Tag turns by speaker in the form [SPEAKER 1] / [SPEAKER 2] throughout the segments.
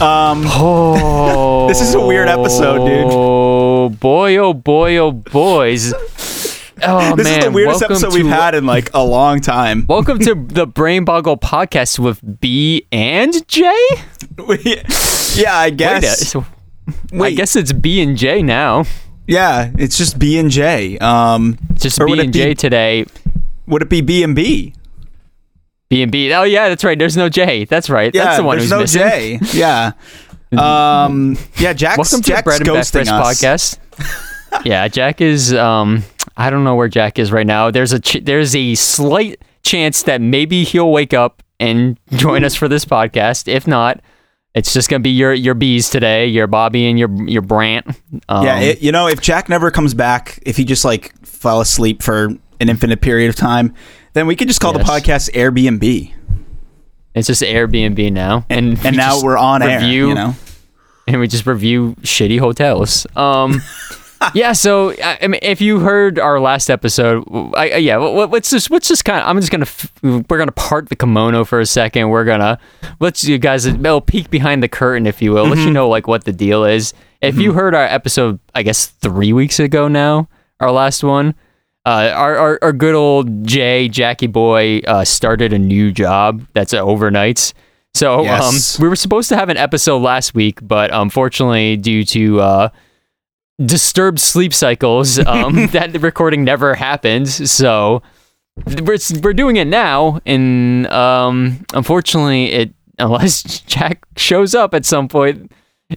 [SPEAKER 1] Um,
[SPEAKER 2] Oh,
[SPEAKER 1] This is a weird episode, dude.
[SPEAKER 2] Oh boy, oh boy, oh boys. Oh
[SPEAKER 1] this
[SPEAKER 2] man,
[SPEAKER 1] is the weirdest
[SPEAKER 2] welcome
[SPEAKER 1] episode we've had in like a long time.
[SPEAKER 2] Welcome to the Brain Boggle podcast with B and J.
[SPEAKER 1] yeah, I guess.
[SPEAKER 2] uh, so- I guess it's B and J now.
[SPEAKER 1] Yeah, it's just B and J. Um,
[SPEAKER 2] Just B and J today.
[SPEAKER 1] would it be B and B?
[SPEAKER 2] B and B. Oh yeah, that's right. There's no J. That's right.
[SPEAKER 1] Yeah,
[SPEAKER 2] that's the one
[SPEAKER 1] there's
[SPEAKER 2] who's
[SPEAKER 1] no
[SPEAKER 2] missing.
[SPEAKER 1] J. Yeah. Um, yeah, Jack's,
[SPEAKER 2] Welcome to
[SPEAKER 1] Jack's
[SPEAKER 2] the Bread and
[SPEAKER 1] ghosting
[SPEAKER 2] podcast. yeah, Jack is. Um, I don't know where Jack is right now. There's a ch- there's a slight chance that maybe he'll wake up and join us for this podcast. If not, it's just gonna be your your bees today, your Bobby and your your Brent. Um,
[SPEAKER 1] Yeah, it, you know, if Jack never comes back, if he just like fell asleep for an infinite period of time, then we could just call
[SPEAKER 2] Yes.
[SPEAKER 1] the podcast Airbnb.
[SPEAKER 2] it's just Airbnb now, and
[SPEAKER 1] And
[SPEAKER 2] we
[SPEAKER 1] now we're on air.
[SPEAKER 2] review-
[SPEAKER 1] You know,
[SPEAKER 2] and we just review shitty hotels. Um, yeah. So I, mean, if you heard our last episode, I, I- yeah, let- let's just let's just kind of. I'm just gonna we're gonna part the kimono for a second. We're gonna let's you guys little peek behind the curtain, if you will. Let you know like what the deal is. If you heard our episode, I guess three weeks ago now, our last one. Uh, our, our our good old Jay Jackie boy uh, started a new job that's overnights. So
[SPEAKER 1] Yes.
[SPEAKER 2] um, we were supposed to have an episode last week, but unfortunately, due to uh, disturbed sleep cycles, um, that recording never happened. So we're we're doing it now, and um, unfortunately, it unless Jack shows up at some point.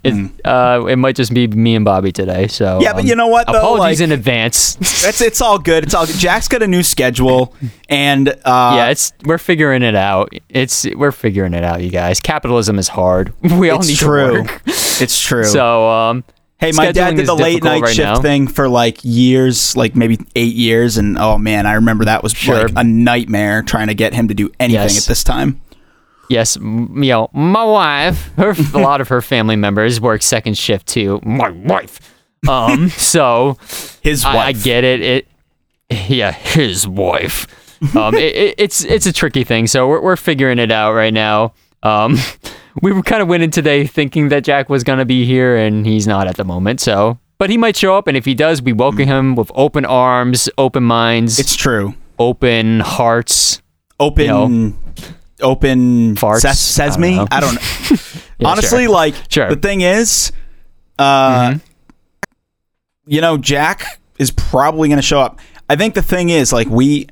[SPEAKER 2] It, uh, it might just be me and Bobby today. So.
[SPEAKER 1] Yeah, but
[SPEAKER 2] um,
[SPEAKER 1] you know what, though?
[SPEAKER 2] Apologies
[SPEAKER 1] Like-
[SPEAKER 2] in advance.
[SPEAKER 1] it's it's all good. It's all good. Jack's got a new schedule, and uh,
[SPEAKER 2] yeah, it's we're figuring it out. It's we're figuring it out, you guys. Capitalism is hard. We all
[SPEAKER 1] it's
[SPEAKER 2] need
[SPEAKER 1] true.
[SPEAKER 2] to work.
[SPEAKER 1] It's true.
[SPEAKER 2] So, um,
[SPEAKER 1] hey, my dad did the late night
[SPEAKER 2] right
[SPEAKER 1] shift
[SPEAKER 2] now.
[SPEAKER 1] thing for like years, like maybe eight years, and oh man, I remember that was
[SPEAKER 2] Sure.
[SPEAKER 1] like a nightmare trying to get him to do anything
[SPEAKER 2] Yes.
[SPEAKER 1] at this time.
[SPEAKER 2] Yes, m- you know, my wife, her a lot of her family members work second shift too. My wife. Um, so
[SPEAKER 1] His wife.
[SPEAKER 2] I, I get it. It, yeah, his wife. Um, it, it, it's it's a tricky thing. So we're we're figuring it out right now. Um, we kind of went in today thinking that Jack was gonna be here, and he's not at the moment. So, but he might show up, and if he does, we welcome him with open arms, open minds,
[SPEAKER 1] It's true.
[SPEAKER 2] open hearts.
[SPEAKER 1] Open.
[SPEAKER 2] know.
[SPEAKER 1] Open
[SPEAKER 2] Farts?
[SPEAKER 1] ses- sesame.
[SPEAKER 2] I don't know.
[SPEAKER 1] I don't.
[SPEAKER 2] Yeah,
[SPEAKER 1] Honestly,
[SPEAKER 2] sure.
[SPEAKER 1] like
[SPEAKER 2] Sure. Mm-hmm.
[SPEAKER 1] the thing is, uh, you know, Jack is probably going to show up. I think the thing is, like we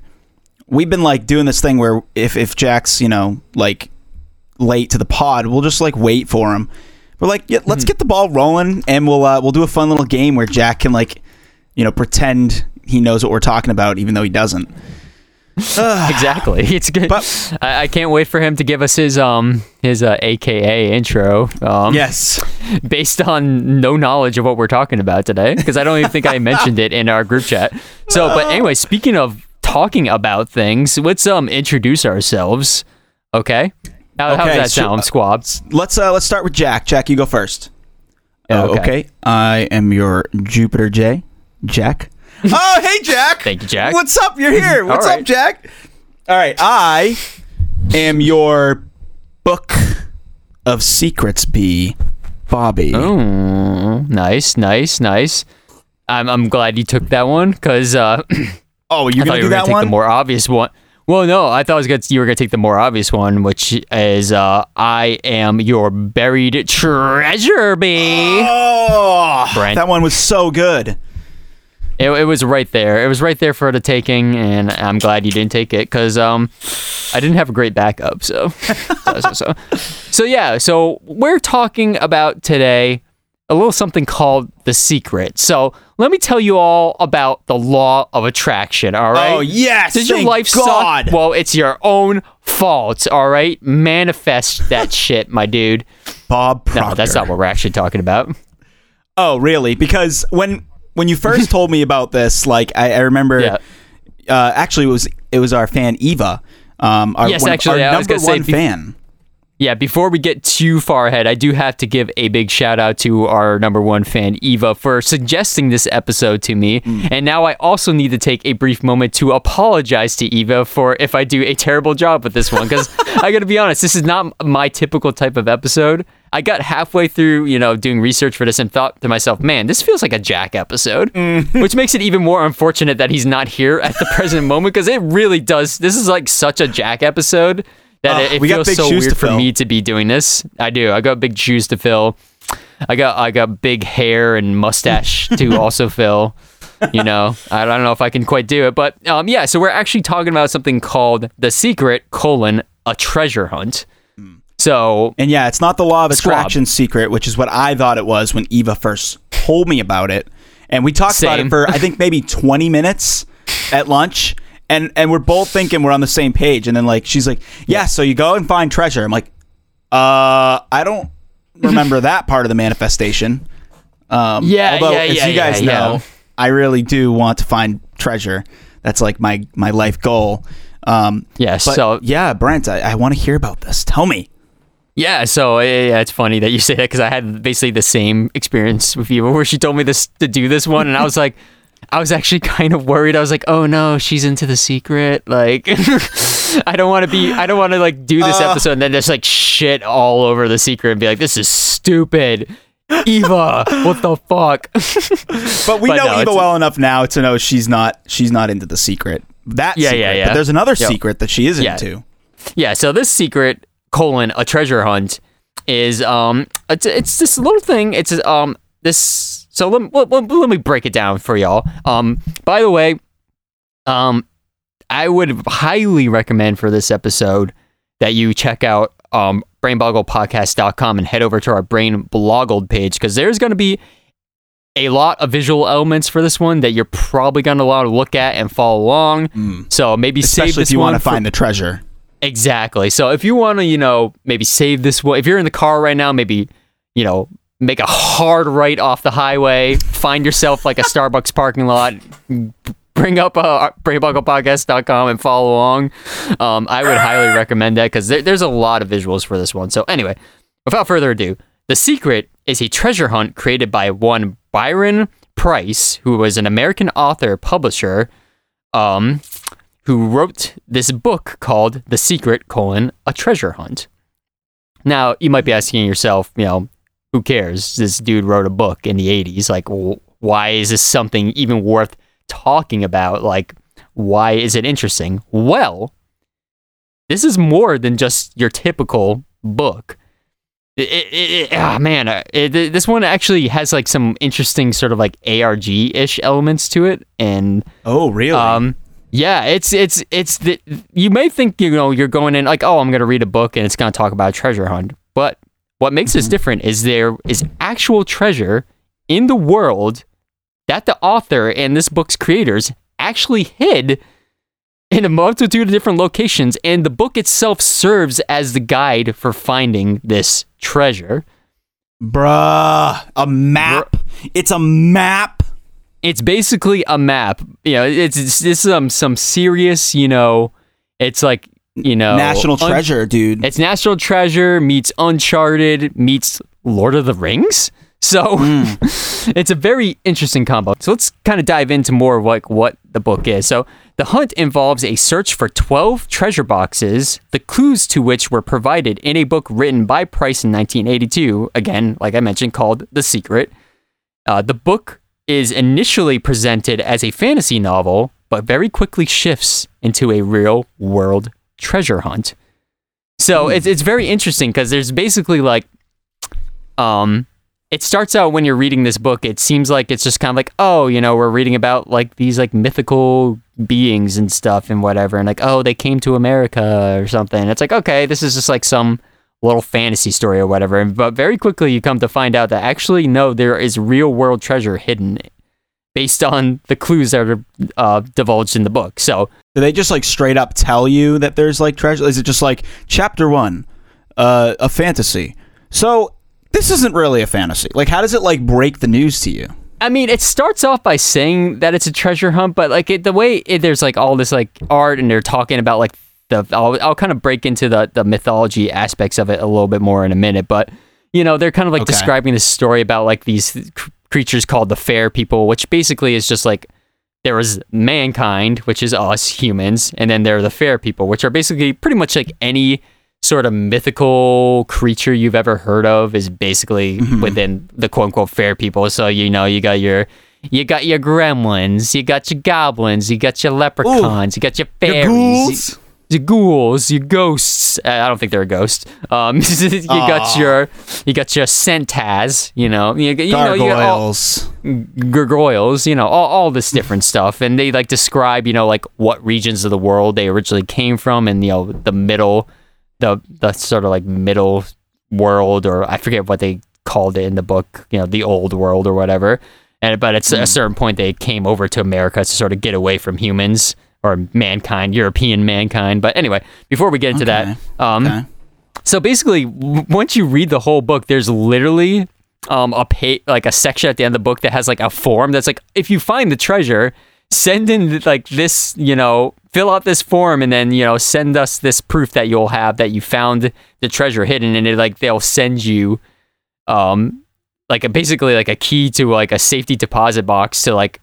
[SPEAKER 1] we've been like doing this thing where if if Jack's you know like late to the pod, we'll just like wait for him. We're like, yeah,
[SPEAKER 2] Mm-hmm.
[SPEAKER 1] let's get the ball rolling, and we'll uh, we'll do a fun little game where Jack can like you know pretend he knows what we're talking about, even though he doesn't.
[SPEAKER 2] exactly. It's good.
[SPEAKER 1] But-
[SPEAKER 2] I, I can't wait for him to give us his um his uh, AKA intro. Um,
[SPEAKER 1] Yes.
[SPEAKER 2] based on no knowledge of what we're talking about today, because I don't even think I mentioned it in our group chat. So, but anyway, speaking of talking about things, let's um introduce ourselves. Okay. How, how does that
[SPEAKER 1] so-
[SPEAKER 2] sound, squabs?
[SPEAKER 1] Let's uh let's start with Jack. Jack, you go first.
[SPEAKER 2] Yeah,
[SPEAKER 1] Oh,
[SPEAKER 2] okay.
[SPEAKER 1] okay. I am your Jupiter J. Jack. oh, hey, Jack.
[SPEAKER 2] Thank you, Jack.
[SPEAKER 1] What's up? You're here. What's
[SPEAKER 2] right.
[SPEAKER 1] up, Jack? All right. I am your book of secrets, B. Bobby.
[SPEAKER 2] Oh, nice, nice, nice. I'm I'm glad you took that one because uh,
[SPEAKER 1] Oh, you're
[SPEAKER 2] thought
[SPEAKER 1] gonna
[SPEAKER 2] you
[SPEAKER 1] do
[SPEAKER 2] were
[SPEAKER 1] that
[SPEAKER 2] gonna take
[SPEAKER 1] one?
[SPEAKER 2] the more obvious one. Well, no, I thought I was gonna, you were gonna take the more obvious one, which is uh, I am your buried treasure, bee.
[SPEAKER 1] oh,
[SPEAKER 2] Brent.
[SPEAKER 1] that one was so good.
[SPEAKER 2] It, it was right there. It was right there for the taking, and I'm glad you didn't take it because um, I didn't have a great backup. So, so, so, so, so yeah. So we're talking about today a little something called the secret. So let me tell you all about the law of attraction. All right.
[SPEAKER 1] Oh yes.
[SPEAKER 2] Does your life
[SPEAKER 1] God.
[SPEAKER 2] suck? Well, it's your own fault. All right. Manifest that shit, my dude.
[SPEAKER 1] Bob Proctor.
[SPEAKER 2] No, that's not what we're actually talking about.
[SPEAKER 1] Oh, really? Because when when you first told me about this, like I, I remember,
[SPEAKER 2] Yeah.
[SPEAKER 1] uh, actually it was it was our fan Eva, um, our,
[SPEAKER 2] Yes,
[SPEAKER 1] one-
[SPEAKER 2] actually,
[SPEAKER 1] our number
[SPEAKER 2] gonna say
[SPEAKER 1] one
[SPEAKER 2] be-
[SPEAKER 1] fan.
[SPEAKER 2] Yeah, before we get too far ahead, I do have to give a big shout out to our number one fan, Eva, for suggesting this episode to me. And now I also need to take a brief moment to apologize to Eva for if I do a terrible job with this one. Because I got to be honest, this is not my typical type of episode. I got halfway through, you know, doing research for this and thought to myself, man, this feels like a Jack episode,
[SPEAKER 1] Mm.
[SPEAKER 2] which makes it even more unfortunate that he's not here at the present moment because it really does. This is like such a Jack episode that
[SPEAKER 1] Ugh,
[SPEAKER 2] it, it feels so weird for me to be doing this. I do. I got big shoes to fill. I got I got big hair and mustache to also fill. You know, I don't know if I can quite do it, but um, yeah. So we're actually talking about something called the secret colon a treasure hunt. So
[SPEAKER 1] And yeah, it's not the law of
[SPEAKER 2] Squab.
[SPEAKER 1] attraction secret, which is what I thought it was when Eva first told me about it. And we talked about it for I think maybe 20 minutes at lunch. And and we're both thinking we're on the same page. And then like she's like, Yeah, so you go and find treasure. I'm like, uh, I don't remember that part of the manifestation. Um
[SPEAKER 2] Yeah,
[SPEAKER 1] although
[SPEAKER 2] yeah,
[SPEAKER 1] as
[SPEAKER 2] yeah,
[SPEAKER 1] you guys
[SPEAKER 2] yeah,
[SPEAKER 1] know. I really do want to find treasure. That's like my my life goal. Um
[SPEAKER 2] yeah, so
[SPEAKER 1] yeah, Brent, I, I want to hear about this. Tell me.
[SPEAKER 2] Yeah, so yeah, it's funny that you say that because I had basically the same experience with Eva, where she told me this to do this one, and I was like, I was actually kind of worried. I was like, oh no, she's into the secret. Like, I don't want to be, I don't want to like do this
[SPEAKER 1] Uh.
[SPEAKER 2] episode and then just like shit all over the secret and be like, this is stupid. Eva, what the fuck?
[SPEAKER 1] But we
[SPEAKER 2] But
[SPEAKER 1] know
[SPEAKER 2] no,
[SPEAKER 1] Eva well enough now to know she's not she's not into the secret. That
[SPEAKER 2] Yeah,
[SPEAKER 1] secret.
[SPEAKER 2] yeah, yeah.
[SPEAKER 1] But there's another
[SPEAKER 2] Yep.
[SPEAKER 1] secret that she is
[SPEAKER 2] Yeah.
[SPEAKER 1] into.
[SPEAKER 2] Yeah, so this secret colon a treasure hunt is um it's, it's this little thing. It's um this so let, let, let, let me break it down for y'all. Um by the way, um I would highly recommend for this episode that you check out um brainboggledpodcast.com and head over to our brain bloggled page because there's going to be a lot of visual elements for this one that you're probably going to want to look at and follow along. So maybe save
[SPEAKER 1] Mm. Especially
[SPEAKER 2] this
[SPEAKER 1] if you want to find the treasure.
[SPEAKER 2] Exactly. So if you want to, you know, maybe save this one, if you're in the car right now, maybe, you know, make a hard right off the highway, find yourself like a Starbucks parking lot, bring up uh, brainboggledpodcast.com and follow along. Um, I would highly recommend that because there, there's a lot of visuals for this one. So anyway, without further ado, The Secret is a treasure hunt created by one Byron Price, who was an American author, publisher, um, who wrote this book called The Secret: colon, A Treasure Hunt. Now, you might be asking yourself, you know, who cares? This dude wrote a book in the 80s. Like, why is this something even worth talking about? Like, why is it interesting? Well, this is more than just your typical book. It, it, it, ah, man, uh, it- this one actually has like some interesting sort of like ARG ish elements to it. And
[SPEAKER 1] Oh, really?
[SPEAKER 2] um, yeah, it's it's it's the you may think you know you're going in like oh I'm gonna read a book and it's gonna talk about a treasure hunt, but what makes this mm-hmm. different is there is actual treasure in the world that the author and this book's creators actually hid in a multitude of different locations, and the book itself serves as the guide for finding this treasure.
[SPEAKER 1] Bruh, a map. It's a map.
[SPEAKER 2] It's basically a map. You know, it's, it's this is um, some serious, you know, it's like you know
[SPEAKER 1] National
[SPEAKER 2] un-
[SPEAKER 1] treasure, dude.
[SPEAKER 2] It's National Treasure meets Uncharted meets Lord of the Rings. So it's a very interesting combo. So let's kind of dive into more of like what the book is. So the hunt involves a search for 12 treasure boxes, the clues to which were provided in a book written by Price in 1982, again, like I mentioned, called The Secret. Uh, the book is initially presented as a fantasy novel, but very quickly shifts into a real world treasure hunt. So it's it's very interesting because there's basically like, um, it starts out when you're reading this book. It seems like it's just kind of like, oh, you know, we're reading about like these like mythical beings and stuff and whatever, and like, oh, they came to America or something. It's like, okay, this is just like some little fantasy story or whatever. But very quickly you come to find out that actually no, there is real world treasure hidden based on the clues that are uh, divulged in the book. So
[SPEAKER 1] Do they just like straight up tell you that there's like treasure? Is it just like chapter one, uh, a fantasy? So this isn't really a fantasy. Like, how does it like break the news to you?
[SPEAKER 2] I mean, it starts off by saying that it's a treasure hunt, but like it, the way it, there's like all this like art, and they're talking about like the. I'll, I'll kind of break into the the mythology aspects of it a little bit more in a minute, but you know they're kind of like
[SPEAKER 1] Okay.
[SPEAKER 2] describing this story about like these cr- creatures called the fair people, which basically is just like there was mankind, which is us humans, and then there are the fair people, which are basically pretty much like any sort of mythical creature you've ever heard of is basically
[SPEAKER 1] Mm-hmm.
[SPEAKER 2] within the quote unquote fair people. So you know you got your you got your gremlins, you got your goblins, you got your leprechauns, you got your fairies,
[SPEAKER 1] ghouls?
[SPEAKER 2] Your ghouls, your ghosts. Uh, I don't think they're a ghost. Um, you got your you got your centaz. You know, you, you know, you
[SPEAKER 1] Gargoyles.
[SPEAKER 2] gargoyles, you know, all, all this different stuff. And they like describe, you know, like what regions of the world they originally came from and, you know, the middle, the, the sort of like middle world, or I forget what they called it in the book, you know, the old world or whatever. And, but at a certain point, they came over to America to sort of get away from humans or mankind, European mankind. But anyway, before we get into that, um,
[SPEAKER 1] Okay.
[SPEAKER 2] so basically, w- once you read the whole book, there's literally um a like a section at the end of the book that has like a form that's like if you find the treasure, send in like this, you know, fill out this form and then you know send us this proof that you'll have that you found the treasure hidden and it like they'll send you um like a basically like a key to like a safety deposit box to like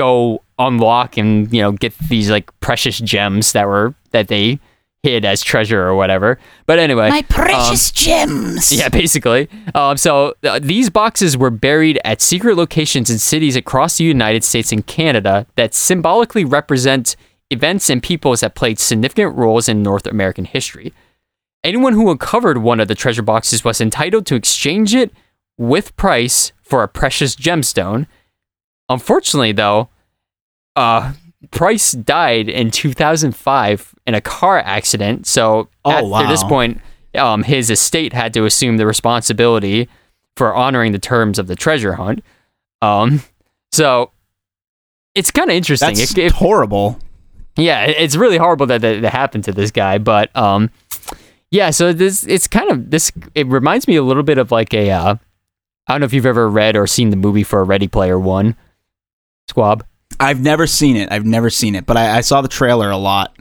[SPEAKER 2] go unlock and you know get these like precious gems that were that they hid as treasure or whatever. But anyway,
[SPEAKER 3] My precious gems.
[SPEAKER 2] yeah, basically. Um, so uh, these boxes were buried at secret locations in cities across the United States and Canada that symbolically represent events and peoples that played significant roles in North American history. Anyone who uncovered one of the treasure boxes was entitled to exchange it with price for a precious gemstone. Unfortunately, though, uh, Price died in 2005 in a car accident. So
[SPEAKER 1] Oh,
[SPEAKER 2] at this point, um, his estate had to assume the responsibility for honoring the terms of the treasure hunt. Um, so it's kind of interesting.
[SPEAKER 1] That's
[SPEAKER 2] If- if-
[SPEAKER 1] horrible.
[SPEAKER 2] yeah, it's really horrible that, that that happened to this guy, but um, yeah. So this it's kind of this. It reminds me a little bit of like a. Uh, I don't know if you've ever read or seen the movie for a Ready Player One. Squab.
[SPEAKER 1] I've never seen it. I've never seen it, but I, I saw the trailer a lot.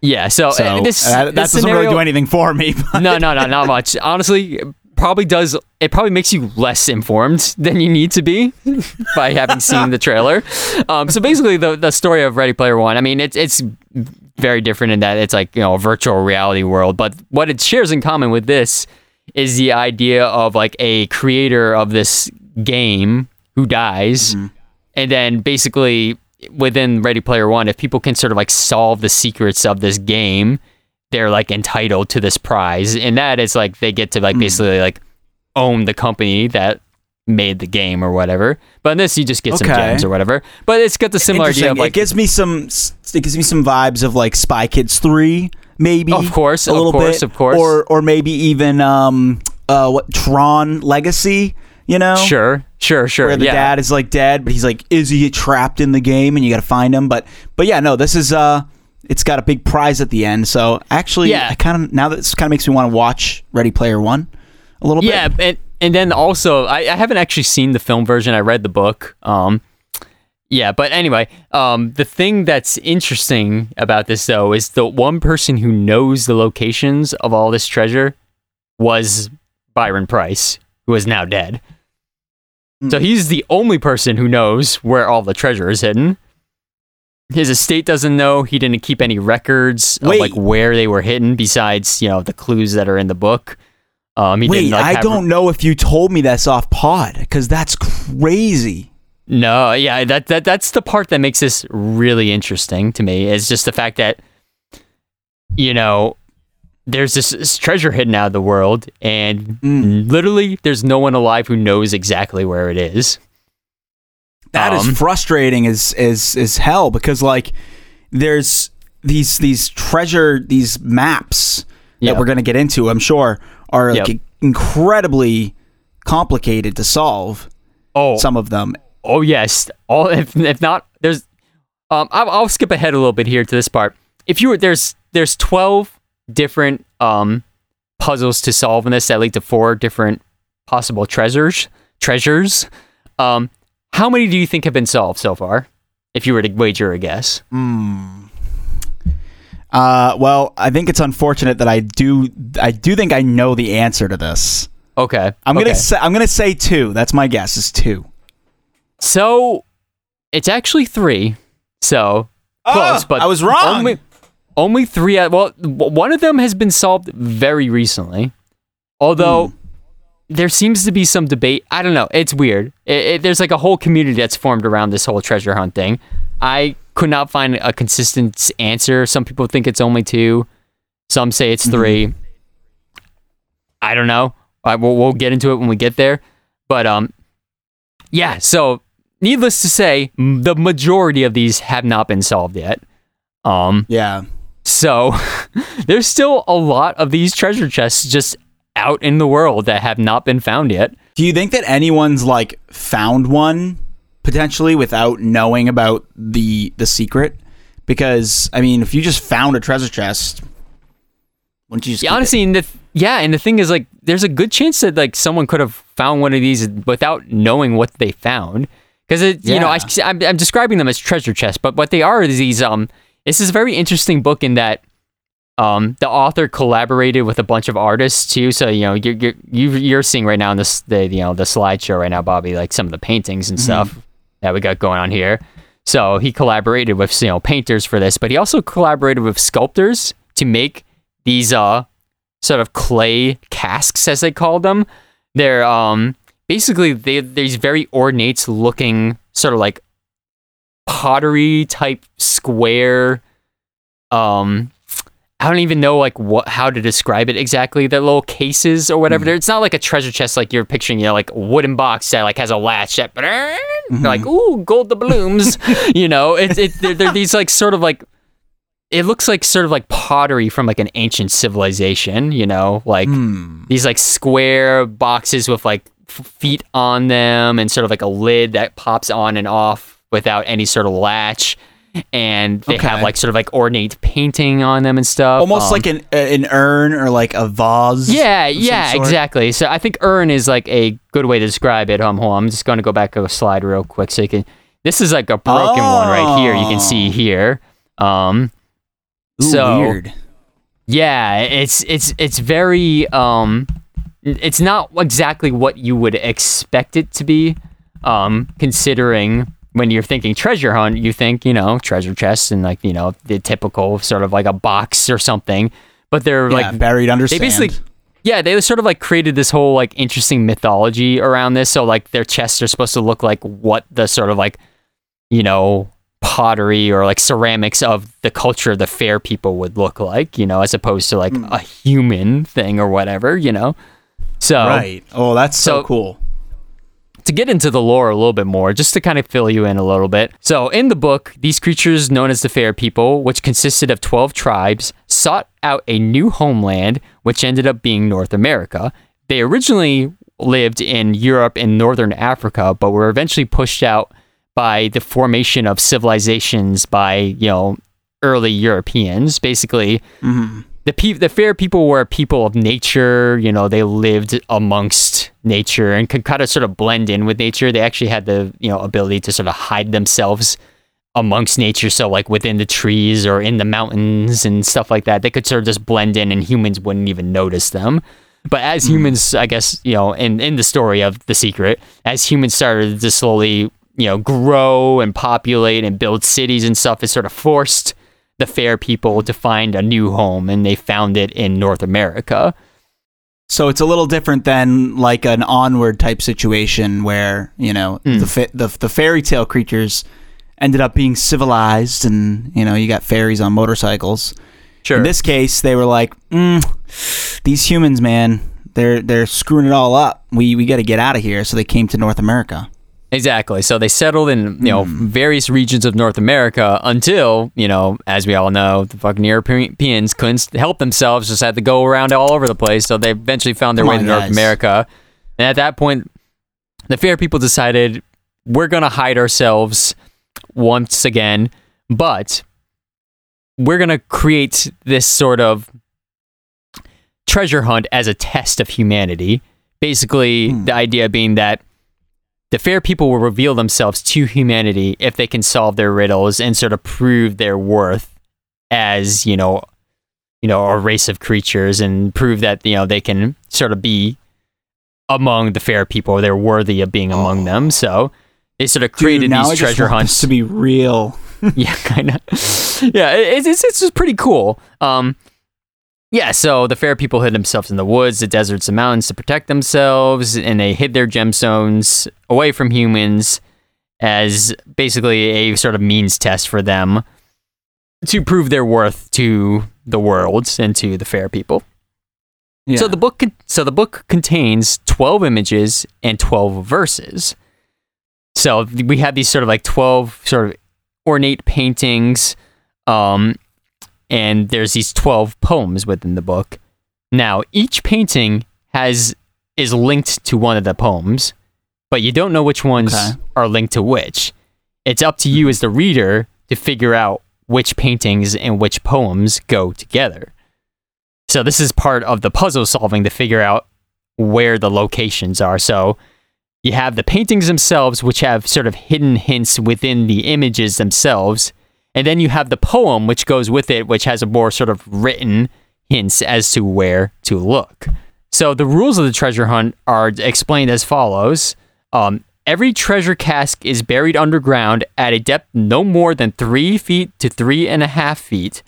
[SPEAKER 2] Yeah. So,
[SPEAKER 1] So
[SPEAKER 2] uh, this
[SPEAKER 1] that, that
[SPEAKER 2] this
[SPEAKER 1] doesn't really do anything for me. But
[SPEAKER 2] no, no, no, not much. Honestly, probably does. It probably makes you less informed than you need to be by having seen the trailer. Um, so basically, the the story of Ready Player One. I mean, it's it's very different in that it's like you know a virtual reality world, but what it shares in common with this is the idea of like a creator of this game who dies, and then basically within Ready Player One, if people can sort of like solve the secrets of this game they're like entitled to this prize and that is like they get to like basically like own the company that made the game or whatever but in this you just get some gems or whatever but it's got the similar idea of like
[SPEAKER 1] it gives me some. It gives me some vibes of like Spy Kids Three, maybe.
[SPEAKER 2] Of course,
[SPEAKER 1] a
[SPEAKER 2] of
[SPEAKER 1] little
[SPEAKER 2] course,
[SPEAKER 1] bit,
[SPEAKER 2] of course.
[SPEAKER 1] or or maybe even um uh what Tron Legacy. You know,
[SPEAKER 2] sure sure sure
[SPEAKER 1] where the
[SPEAKER 2] yeah
[SPEAKER 1] dad is like dead, but he's like, is he trapped in the game, and you got to find him. But but yeah, no, this is uh, it's got a big prize at the end. So actually,
[SPEAKER 2] Yeah.
[SPEAKER 1] I kind of now that this kind of makes me want to watch Ready Player One a little
[SPEAKER 2] yeah
[SPEAKER 1] bit.
[SPEAKER 2] Yeah, and, and then also I, I haven't actually seen the film version i read the book um yeah but anyway um the thing that's interesting about this though is the one person who knows the locations of all this treasure was byron price who is now dead so he's the only person who knows where all the treasure is hidden his estate doesn't know he didn't keep any records of like where they were hidden besides you know the clues that are in the book um, he
[SPEAKER 1] Wait,
[SPEAKER 2] didn't, like,
[SPEAKER 1] I don't know if you told me that's off pod because that's crazy.
[SPEAKER 2] No, yeah, that that that's the part that makes this really interesting to me. Is just the fact that you know there's this, this treasure hidden out of the world, and
[SPEAKER 1] Mm.
[SPEAKER 2] literally there's no one alive who knows exactly where it is.
[SPEAKER 1] That is
[SPEAKER 2] Um,
[SPEAKER 1] frustrating as as as hell because like there's these these treasure these maps
[SPEAKER 2] Yep.
[SPEAKER 1] that we're gonna get into. I'm sure are like
[SPEAKER 2] Yep.
[SPEAKER 1] incredibly complicated to solve.
[SPEAKER 2] Oh,
[SPEAKER 1] Some of them.
[SPEAKER 2] oh yes. All if if not there's um I'll, I'll skip ahead a little bit here to this part. If you were there's there's twelve different um puzzles to solve in this that lead to four different possible treasures treasures. Um, how many do you think have been solved so far? If you were to wager a guess.
[SPEAKER 1] Uh, well, I think it's unfortunate that I do I do think I know the answer to this.
[SPEAKER 2] Okay.
[SPEAKER 1] I'm
[SPEAKER 2] okay.
[SPEAKER 1] gonna say I'm gonna say two. That's my guess. Is two.
[SPEAKER 2] So it's actually three. So close,
[SPEAKER 1] Ah,
[SPEAKER 2] but
[SPEAKER 1] I was wrong.
[SPEAKER 2] Only, Only three. Well, one of them has been solved very recently, although
[SPEAKER 1] Hmm.
[SPEAKER 2] there seems to be some debate. I don't know. It's weird. It, it, there's like a whole community that's formed around this whole treasure hunt thing. I could not find a consistent answer. Some people think it's only two. Some say it's 3 I don't know. I, we'll, we'll get into it when we get there. But um, yeah. So needless to say, the majority of these have not been solved yet. Um,
[SPEAKER 1] Yeah.
[SPEAKER 2] So there's still a lot of these treasure chests just out in the world that have not been found yet.
[SPEAKER 1] Do you think that anyone's like found one potentially without knowing about the the secret? Because I mean, if you just found a treasure chest, wouldn't you just
[SPEAKER 2] Yeah,
[SPEAKER 1] keep it?
[SPEAKER 2] honestly, and the th- yeah, and the thing is, like, there's a good chance that like someone could have found one of these without knowing what they found. Because it, you know, I, I'm, I'm describing them as treasure chests, but what they are is these. Um, this is a very interesting book in that, um, the author collaborated with a bunch of artists too. So you know, you're you're you- you're seeing right now in this the you know the slideshow right now, Bobby, like some of the paintings and stuff that we got going on here. So he collaborated with you know painters for this, but he also collaborated with sculptors to make these uh sort of clay casks as they call them. They're um basically they these very ornate looking sort of like pottery type square um I don't even know like what how to describe it exactly. They're little cases or whatever. They're It's not like a treasure chest like you're picturing, you know, like a wooden box that like has a latch that like ooh gold doubloons. you know, it's it they're, they're these like sort of like it looks like sort of like pottery from like an ancient civilization. You know, like
[SPEAKER 1] Hmm.
[SPEAKER 2] these like square boxes with like f- feet on them and sort of like a lid that pops on and off without any sort of latch. And they have like sort of like ornate painting on them and stuff.
[SPEAKER 1] almost
[SPEAKER 2] Um,
[SPEAKER 1] like an an urn or like a vase.
[SPEAKER 2] yeah, yeah, exactly. So I think urn is like a good way to describe it. Um, hold on, I'm just going to go back to a slide real quick so you can. This is like a broken one right here. You can see
[SPEAKER 1] Oh.
[SPEAKER 2] here. Um,
[SPEAKER 1] Ooh,
[SPEAKER 2] So-
[SPEAKER 1] weird.
[SPEAKER 2] yeah, it's it's it's very um, it's not exactly what you would expect it to be. Um, considering when you're thinking treasure hunt, you think you know treasure chests and like you know the typical sort of like a box or something. But they're
[SPEAKER 1] Yeah,
[SPEAKER 2] like
[SPEAKER 1] buried under
[SPEAKER 2] they
[SPEAKER 1] sand.
[SPEAKER 2] basically yeah they sort of like created this whole like interesting mythology around this so like their chests are supposed to look like what the sort of like you know pottery or like ceramics of the culture of the fair people would look like you know as opposed to like hmm. a human thing or whatever you know so
[SPEAKER 1] right. Oh, that's so,
[SPEAKER 2] So-
[SPEAKER 1] cool.
[SPEAKER 2] To get into the lore a little bit more, just to kind of fill you in a little bit. So, in the book, these creatures known as the Fair People, which consisted of 12 tribes, sought out a new homeland, which ended up being North America. They originally lived in Europe and Northern Africa, but were eventually pushed out by the formation of civilizations by, you know, early Europeans. Basically, mm-hmm. The pe- the fair people were people of nature. You know, they lived amongst nature and could kind of sort of blend in with nature. They actually had the you know ability to sort of hide themselves amongst nature. So like within the trees or in the mountains and stuff like that, they could sort of just blend in, and humans wouldn't even notice them. But as hmm. humans, I guess you know, in in the story of the secret, as humans started to slowly you know grow and populate and build cities and stuff, it sort of forced the fair people to find a new home, and they found it in North America.
[SPEAKER 1] So it's a little different than like an onward type situation where you know
[SPEAKER 2] Hmm.
[SPEAKER 1] the, fa- the the fairy tale creatures ended up being civilized, and you know you got fairies on motorcycles.
[SPEAKER 2] Sure.
[SPEAKER 1] In this case, they were like, mm, "These humans, man, they're they're screwing it all up. We we got to get out of here." So they came to North America.
[SPEAKER 2] Exactly. So they settled in, you know, various regions of North America until, you know, as we all know, the fucking Europeans couldn't help themselves, just had to go around all over the place. So they eventually found their
[SPEAKER 1] Come
[SPEAKER 2] way
[SPEAKER 1] on,
[SPEAKER 2] to North
[SPEAKER 1] guys.
[SPEAKER 2] America. And at that point, the fair people decided we're going to hide ourselves once again, but we're going to create this sort of treasure hunt as a test of humanity. Basically,
[SPEAKER 1] Hmm.
[SPEAKER 2] the idea being that the fair people will reveal themselves to humanity if they can solve their riddles and sort of prove their worth as you know you know a race of creatures and prove that you know they can sort of be among the fair people they're worthy of being among them so they sort of created
[SPEAKER 1] Dude,
[SPEAKER 2] these
[SPEAKER 1] I
[SPEAKER 2] treasure
[SPEAKER 1] want
[SPEAKER 2] hunts
[SPEAKER 1] to be real.
[SPEAKER 2] yeah, kind of. Yeah, it, it's it's just pretty cool. Um, yeah, so the fair people hid themselves in the woods, the deserts, the mountains to protect themselves, and they hid their gemstones away from humans as basically a sort of means test for them to prove their worth to the world and to the fair people.
[SPEAKER 1] Yeah.
[SPEAKER 2] So the book so the book contains 12 images and 12 verses. So we have these sort of like 12 sort of ornate paintings um and there's these 12 poems within the book. Now, each painting has is linked to one of the poems, but you don't know which ones
[SPEAKER 1] Okay.
[SPEAKER 2] are linked to which. It's up to you as the reader to figure out which paintings and which poems go together. So this is part of the puzzle solving to figure out where the locations are. So you have the paintings themselves, which have sort of hidden hints within the images themselves. And then you have the poem, which goes with it, which has a more sort of written hints as to where to look. So the rules of the treasure hunt are explained as follows. Um, every treasure cask is buried underground at a depth no more than three feet to three and a half feet.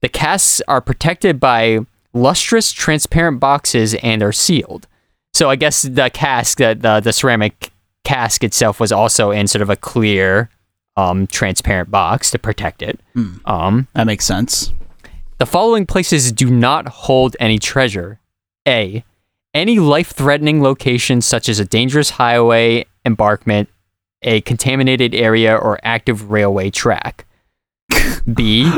[SPEAKER 2] The casks are protected by lustrous, transparent boxes and are sealed. So I guess the cask, the, the, the ceramic cask itself, was also in sort of a clear, um, transparent box to protect it. Um,
[SPEAKER 1] that makes sense.
[SPEAKER 2] the following places do not hold any treasure. A. Any life threatening location, such as a dangerous highway embarkment, a contaminated area, or active railway track. B.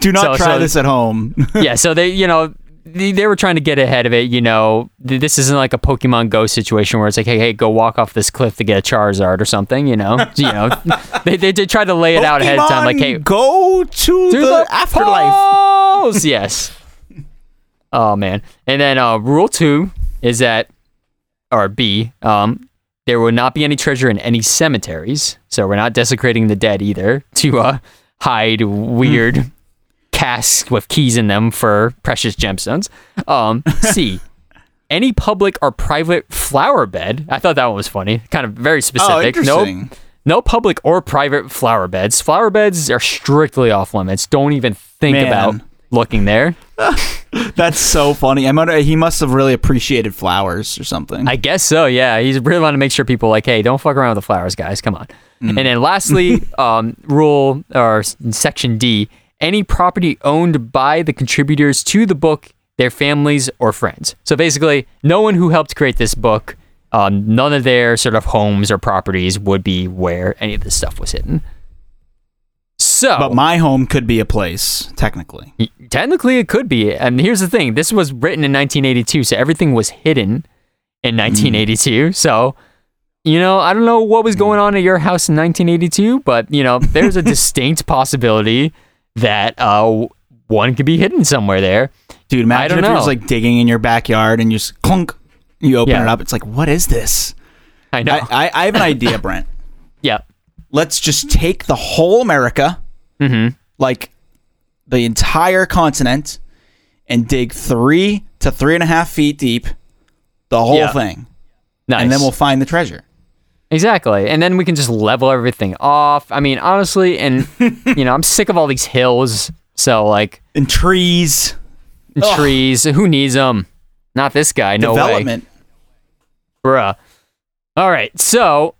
[SPEAKER 1] Do not
[SPEAKER 2] So-
[SPEAKER 1] try
[SPEAKER 2] so-
[SPEAKER 1] this at home.
[SPEAKER 2] yeah, so they, you know, they, they were trying to get ahead of it. You know, this isn't like a Pokemon Go situation where it's like, hey, hey, go walk off this cliff to get a Charizard or something. You know, you know, they they did try to lay it out ahead of time, like, hey,
[SPEAKER 1] go to,
[SPEAKER 2] through
[SPEAKER 1] the, afterlife.
[SPEAKER 2] yes. Oh man. And then uh, rule two is that, or B, um, there will not be any treasure in any cemeteries. So we're not desecrating the dead either to uh, hide weird casks with keys in them for precious gemstones. Um, C. Any public or private flower bed. I thought that one was funny. Kind of very
[SPEAKER 1] Oh,
[SPEAKER 2] specific. no,
[SPEAKER 1] interesting.
[SPEAKER 2] no public or private flower beds. Flower beds are strictly off limits. Don't even think
[SPEAKER 1] Man.
[SPEAKER 2] about looking there.
[SPEAKER 1] That's so funny. I might, he must have really appreciated flowers or something.
[SPEAKER 2] I guess so. Yeah, he's really want to make sure people like, hey, don't fuck around with the flowers, guys. Come on. And then lastly, um, rule or section D: any property owned by the contributors to the book, their families or friends. So basically, no one who helped create this book, um, none of their sort of homes or properties would be where any of this stuff was hidden. So,
[SPEAKER 1] but my home could be a place, technically.
[SPEAKER 2] Technically, it could be. And here's the thing: this was written in 1982, so everything was hidden in 1982. So, you know, I don't know what was going on at your house in 1982, but you know, there's a distinct possibility that uh, one could be hidden somewhere there.
[SPEAKER 1] Dude, imagine
[SPEAKER 2] don't
[SPEAKER 1] if you're just like digging in your backyard and you just clunk, you open
[SPEAKER 2] Yeah.
[SPEAKER 1] it up. It's like, what is this?
[SPEAKER 2] I know.
[SPEAKER 1] I, I, I have an idea, Brent.
[SPEAKER 2] yeah.
[SPEAKER 1] Let's just take the whole America,
[SPEAKER 2] Mm-hmm.
[SPEAKER 1] like the entire continent, and dig three to three and a half feet deep, the whole
[SPEAKER 2] Yeah.
[SPEAKER 1] thing,
[SPEAKER 2] Nice.
[SPEAKER 1] and then we'll find the treasure.
[SPEAKER 2] Exactly. And then we can just level everything off. I mean, honestly, and you know, I'm sick of all these hills. So like
[SPEAKER 1] And trees,
[SPEAKER 2] and trees, who needs them? Not this guy. No way.
[SPEAKER 1] development.
[SPEAKER 2] Bruh. All right. So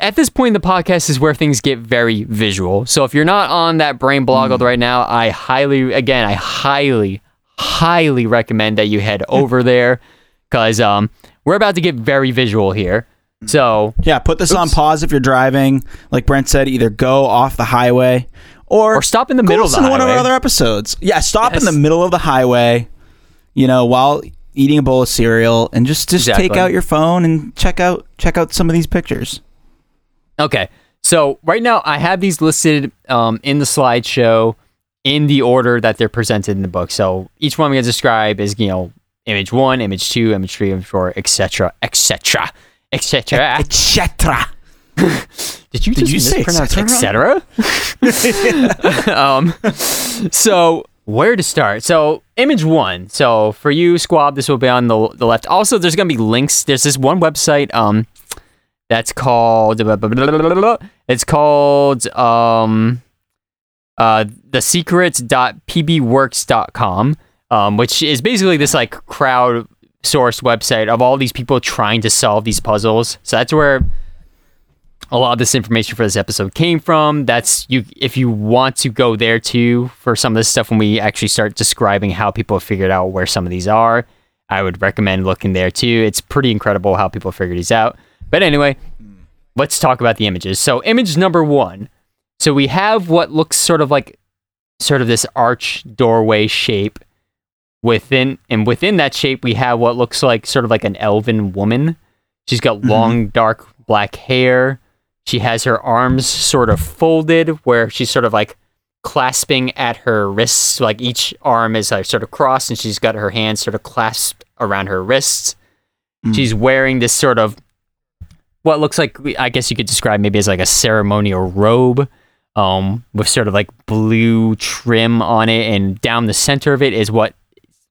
[SPEAKER 2] at this point in the podcast is where things get very visual. So if you're not on that brain bloggled right now, I highly, again, I highly, highly recommend that you head over there because um, we're about to get very visual here. So
[SPEAKER 1] Yeah, put this on pause if you're driving. Like Brent said, either go off the highway or
[SPEAKER 2] Or stop in the
[SPEAKER 1] go
[SPEAKER 2] middle of the
[SPEAKER 1] listen to one of our other episodes. Yeah, stop in the middle of the highway, you know, while eating a bowl of cereal, and just just take out your phone and check out check out some of these pictures.
[SPEAKER 2] Okay. So right now I have these listed um, in the slideshow in the order that they're presented in the book. So each one I'm going to describe is, you know, image one, image two, image three, image four, etc., etc., etc.
[SPEAKER 1] Etc.
[SPEAKER 2] Did you
[SPEAKER 1] Did
[SPEAKER 2] just
[SPEAKER 1] you say
[SPEAKER 2] mispronounce
[SPEAKER 1] et
[SPEAKER 2] etc.? um, so where to start? So image one. So for you, Squab, this will be on the, the left. Also, there's gonna be links. There's this one website. Um, That's called. It's called um, uh, thesecrets.pbworks.com, um, which is basically this like crowd sourced website of all these people trying to solve these puzzles. So that's where a lot of this information for this episode came from. That's you if you want to go there too for some of this stuff when we actually start describing how people figured out where some of these are. I would recommend looking there too. It's pretty incredible how people figure these out. But anyway, let's talk about the images. So image number 1. So we have what looks sort of like sort of this arch doorway shape within and within that shape we have what looks like sort of like an elven woman. She's got long dark black hair. She has her arms sort of folded where she's sort of like clasping at her wrists. Like each arm is like sort of crossed and she's got her hands sort of clasped around her wrists. She's wearing this sort of what looks like I guess you could describe maybe as like a ceremonial robe um with sort of like blue trim on it and down the center of it is what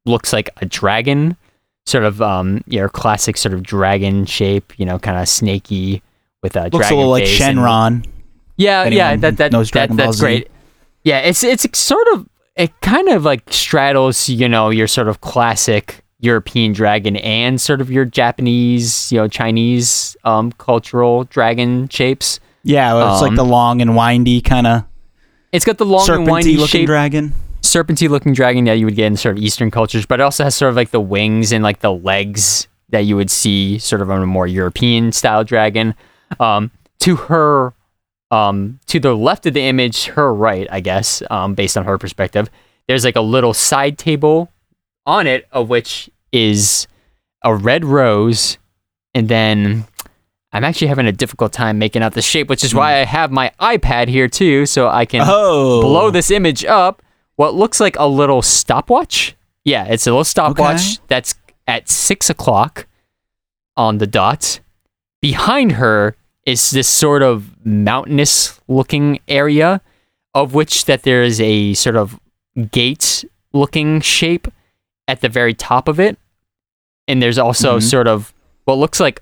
[SPEAKER 2] looks like a dragon sort of um your classic sort of dragon shape, you know, kind of snaky with a
[SPEAKER 1] Looks a
[SPEAKER 2] dragon
[SPEAKER 1] little like
[SPEAKER 2] face and-
[SPEAKER 1] Shenron.
[SPEAKER 2] yeah, yeah, that that, that that's
[SPEAKER 1] Z.
[SPEAKER 2] great. Yeah, it's it's sort of it kind of like straddles, you know, your sort of classic European dragon and sort of your Japanese, you know, Chinese um cultural dragon shapes.
[SPEAKER 1] Yeah, it's like
[SPEAKER 2] Um,
[SPEAKER 1] the long and windy kind of
[SPEAKER 2] It's got the long and windy
[SPEAKER 1] looking
[SPEAKER 2] shape,
[SPEAKER 1] dragon.
[SPEAKER 2] Serpenty looking dragon that you would get in sort of Eastern cultures, but it also has sort of like the wings and like the legs that you would see sort of on a more European style dragon. Um, to her, um, to the left of the image, her right, I guess, um, based on her perspective, there's like a little side table on it, of which is a red rose, and then I'm actually having a difficult time making out the shape, which is why I have my iPad here too, so I can
[SPEAKER 1] Oh,
[SPEAKER 2] blow this image up what looks like a little stopwatch. Yeah, it's a little stopwatch
[SPEAKER 1] Okay.
[SPEAKER 2] that's at six o'clock on the dot. Behind her is this sort of mountainous looking area, of which that there is a sort of gate looking shape at the very top of it. And there's also
[SPEAKER 1] Mhm.
[SPEAKER 2] sort of what looks like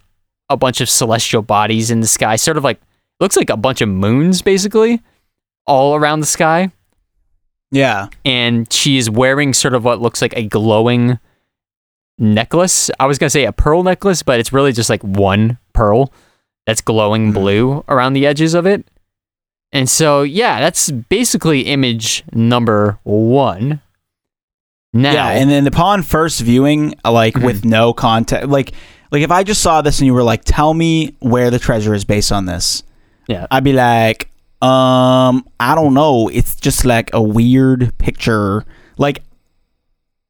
[SPEAKER 2] a bunch of celestial bodies in the sky, sort of like looks like a bunch of moons basically all around the sky
[SPEAKER 1] Yeah,
[SPEAKER 2] and she is wearing sort of what looks like a glowing necklace. I was gonna say a pearl necklace, but it's really just like one pearl that's glowing
[SPEAKER 1] Mhm.
[SPEAKER 2] blue around the edges of it. And so, yeah, that's basically image number one. Now,
[SPEAKER 1] yeah, and then upon first viewing, like
[SPEAKER 2] Mm-hmm.
[SPEAKER 1] with no context, like like if I just saw this and you were like, "Tell me where the treasure is based on this,"
[SPEAKER 2] yeah,
[SPEAKER 1] I'd be like, "Um, I don't know. It's just like a weird picture. Like,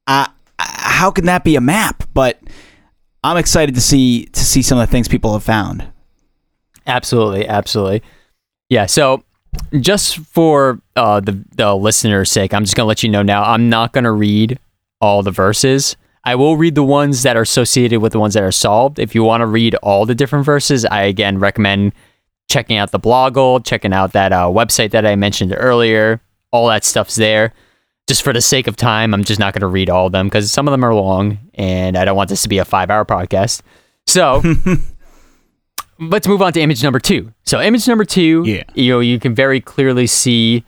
[SPEAKER 1] I, I how can that be a map?" But I'm excited to see to see some of the things people have found.
[SPEAKER 2] Absolutely, absolutely. Yeah, so just for uh, the the listener's sake, I'm just gonna let you know now. I'm not gonna read all the verses. I will read the ones that are associated with the ones that are solved. If you want to read all the different verses, I again recommend checking out the blogle, checking out that uh, website that I mentioned earlier. All that stuff's there. Just for the sake of time, I'm just not going to read all of them because some of them are long, and I don't want this to be a five-hour podcast. So let's move on to image number two. So image number two,
[SPEAKER 1] Yeah.
[SPEAKER 2] you know, you can very clearly see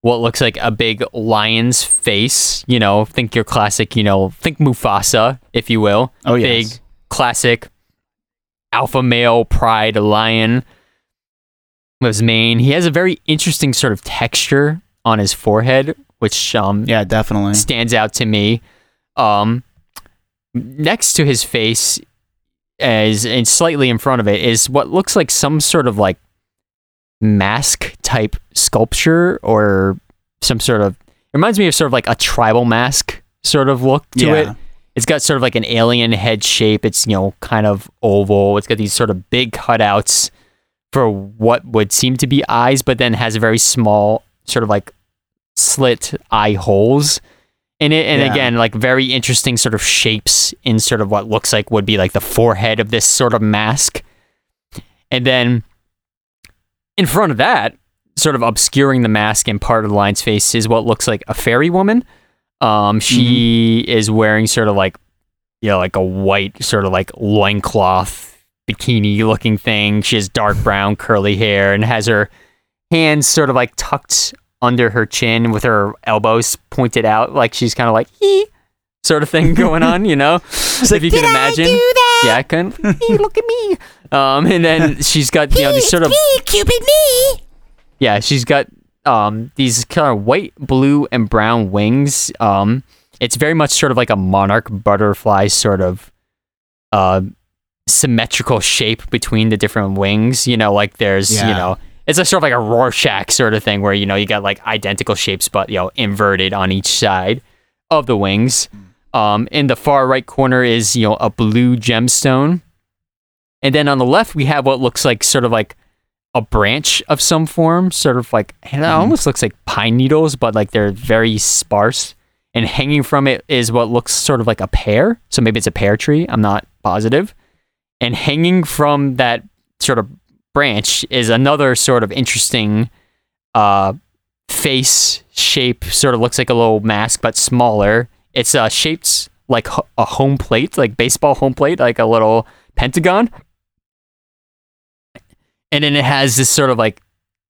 [SPEAKER 2] what looks like a big lion's face. You know, think your classic, you know, think Mufasa, if you will.
[SPEAKER 1] Oh,
[SPEAKER 2] Big, classic alpha male pride lion his mane. He has a very interesting sort of texture on his forehead, which um,
[SPEAKER 1] Yeah, definitely.
[SPEAKER 2] stands out to me. Um, next to his face, as and slightly in front of it, is what looks like some sort of like mask type sculpture or some sort of. It reminds me of sort of like a tribal mask sort of look to
[SPEAKER 1] Yeah.
[SPEAKER 2] it. It's got sort of like an alien head shape. It's you know kind of oval. It's got these sort of big cutouts for what would seem to be eyes, but then has a very small sort of like slit eye holes in it. And
[SPEAKER 1] Yeah.
[SPEAKER 2] again, like very interesting sort of shapes in sort of what looks like would be like the forehead of this sort of mask. And then in front of that, sort of obscuring the mask and part of the lion's face is what looks like a fairy woman. Um, she is wearing sort of like, you know, like a white sort of like loincloth, bikini looking thing. She has dark brown curly hair and has her hands sort of like tucked under her chin with her elbows pointed out, like she's kind of like hee sort of thing going on, you know? if you can imagine. Yeah, kind of, "Hee, look at me. Um, and then she's got you know these sort of
[SPEAKER 3] me, Cupid, me.
[SPEAKER 2] yeah, she's got um these kind of white, blue, and brown wings. Um, it's very much sort of like a monarch butterfly sort of uh symmetrical shape between the different wings. You know, like there's you know it's a sort of like a Rorschach sort of thing where you know you got like identical shapes but you know inverted on each side of the wings. Um, in the far right corner is you know a blue gemstone, and then on the left we have what looks like sort of like a branch of some form, sort of like and it almost looks like pine needles, but like they're very sparse. And hanging from it is what looks sort of like a pear. So maybe it's a pear tree. I'm not positive. And hanging from that sort of branch is another sort of interesting uh, face shape. Sort of looks like a little mask, but smaller. It's uh, shaped like a home plate, like baseball home plate, like a little pentagon and then it has this sort of like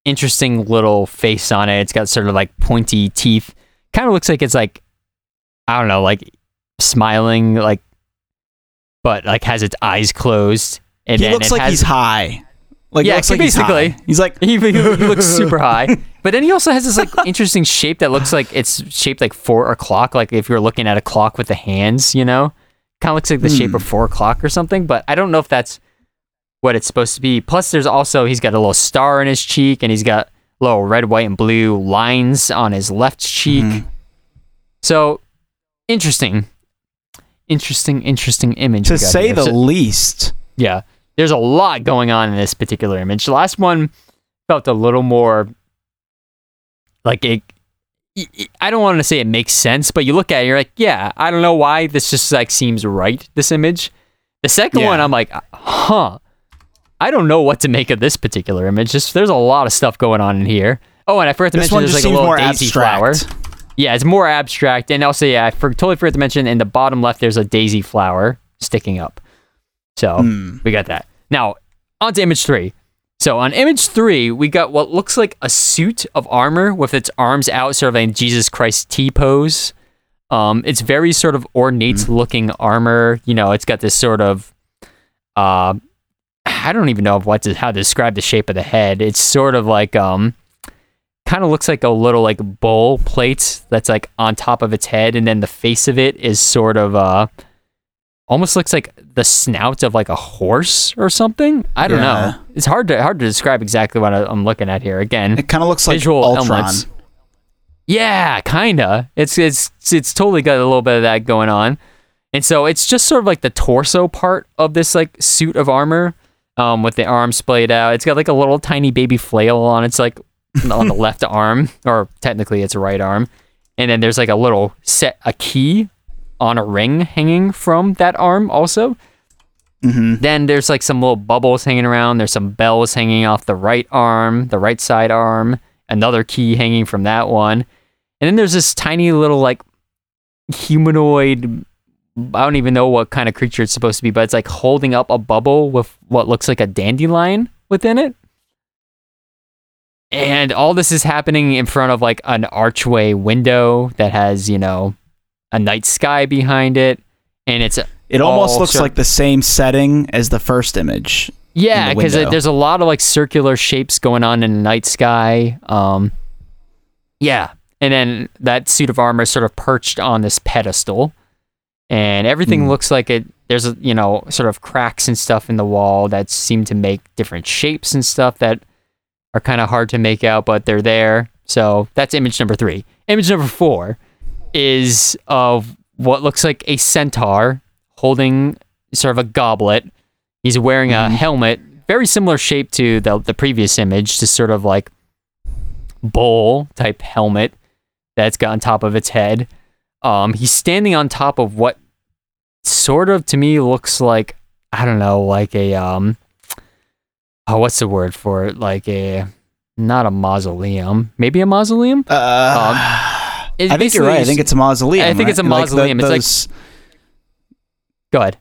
[SPEAKER 2] interesting little face on it. It's got sort of like pointy teeth. Kind of looks like it's like I don't know, like smiling, like but like has its eyes closed. And
[SPEAKER 1] he
[SPEAKER 2] then
[SPEAKER 1] looks
[SPEAKER 2] it
[SPEAKER 1] like
[SPEAKER 2] has,
[SPEAKER 1] he's high. Like
[SPEAKER 2] Yeah,
[SPEAKER 1] looks like
[SPEAKER 2] basically.
[SPEAKER 1] he's, he's like
[SPEAKER 2] he, he looks super high. But then he also has this like interesting shape that looks like it's shaped like four o'clock. Like if you're looking at a clock with the hands, you know, kind of looks like the shape of hmm. four o'clock or something. But I don't know if that's what it's supposed to be. Plus, there's also he's got a little star in his cheek, and he's got little red, white, and blue lines on his left cheek. Mm-hmm. So interesting, interesting, interesting image.
[SPEAKER 1] to say the
[SPEAKER 2] So-
[SPEAKER 1] least.
[SPEAKER 2] yeah, there's a lot going on in this particular image. The last one felt a little more like it. I don't want to say it makes sense, but you look at it, you're like, yeah, I don't know why this just like seems right. This image. The second
[SPEAKER 1] Yeah.
[SPEAKER 2] one, I'm like, huh. I don't know what to make of this particular image. Just there's a lot of stuff going on in here. Oh, and I forgot to
[SPEAKER 1] This
[SPEAKER 2] mention there's like a little
[SPEAKER 1] more
[SPEAKER 2] daisy
[SPEAKER 1] abstract.
[SPEAKER 2] flower. Yeah, it's more abstract, and also yeah, I for, totally forgot to mention in the bottom left there's a daisy flower sticking up. So
[SPEAKER 1] Hmm.
[SPEAKER 2] we got that. Now on to image three. So on image three, we got what looks like a suit of armor with its arms out, sort of in Jesus Christ T pose. Um, it's very sort of ornate looking armor. You know, it's got this sort of, uh, I don't even know what to, how to describe the shape of the head. It's sort of like, um, kind of looks like a little like bowl plate that's like on top of its head, and then the face of it is sort of, uh, almost looks like the snout of like a horse or something. I don't
[SPEAKER 1] Yeah.
[SPEAKER 2] know. It's hard to hard to describe exactly what I'm looking at here. Again,
[SPEAKER 1] It kind of looks like Ultron.
[SPEAKER 2] elements. yeah, kinda. It's it's it's totally got a little bit of that going on, and so it's just sort of like the torso part of this like suit of armor, um, with the arms splayed out. It's got like a little tiny baby flail on its like on the left arm, or technically it's right arm, and then there's like a little set a key on a ring hanging from that arm also. Mm-hmm. Then there's like some little bubbles hanging around. There's some bells hanging off the right arm, the right side arm, another key hanging from that one. And then there's this tiny little like humanoid I don't even know what kind of creature it's supposed to be, but it's like holding up a bubble with what looks like a dandelion within it. And all this is happening in front of like an archway window that has, you know, a night sky behind it. And it's
[SPEAKER 1] It almost looks
[SPEAKER 2] sort-
[SPEAKER 1] like the same setting as the first image.
[SPEAKER 2] Yeah,
[SPEAKER 1] in the
[SPEAKER 2] because there's a lot of like circular shapes going on in the night sky. Um, yeah, and then that suit of armor is sort of perched on this pedestal, and everything
[SPEAKER 1] Hmm.
[SPEAKER 2] looks like it. There's a, you know sort of cracks and stuff in the wall that seem to make different shapes and stuff that are kind of hard to make out, but they're there. So that's image number three. Image number four is of what looks like a centaur holding sort of a goblet. He's wearing a helmet, very similar shape to the the previous image, just sort of like bowl type helmet that's got on top of its head. Um, he's standing on top of what sort of to me looks like I don't know, like a um, oh, what's the word for it? Like a not a mausoleum, maybe a mausoleum.
[SPEAKER 1] Uh,
[SPEAKER 2] It's
[SPEAKER 1] I think you're right. I think it's a mausoleum.
[SPEAKER 2] I think it's a
[SPEAKER 1] right? Like the-
[SPEAKER 2] mausoleum. It's like- Go ahead.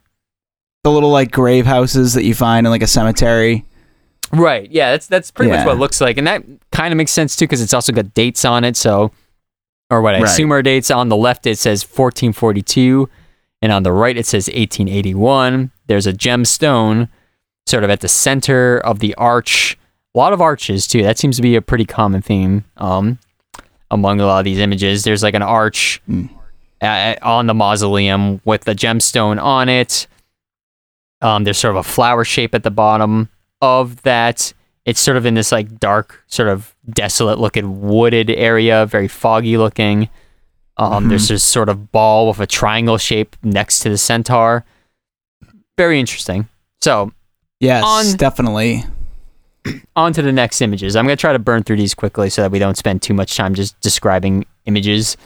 [SPEAKER 1] the little like grave houses that you find in like a cemetery.
[SPEAKER 2] Right. Yeah, that's that's pretty much what it looks like, and that kind of makes sense too because it's also got dates on it. So, or what I
[SPEAKER 1] Right.
[SPEAKER 2] assume are dates. On the left, it says 1442, and on the right, it says 1881. There's a gemstone, sort of at the center of the arch. A lot of arches too. That seems to be a pretty common theme um, among a lot of these images. There's like an arch uh, on the mausoleum with a gemstone on it. Um, there's sort of a flower shape at the bottom of that. It's sort of in this like dark, sort of desolate looking wooded area, very foggy looking. Um, There's this sort of ball with a triangle shape next to the centaur. Very interesting. So,
[SPEAKER 1] Yes,
[SPEAKER 2] On-
[SPEAKER 1] definitely.
[SPEAKER 2] on to the next images. I'm going to try to burn through these quickly so that we don't spend too much time just describing images.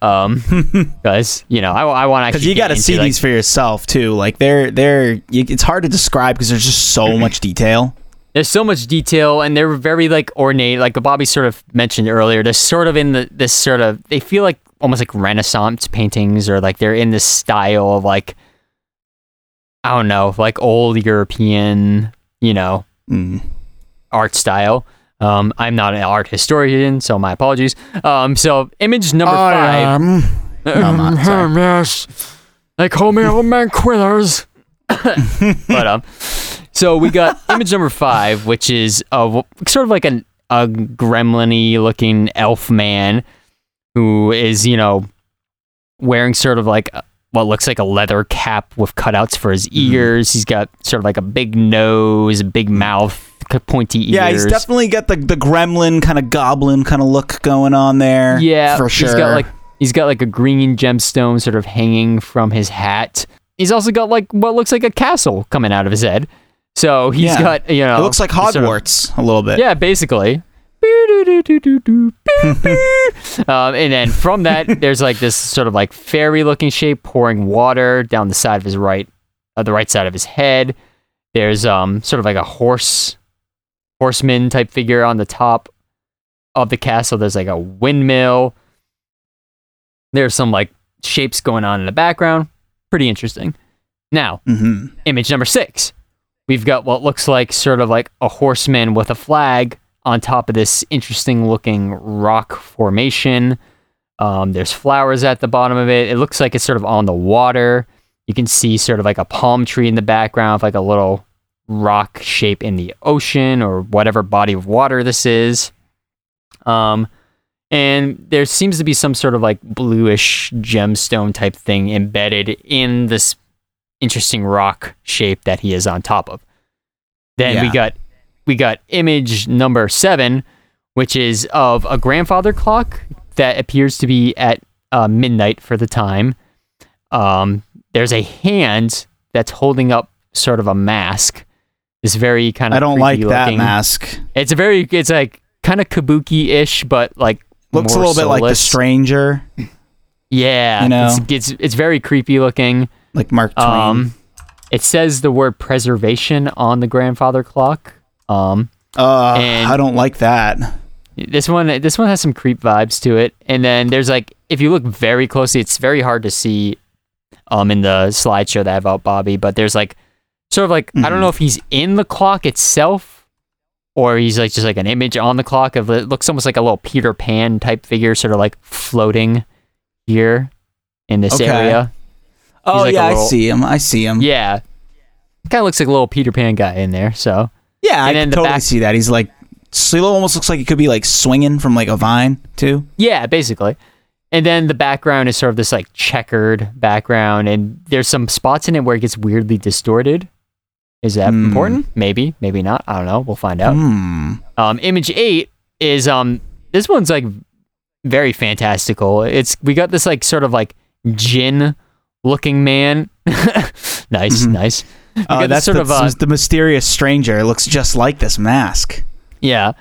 [SPEAKER 2] Um, because, you know, I, I want to
[SPEAKER 1] Because you got to see these for yourself too. Like they're they're. You, it's hard to describe because there's just so much detail.
[SPEAKER 2] there's so much detail and they're very like ornate like bobby sort of mentioned earlier they're sort of in the this sort of they feel like almost like renaissance paintings or like they're in this style of like i don't know like old european you know
[SPEAKER 1] Mm.
[SPEAKER 2] art style um i'm not an art historian so my apologies um so image number five
[SPEAKER 1] Um, I'm not, sorry.
[SPEAKER 2] yes. They call me old man Quillers. but um, so we got image number five, which is a sort of like an a gremlin-y looking elf man who is you know wearing sort of like a- what looks like a leather cap with cutouts for his
[SPEAKER 1] Mm-hmm.
[SPEAKER 2] ears. He's got sort of like a big nose, a big mouth, pointy ears.
[SPEAKER 1] Yeah, he's definitely got the the gremlin kind of goblin kind of look going on there.
[SPEAKER 2] Yeah,
[SPEAKER 1] for sure.
[SPEAKER 2] He's got like he's got like a green gemstone sort of hanging from his hat. He's also got like what looks like a castle coming out of his head. So he's
[SPEAKER 1] Yeah.
[SPEAKER 2] got you know
[SPEAKER 1] it looks like
[SPEAKER 2] sort of-
[SPEAKER 1] Hogwarts a little bit.
[SPEAKER 2] yeah, basically. Um, and then from that, there's like this sort of like fairy-looking shape pouring water down the side of his right, uh, the right side of his head. There's um sort of like a horse, horseman type figure on the top of the castle. There's like a windmill. There's some like shapes going on in the background. Pretty interesting. Now,
[SPEAKER 1] hmm
[SPEAKER 2] image number six. We've got what looks like sort of like a horseman with a flag on top of this interesting looking rock formation. Um, there's flowers at the bottom of it. It looks like it's sort of on the water. You can see sort of like a palm tree in the background, with like a little rock shape in the ocean or whatever body of water this is. Um, and there seems to be some sort of like bluish gemstone type thing embedded in this interesting rock shape that he is on top of. Then we got we got image number seven, which is of a grandfather clock that appears to be at uh, midnight for the time. Um, there's a hand that's holding up sort of a mask. This very kind of
[SPEAKER 1] I don't like
[SPEAKER 2] creepy
[SPEAKER 1] that mask.
[SPEAKER 2] It's a very it's like kind of kabuki-ish, but like
[SPEAKER 1] Looks a little bit like the. Stranger,
[SPEAKER 2] Yeah,
[SPEAKER 1] you know?
[SPEAKER 2] it's, it's it's very creepy looking.
[SPEAKER 1] like Mark Twain.
[SPEAKER 2] Um, it says the word preservation on the grandfather clock. Um,
[SPEAKER 1] uh, I don't like that.
[SPEAKER 2] this one this one has some creep vibes to it, and then there's like if you look very closely, it's very hard to see um in the slideshow that I have out Bobby, but there's like sort of like I don't
[SPEAKER 1] Mhm.
[SPEAKER 2] know if he's in the clock itself or he's like just like an image on the clock of it looks almost like a little Peter Pan type figure, sort of like floating here in this
[SPEAKER 1] Okay.
[SPEAKER 2] area.
[SPEAKER 1] Oh
[SPEAKER 2] like
[SPEAKER 1] yeah,
[SPEAKER 2] little-
[SPEAKER 1] I see him. I see him.
[SPEAKER 2] Yeah. Kind of looks like a little Peter Pan guy in there. So
[SPEAKER 1] Yeah, I
[SPEAKER 2] And then
[SPEAKER 1] can
[SPEAKER 2] the
[SPEAKER 1] totally
[SPEAKER 2] back-
[SPEAKER 1] see that. He's like, Silo almost looks like he could be like swinging from like a vine too.
[SPEAKER 2] yeah, basically. And then the background is sort of this like checkered background, and there's some spots in it where it gets weirdly distorted. Is that
[SPEAKER 1] Hmm.
[SPEAKER 2] important? Maybe, maybe not. I don't know. We'll find out.
[SPEAKER 1] Hmm.
[SPEAKER 2] Um, image eight is um this one's like very fantastical. It's we got this like sort of like jinn looking man. nice,
[SPEAKER 1] Mhm.
[SPEAKER 2] nice.
[SPEAKER 1] Uh, that's
[SPEAKER 2] sort
[SPEAKER 1] the,
[SPEAKER 2] of uh,
[SPEAKER 1] the mysterious stranger. It looks just like this mask.
[SPEAKER 2] Yeah.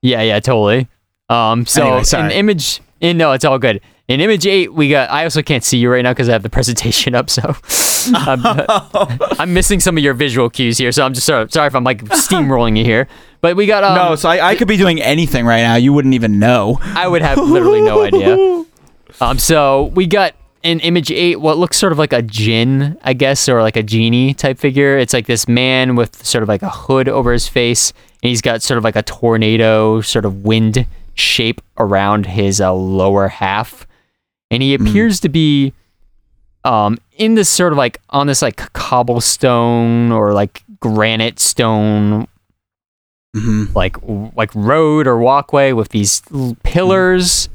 [SPEAKER 2] Yeah, yeah, totally. Um so
[SPEAKER 1] Anyway,
[SPEAKER 2] in image in no, it's all good. In image 8, we got I also can't see you right now cuz I have the presentation up, so I'm, I'm missing some of your visual cues here, so I'm just sorry, sorry if I'm like steamrolling you here. But we got um
[SPEAKER 1] no, so I, I could be doing anything right now. You wouldn't even know.
[SPEAKER 2] I would have literally no idea. Um so we got in image eight, what looks sort of like a jinn, I guess, or like a genie type figure. It's like this man with sort of like a hood over his face, and he's got sort of like a tornado sort of wind shape around his uh, lower half, and he appears to be um in this sort of like on this like cobblestone or like granite stone
[SPEAKER 1] hmm
[SPEAKER 2] like like road or walkway with these pillars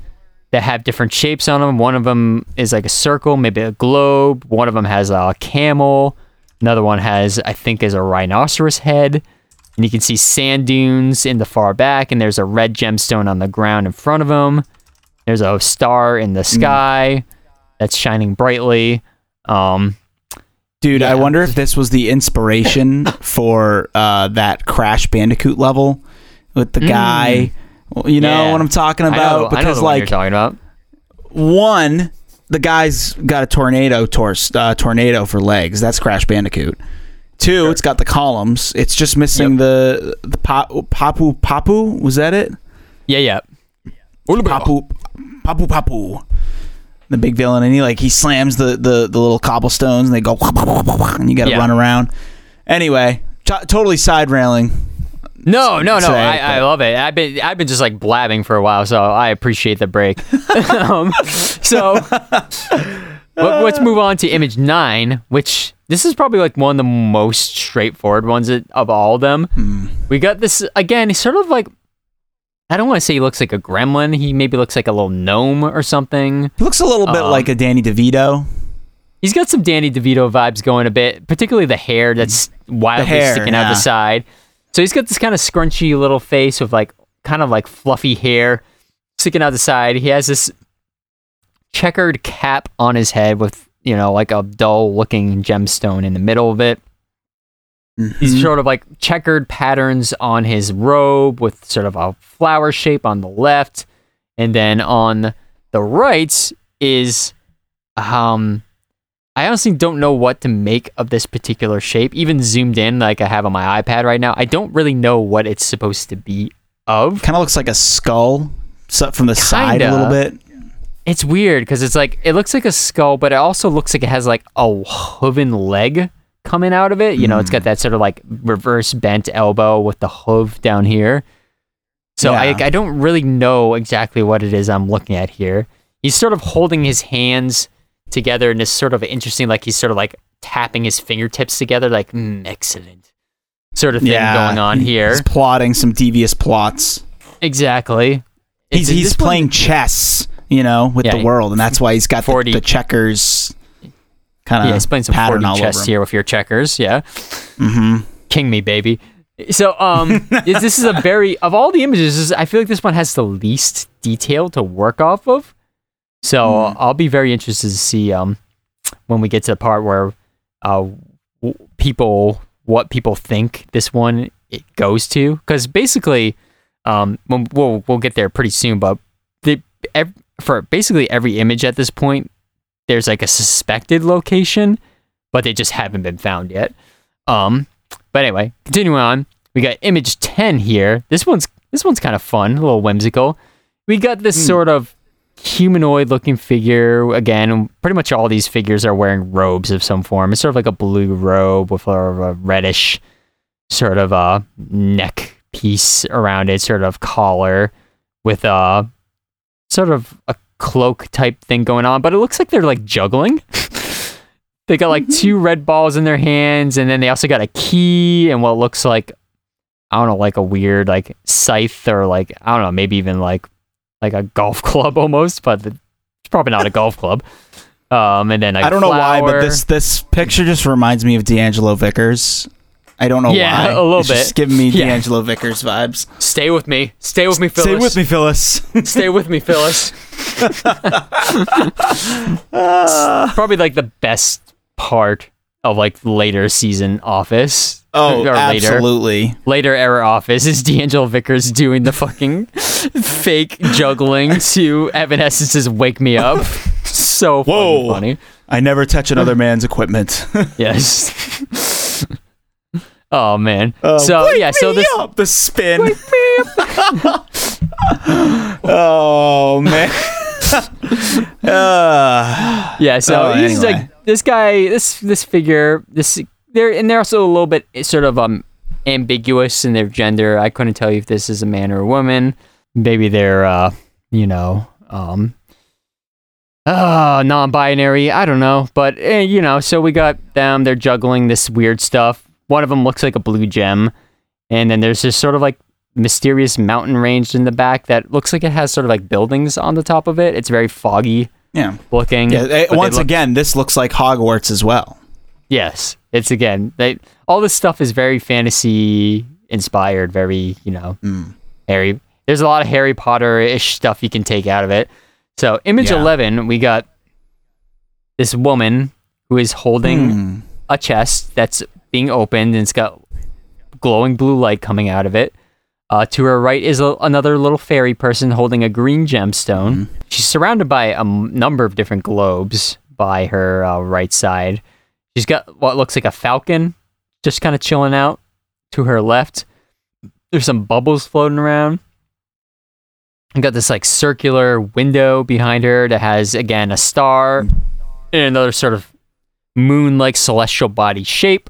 [SPEAKER 2] that have different shapes on them. One of them is like a circle, maybe a globe. One of them has a camel. Another one has, I think, is a rhinoceros head. And you can see sand dunes in the far back, and there's a red gemstone on the ground in front of them. There's a star in the sky that's shining brightly. Um,
[SPEAKER 1] Dude, I wonder if this was the inspiration for uh, that Crash Bandicoot level with the guy. Well, You know.
[SPEAKER 2] Yeah.
[SPEAKER 1] what I'm talking
[SPEAKER 2] I know,
[SPEAKER 1] about?
[SPEAKER 2] I know
[SPEAKER 1] because
[SPEAKER 2] the one you're
[SPEAKER 1] like
[SPEAKER 2] talking about.
[SPEAKER 1] one, the guy's got a tornado tor- uh, tornado for legs. That's Crash Bandicoot. Two, it's got the columns. It's just missing the the pa- papu papu. Was that it?
[SPEAKER 2] Yeah, yeah.
[SPEAKER 1] Papu papu papu. The big villain, and he like he slams the the, the little cobblestones, and they go, and you got to
[SPEAKER 2] Yeah.
[SPEAKER 1] run around. Anyway, t- totally side railing.
[SPEAKER 2] No, no, no.
[SPEAKER 1] say,
[SPEAKER 2] I, I love it. I've been I've been just like blabbing for a while, so I appreciate the break. um, so let, let's move on to image nine, which this is probably like one of the most straightforward ones of all of them.
[SPEAKER 1] Hmm.
[SPEAKER 2] We got this again. He's sort of like I don't want to say he looks like a gremlin. He maybe looks like a little gnome or something.
[SPEAKER 1] He looks a little bit
[SPEAKER 2] Um,
[SPEAKER 1] like a Danny DeVito.
[SPEAKER 2] He's got some Danny DeVito vibes going a bit, particularly the hair that's wildly
[SPEAKER 1] hair,
[SPEAKER 2] sticking out
[SPEAKER 1] yeah.
[SPEAKER 2] the side. So he's got this kind of scrunchy little face with like kind of like fluffy hair sticking out the side. He has this checkered cap on his head with, you know, like a dull looking gemstone in the middle of it. These
[SPEAKER 1] Mhm.
[SPEAKER 2] sort of like checkered patterns on his robe with sort of a flower shape on the left. And then on the right is um I honestly don't know what to make of this particular shape. Even zoomed in like I have on my iPad right now, I don't really know what it's supposed to be of.
[SPEAKER 1] Kind of looks like a skull from the side a little bit.
[SPEAKER 2] It's weird because it's like it looks like a skull, but it also looks like it has like a hooven leg coming out of it. You know, it's got hmm. that sort of like reverse bent elbow with the hoof down here. So I I don't really know exactly what it is I'm looking at here. He's sort of holding his hands together and this sort of interesting, like he's sort of like tapping his fingertips together, like mm, excellent sort of thing
[SPEAKER 1] Yeah,
[SPEAKER 2] going on here.
[SPEAKER 1] He's plotting some devious plots.
[SPEAKER 2] Exactly.
[SPEAKER 1] He's
[SPEAKER 2] It's-
[SPEAKER 1] he's
[SPEAKER 2] this one-
[SPEAKER 1] playing chess, you know, with
[SPEAKER 2] Yeah,
[SPEAKER 1] the world, and that's why he's got the,
[SPEAKER 2] 40
[SPEAKER 1] the checkers kind of Yeah,
[SPEAKER 2] he's playing some
[SPEAKER 1] pattern
[SPEAKER 2] 4D
[SPEAKER 1] all
[SPEAKER 2] chess
[SPEAKER 1] over.
[SPEAKER 2] here with your checkers. Yeah.
[SPEAKER 1] mm-hmm.
[SPEAKER 2] King me, baby. So, um, is- this is a very of all the images. Is, I feel like this one has the least detail to work off of. So
[SPEAKER 1] Hmm.
[SPEAKER 2] I'll be very interested to see um when we get to the part where uh w- people what people think this one it goes to because basically um we'll we'll get there pretty soon, but the ev- for basically every image at this point there's like a suspected location, but they just haven't been found yet. Um, but anyway, continuing on, we got image 10 here. This one's this one's kind of fun, a little whimsical. We got this sort of humanoid looking figure again. Pretty much all these figures are wearing robes of some form. It's sort of like a blue robe with sort of a reddish sort of a neck piece around it, sort of collar with a sort of a cloak type thing going on, but it looks like they're like juggling. they got like mm-hmm. two red balls in their hands, and then they also got a key and what looks like I don't know, like a weird like scythe or like I don't know, maybe even like like a golf club almost, but it's probably not a golf club. Um, and then like
[SPEAKER 1] I don't know why, but this this picture just reminds me of D'Angelo Vickers. I don't know
[SPEAKER 2] Yeah,
[SPEAKER 1] why.
[SPEAKER 2] a little
[SPEAKER 1] it's
[SPEAKER 2] bit.
[SPEAKER 1] Just giving me
[SPEAKER 2] Yeah.
[SPEAKER 1] D'Angelo Vickers vibes.
[SPEAKER 2] stay with me, stay with me, Phyllis.
[SPEAKER 1] Stay with me, Phyllis.
[SPEAKER 2] Stay with me, Phyllis. Probably like the best part of like later season Office.
[SPEAKER 1] oh,
[SPEAKER 2] later
[SPEAKER 1] absolutely.
[SPEAKER 2] later era Office is D'Angelo Vickers doing the fucking fake juggling to Evanescence's "Wake Me Up." So
[SPEAKER 1] Whoa.
[SPEAKER 2] funny.
[SPEAKER 1] I never touch another man's equipment.
[SPEAKER 2] Yes. oh man.
[SPEAKER 1] Uh,
[SPEAKER 2] so
[SPEAKER 1] wake
[SPEAKER 2] yeah. So
[SPEAKER 1] me
[SPEAKER 2] this.
[SPEAKER 1] up, the spin. oh man. Uh,
[SPEAKER 2] Yeah, so
[SPEAKER 1] Oh,
[SPEAKER 2] he's
[SPEAKER 1] anyway.
[SPEAKER 2] like this guy, this this figure, this they're and they're also a little bit sort of um ambiguous in their gender. I couldn't tell you if this is a man or a woman. Maybe they're uh, you know, um uh non-binary, I don't know, but eh, you know, so we got them, they're juggling this weird stuff. One of them looks like a blue gem, and then there's this sort of like mysterious mountain range in the back that looks like it has sort of like buildings on the top of it. It's very foggy
[SPEAKER 1] yeah.
[SPEAKER 2] looking.
[SPEAKER 1] Yeah.
[SPEAKER 2] they
[SPEAKER 1] once
[SPEAKER 2] look-
[SPEAKER 1] again, this looks like Hogwarts as well.
[SPEAKER 2] Yes, it's again. They all this stuff is very fantasy inspired. Very you know, Harry. There's a lot of Harry Potter ish stuff you can take out of it. So image
[SPEAKER 1] Yeah.
[SPEAKER 2] eleven, we got this woman who is holding
[SPEAKER 1] Hmm.
[SPEAKER 2] a chest that's being opened and it's got glowing blue light coming out of it. Uh, to her right is a, another little fairy person holding a green gemstone. She's surrounded by a m- number of different globes by her uh, right side. She's got what looks like a falcon just kind of chilling out to her left. There's some bubbles floating around. And got this like circular window behind her that has again a star and another sort of moon-like celestial body shape.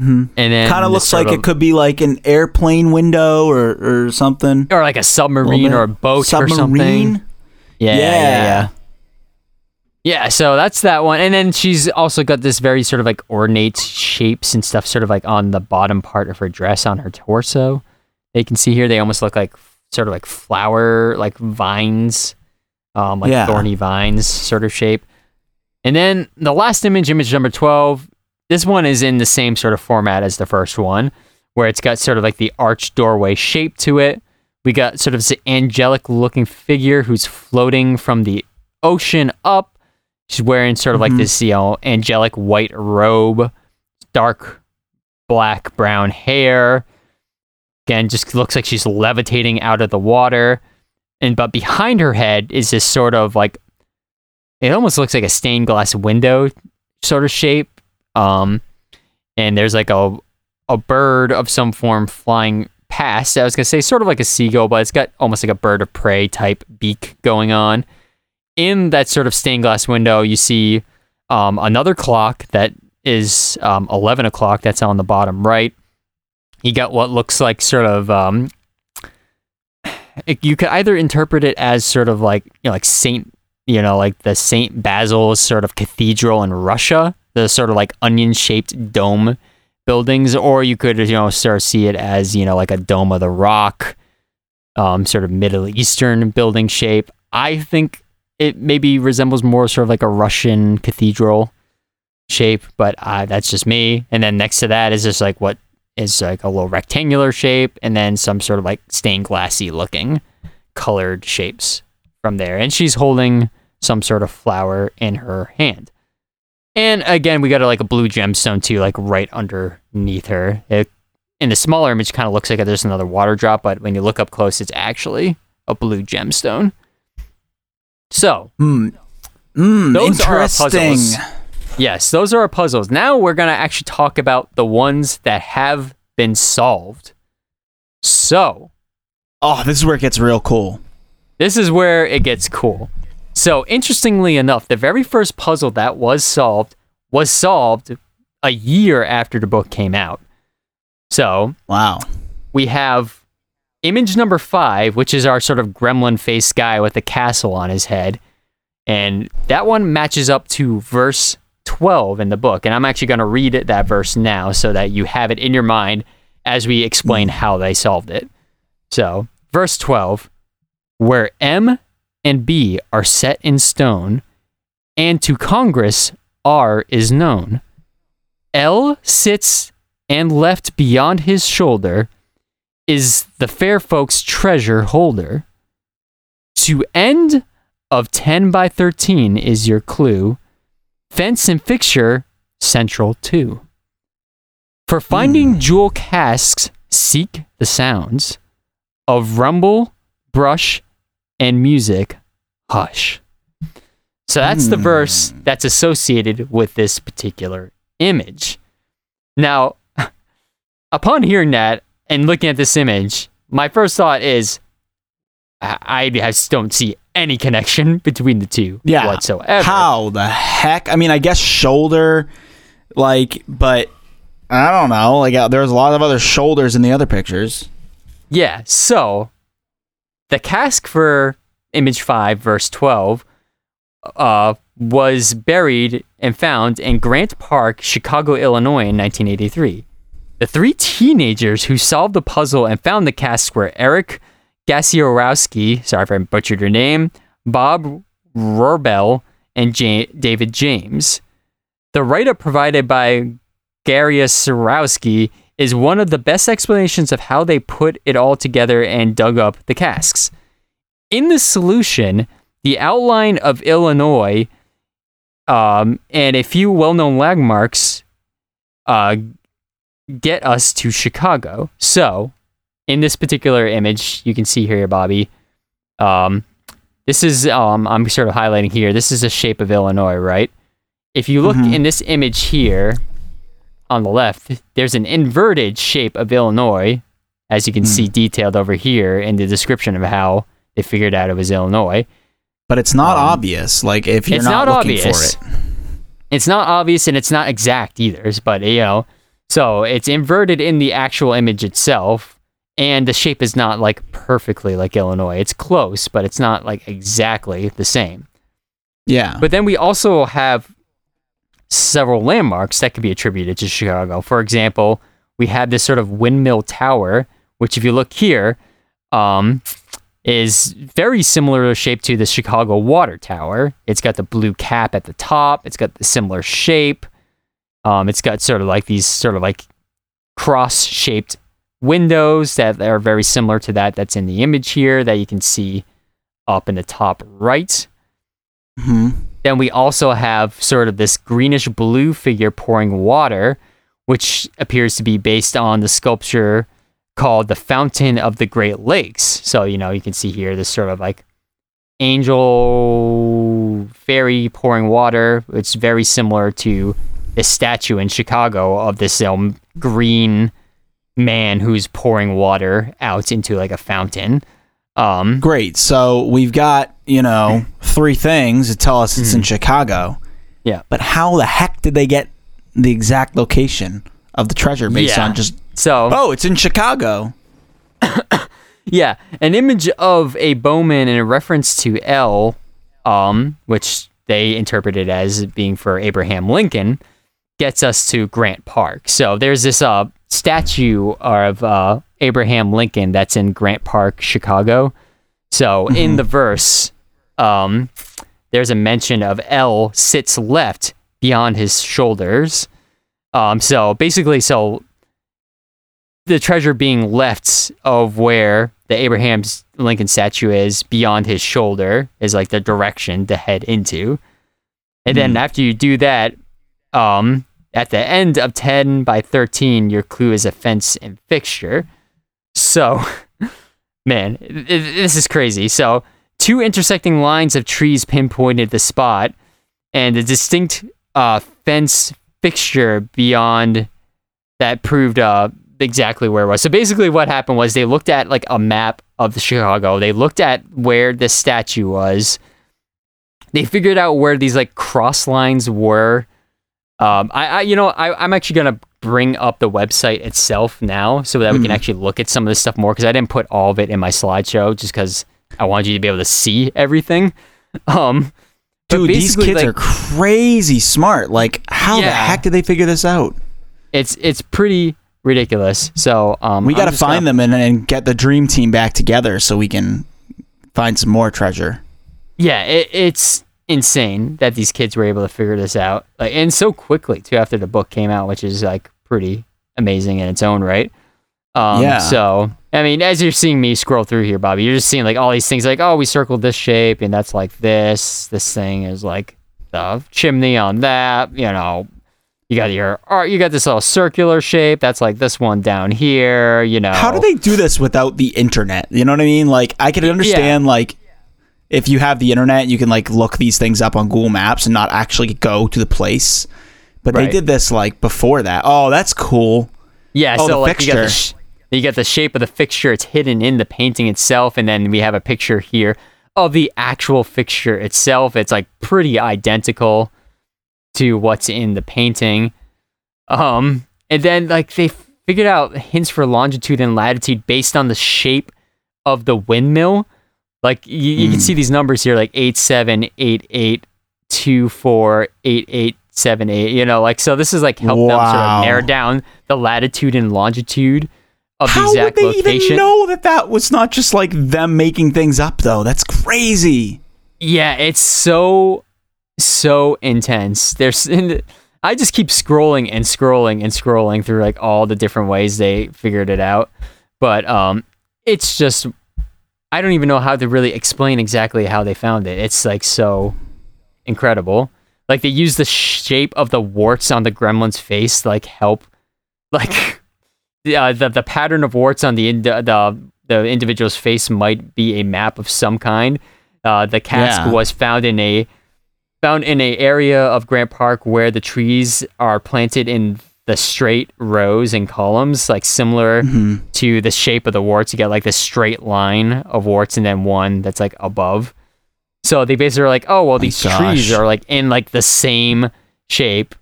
[SPEAKER 1] Mhm.
[SPEAKER 2] And then
[SPEAKER 1] Kind of looks like
[SPEAKER 2] of-
[SPEAKER 1] it could be like an airplane window or, or something.
[SPEAKER 2] or like a submarine
[SPEAKER 1] bit.
[SPEAKER 2] or a boat
[SPEAKER 1] Submarine.
[SPEAKER 2] or something. Yeah, yeah, yeah, yeah. Yeah, so that's that one. And then she's also got this very sort of like ornate shapes and stuff sort of like on the bottom part of her dress on her torso. They can see here they almost look like sort of like flower like vines. Um like
[SPEAKER 1] Yeah.
[SPEAKER 2] thorny vines sort of shape. And then the last image, image number 12, this one is in the same sort of format as the first one, where it's got sort of like the arched doorway shape to it. We got sort of this angelic looking figure who's floating from the ocean up. She's wearing sort of like
[SPEAKER 1] Mhm.
[SPEAKER 2] this, you know, angelic white robe, dark black brown hair. Again, just looks like she's levitating out of the water. And but behind her head is this sort of like it almost looks like a stained glass window sort of shape. Um and there's like a a bird of some form flying past. I was gonna say sort of like a seagull, but it's got almost like a bird of prey type beak going on. In that sort of stained glass window, you see um, another clock that is um, 11 o'clock. That's on the bottom right. You got what looks like sort of. Um, it- you could either interpret it as sort of like you know, like Saint, you know, like the Saint Basil's sort of cathedral in Russia, the sort of like onion-shaped dome buildings, or you could you know sort of see it as you know like a dome of the rock, um, sort of Middle Eastern building shape. I think it maybe resembles more sort of like a Russian cathedral shape, but uh, that's just me. And then next to that is just like what is like a little rectangular shape, and then some sort of like stained glassy looking colored shapes from there. And she's holding some sort of flower in her hand. And again, we got a, like a blue gemstone too, like right underneath her. It, in the smaller image, kind of looks like there's another water drop, but when you look up close, it's actually a blue gemstone. So,
[SPEAKER 1] Hmm. Hmm.
[SPEAKER 2] Those are our puzzles. yes, those are our puzzles. Now we're going to actually talk about the ones that have been solved. So,
[SPEAKER 1] Oh, this is where it gets real cool.
[SPEAKER 2] this is where it gets cool. So, interestingly enough, the very first puzzle that was solved was solved a year after the book came out. So,
[SPEAKER 1] Wow.
[SPEAKER 2] we have image number five, which is our sort of gremlin faced guy with a castle on his head. And that one matches up to verse 12 in the book. And I'm actually going to read it, that verse now so that you have it in your mind as we explain how they solved it. So, verse 12 where M and B are set in stone, and to Congress R is known. L sits and left beyond his shoulder is the fair folks' treasure holder. To end of 10 by 13 is your clue. Fence and fixture central too. For finding hmm. jewel casks, seek the sounds of rumble, brush, and music. Hush. So that's the verse that's associated with this particular image. Now, upon hearing that and looking at this image, my first thought is I, I just don't see any connection between the two
[SPEAKER 1] Yeah.
[SPEAKER 2] whatsoever.
[SPEAKER 1] How the heck? I mean, I guess shoulder, like, but I don't know. Like, uh, there's a lot of other shoulders in the other pictures.
[SPEAKER 2] Yeah, so the cask for image 5, verse 12, uh, was buried and found in Grant Park, Chicago, Illinois in 1983. The three teenagers who solved the puzzle and found the cask were Eric Gasiorowski, sorry if I butchered your name, Bob Rorbel, and Ja- David James. The write up provided by Gary Gasiorowski is one of the best explanations of how they put it all together and dug up the casks. In the solution, the outline of Illinois um, and a few well known landmarks uh, get us to Chicago. So, in this particular image, you can see here, Bobby. Um, this is um, I'm sort of highlighting here. This is the shape of Illinois, right? If you look
[SPEAKER 1] Mhm.
[SPEAKER 2] in this image here, on the left, there's an inverted shape of Illinois, as you can see detailed over here in the description of how they figured out it was Illinois.
[SPEAKER 1] But it's not
[SPEAKER 2] Um,
[SPEAKER 1] obvious. Like, if you're
[SPEAKER 2] it's
[SPEAKER 1] not,
[SPEAKER 2] not,
[SPEAKER 1] looking
[SPEAKER 2] obvious.
[SPEAKER 1] for it.
[SPEAKER 2] It's not obvious and it's not exact either, but you know, so it's inverted in the actual image itself, and the shape is not like perfectly like Illinois. It's close, but it's not like exactly the same.
[SPEAKER 1] Yeah.
[SPEAKER 2] But then we also have several landmarks that could be attributed to Chicago. For example, we have this sort of windmill tower, which, if you look here, um, is very similar shape to the Chicago Water Tower. It's got the blue cap at the top. It's got the similar shape. Um, it's got sort of like these sort of like cross-shaped windows that are very similar to that that's in the image here that you can see up in the top right.
[SPEAKER 1] Mhm.
[SPEAKER 2] Then we also have sort of this greenish blue figure pouring water, which appears to be based on the sculpture called the Fountain of the Great Lakes. So, you know, you can see here this sort of like angel fairy pouring water. It's very similar to this statue in Chicago of this um, green man who's pouring water out into like a fountain. Um,
[SPEAKER 1] Great. So we've got, you know, three things to tell us it's in Chicago.
[SPEAKER 2] Hmm. Yeah.
[SPEAKER 1] But how the heck did they get the exact location of the treasure based
[SPEAKER 2] Yeah.
[SPEAKER 1] on just,
[SPEAKER 2] so
[SPEAKER 1] oh, it's in Chicago?
[SPEAKER 2] Yeah, an image of a bowman in a reference to L, um, which they interpreted as being for Abraham Lincoln, gets us to Grant Park. So there's this uh, statue of uh, Abraham Lincoln that's in Grant Park, Chicago. So in the verse, um, there's a mention of L sits left beyond his shoulders. Um, so basically, so the treasure being left of where the Abraham Lincoln statue is beyond his shoulder is like the direction to head into. And then after you do that, um, at the end of 10 by 13, your clue is a fence and fixture. So, man, this is crazy. So, two intersecting lines of trees pinpointed the spot, and a distinct uh, fence fixture beyond that proved uh, exactly where it was. So basically, what happened was they looked at like a map of Chicago. They looked at where the statue was. They figured out where these like cross lines were. Um, I, I you know, I, I'm actually gonna bring up the website itself now so that we can actually look at some of this stuff more because I didn't put all of it in my slideshow just because I wanted you to be able to see everything. Um,
[SPEAKER 1] Dude, these kids
[SPEAKER 2] like,
[SPEAKER 1] are crazy smart. Like, how the heck did they figure this out?
[SPEAKER 2] it's it's pretty ridiculous. So um,
[SPEAKER 1] We got to find
[SPEAKER 2] gonna-
[SPEAKER 1] them and, and get the dream team back together so we can find some more treasure.
[SPEAKER 2] Yeah, it, it's insane that these kids were able to figure this out, like, and so quickly too after the book came out, which is like pretty amazing in its own right. Um,
[SPEAKER 1] Yeah.
[SPEAKER 2] So I mean, as you're seeing me scroll through here, Bobby, you're just seeing like all these things, like oh, we circled this shape, and that's like this. This thing is like the chimney on that. You know, you got your art. You got this little circular shape. That's like this one down here. You know,
[SPEAKER 1] How do they do this without the internet? You know what I mean? Like, I could understand, like, if you have the internet, you can, like, look these things up on Google Maps and not actually go to the place. But
[SPEAKER 2] Right.
[SPEAKER 1] they did this, like, before that. Oh, that's cool.
[SPEAKER 2] Yeah,
[SPEAKER 1] Oh,
[SPEAKER 2] so like you got the sh- You get the shape of the fixture; it's hidden in the painting itself, and then we have a picture here of the actual fixture itself. It's like pretty identical to what's in the painting. Um, and then like they figured out hints for longitude and latitude based on the shape of the windmill. Like you, you can see these numbers here, like eight seven eight eight two four eight eight seven eight. You know, like so. This is like help them sort of narrow down the latitude and longitude of
[SPEAKER 1] How
[SPEAKER 2] the
[SPEAKER 1] would
[SPEAKER 2] exact
[SPEAKER 1] they
[SPEAKER 2] location.
[SPEAKER 1] even know that that was not just like them making things up though? That's crazy.
[SPEAKER 2] Yeah, it's so so intense. There's and I just keep scrolling and scrolling and scrolling through like all the different ways they figured it out. But um it's just I don't even know how to really explain exactly how they found it. It's like so incredible. Like they use the shape of the warts on the gremlin's face to like help like the uh, the, the pattern of warts on the, ind- the the individual's face might be a map of some kind. Uh, the cask
[SPEAKER 1] Yeah.
[SPEAKER 2] was found in a found in a area of Grant Park where the trees are planted in the straight rows and columns, like similar
[SPEAKER 1] Mm-hmm.
[SPEAKER 2] to the shape of the warts. You get like this straight line of warts and then one that's like above. So they basically are like, oh well, these trees are like in like the same shape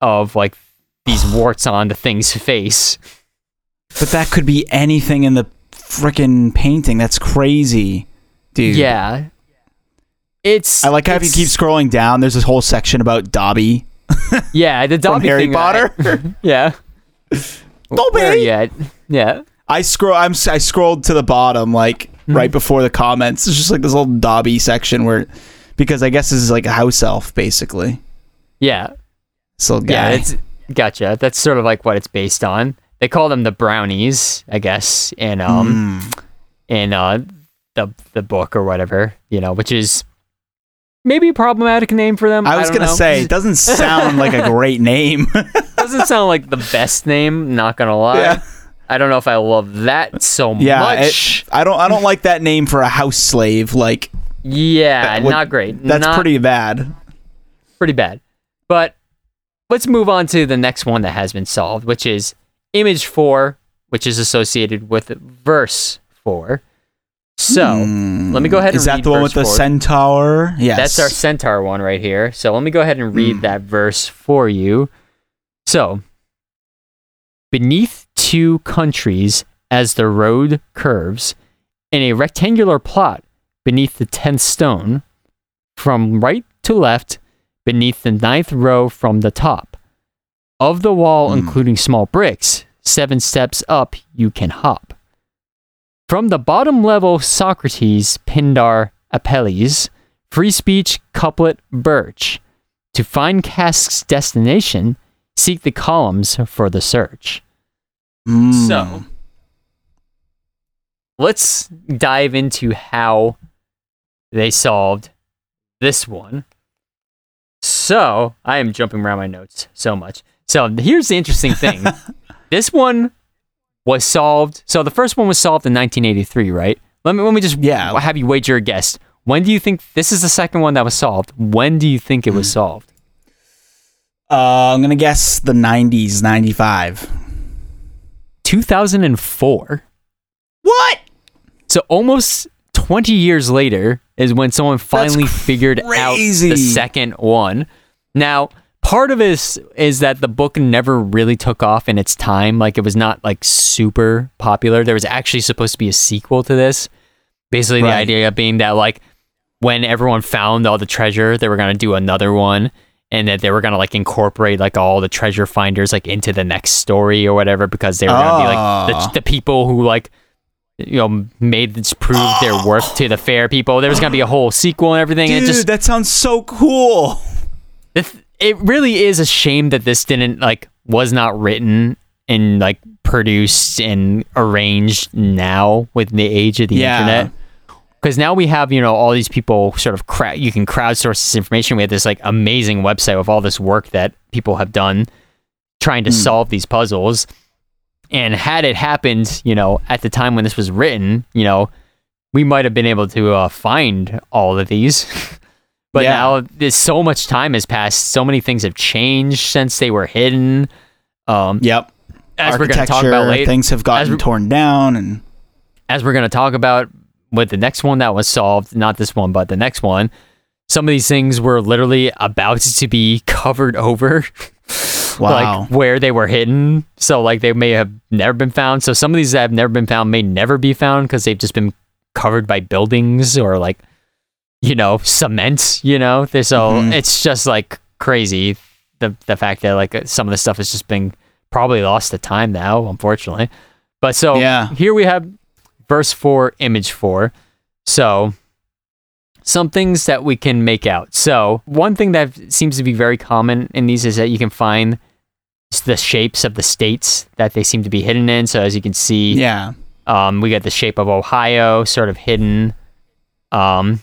[SPEAKER 2] of like these warts on the thing's face.
[SPEAKER 1] But that could be anything in the freaking painting. That's crazy, dude.
[SPEAKER 2] Yeah. It's
[SPEAKER 1] I like how if you keep scrolling down, there's this whole section about Dobby
[SPEAKER 2] yeah the Dobby
[SPEAKER 1] Harry
[SPEAKER 2] thing,
[SPEAKER 1] Potter.
[SPEAKER 2] yeah.
[SPEAKER 1] Dobby.
[SPEAKER 2] Yet? Yeah.
[SPEAKER 1] I scroll. I'm. I scrolled to the bottom, like
[SPEAKER 2] Hmm.
[SPEAKER 1] right before the comments. It's just like this little Dobby section where, because I guess this is like a house elf, basically.
[SPEAKER 2] Yeah.
[SPEAKER 1] This little
[SPEAKER 2] Yeah,
[SPEAKER 1] guy.
[SPEAKER 2] it's gotcha. That's sort of like what it's based on. They call them the brownies, I guess, in um
[SPEAKER 1] Mm.
[SPEAKER 2] in uh the the book or whatever, you know, which is maybe a problematic name for them.
[SPEAKER 1] I was
[SPEAKER 2] don't
[SPEAKER 1] gonna
[SPEAKER 2] know.
[SPEAKER 1] say it doesn't sound like a great name.
[SPEAKER 2] doesn't sound like the best name, not gonna lie.
[SPEAKER 1] Yeah.
[SPEAKER 2] I don't know if I love that so
[SPEAKER 1] yeah,
[SPEAKER 2] much.
[SPEAKER 1] it- I don't. I don't like that name for a house slave. Like
[SPEAKER 2] yeah,
[SPEAKER 1] would-
[SPEAKER 2] not great.
[SPEAKER 1] that's
[SPEAKER 2] Not-
[SPEAKER 1] pretty bad.
[SPEAKER 2] pretty bad. But let's move on to the next one that has been solved, which is image four, which is associated with verse four. So let me go ahead and
[SPEAKER 1] Hmm. Is that the one with the centaur? Yes.
[SPEAKER 2] That's our centaur one right here. So let me go ahead and read
[SPEAKER 1] Mm.
[SPEAKER 2] that verse for you. So, beneath two countries as the road curves, in a rectangular plot beneath the tenth stone, from right to left, beneath the ninth row from the top. Of the wall,
[SPEAKER 1] Mm.
[SPEAKER 2] including small bricks, seven steps up you can hop. From the bottom level, Socrates, Pindar, Apelles, free speech, couplet, birch. To find Cask's destination, seek the columns for the search.
[SPEAKER 1] Mm.
[SPEAKER 2] So, let's dive into how they solved this one. So, I am jumping around my notes so much. So, here's the interesting thing. this one was solved. So, the first one was solved in 1983, right? Let me let me just
[SPEAKER 1] Yeah.
[SPEAKER 2] have you wager a guess. When do you think this is the second one that was solved? When do you think it was solved?
[SPEAKER 1] Uh, I'm gonna guess the 90s, 95.
[SPEAKER 2] 2004.
[SPEAKER 1] What?
[SPEAKER 2] So almost 20 years later is when someone finally figured out the second one. Now, part of it is, is that the book never really took off in its time. Like it was not like super popular. There was actually supposed to be a sequel to this. Basically, the idea being that like when everyone found all the treasure, they were gonna do another one. And that they were gonna like incorporate like all the treasure finders like into the next story or whatever because they were gonna be like
[SPEAKER 1] Ah.
[SPEAKER 2] the, the people who like you know made this prove their worth to the fair people. There was gonna be a whole sequel and everything. and
[SPEAKER 1] Dude,
[SPEAKER 2] it just
[SPEAKER 1] that sounds so cool.
[SPEAKER 2] the th- it really is a shame that this didn't like was not written and like produced and arranged now with the age of the
[SPEAKER 1] Yeah.
[SPEAKER 2] internet. Because now we have you know all these people sort of crowd you can crowdsource this information. We have this like amazing website with all this work that people have done trying to solve these puzzles. And had it happened you know at the time when this was written you know we might have been able to uh, find all of these but
[SPEAKER 1] Yeah.
[SPEAKER 2] now there's so much time has passed so many things have changed since they were hidden um
[SPEAKER 1] Yep.
[SPEAKER 2] as we're going to talk about later,
[SPEAKER 1] things have gotten torn down, and
[SPEAKER 2] as we're going to talk about with the next one that was solved, not this one, but the next one, some of these things were literally about to be covered over.
[SPEAKER 1] wow,
[SPEAKER 2] Like where they were hidden. So, like, they may have never been found. So, some of these that have never been found may never be found because they've just been covered by buildings or, like, you know, cement, you know? So,
[SPEAKER 1] Mhm.
[SPEAKER 2] it's just like crazy the, the fact that, like, some of the stuff has just been probably lost to time now, unfortunately. But so,
[SPEAKER 1] Yeah.
[SPEAKER 2] here we have verse 4, image 4. So, some things that we can make out. So, one thing that seems to be very common in these is that you can find the shapes of the states that they seem to be hidden in. So, as you can see,
[SPEAKER 1] yeah,
[SPEAKER 2] um, we got the shape of Ohio sort of hidden. Um,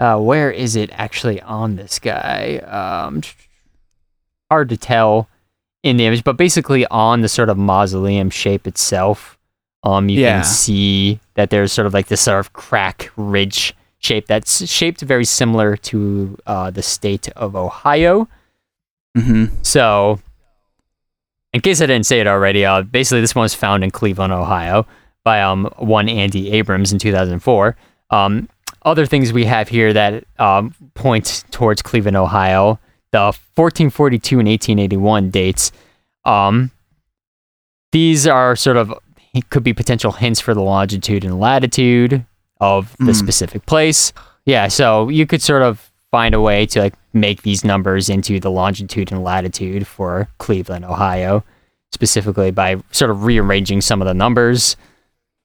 [SPEAKER 2] uh, where is it actually on this guy? Um, hard to tell in the image, but basically on the sort of mausoleum shape itself, um, you
[SPEAKER 1] Yeah.
[SPEAKER 2] can see that there's sort of like this sort of crack ridge shape that's shaped very similar to uh, the state of Ohio.
[SPEAKER 1] hmm
[SPEAKER 2] So, in case I didn't say it already, uh, basically this one was found in Cleveland, Ohio, by um one Andy Abrams in 2004. Um, other things we have here that um, point towards Cleveland, Ohio, the 1442 and 1881 dates. Um, these are sort of could be potential hints for the longitude and latitude of the
[SPEAKER 1] Mm.
[SPEAKER 2] specific place. Yeah, so you could sort of find a way to like make these numbers into the longitude and latitude for Cleveland, Ohio, specifically by sort of rearranging some of the numbers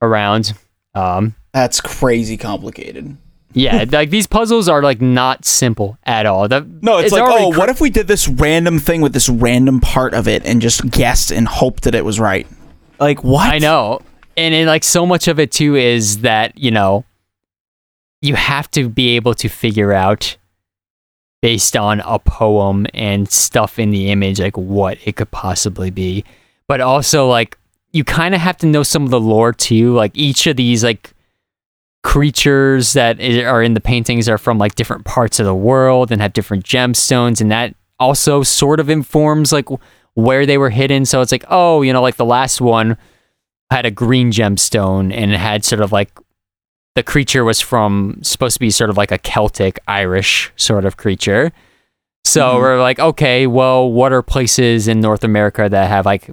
[SPEAKER 2] around. Um,
[SPEAKER 1] that's crazy complicated.
[SPEAKER 2] Yeah, like these puzzles are like not simple at all. The-
[SPEAKER 1] No, it's, like, oh,
[SPEAKER 2] cr-
[SPEAKER 1] what if we did this random thing with this random part of it and just guessed and hoped that it was right? Like what?
[SPEAKER 2] I know. And it, like so much of it too is that, you know, you have to be able to figure out based on a poem and stuff in the image like what it could possibly be. But also like you kind of have to know some of the lore too. Like each of these like creatures that are in the paintings are from like different parts of the world and have different gemstones and that also sort of informs like where they were hidden. So it's like, oh, you know, like the last one had a green gemstone and it had sort of like the creature was from supposed to be sort of like a Celtic Irish sort of creature. So
[SPEAKER 1] Mhm.
[SPEAKER 2] we're like, okay, well, what are places in North America that have like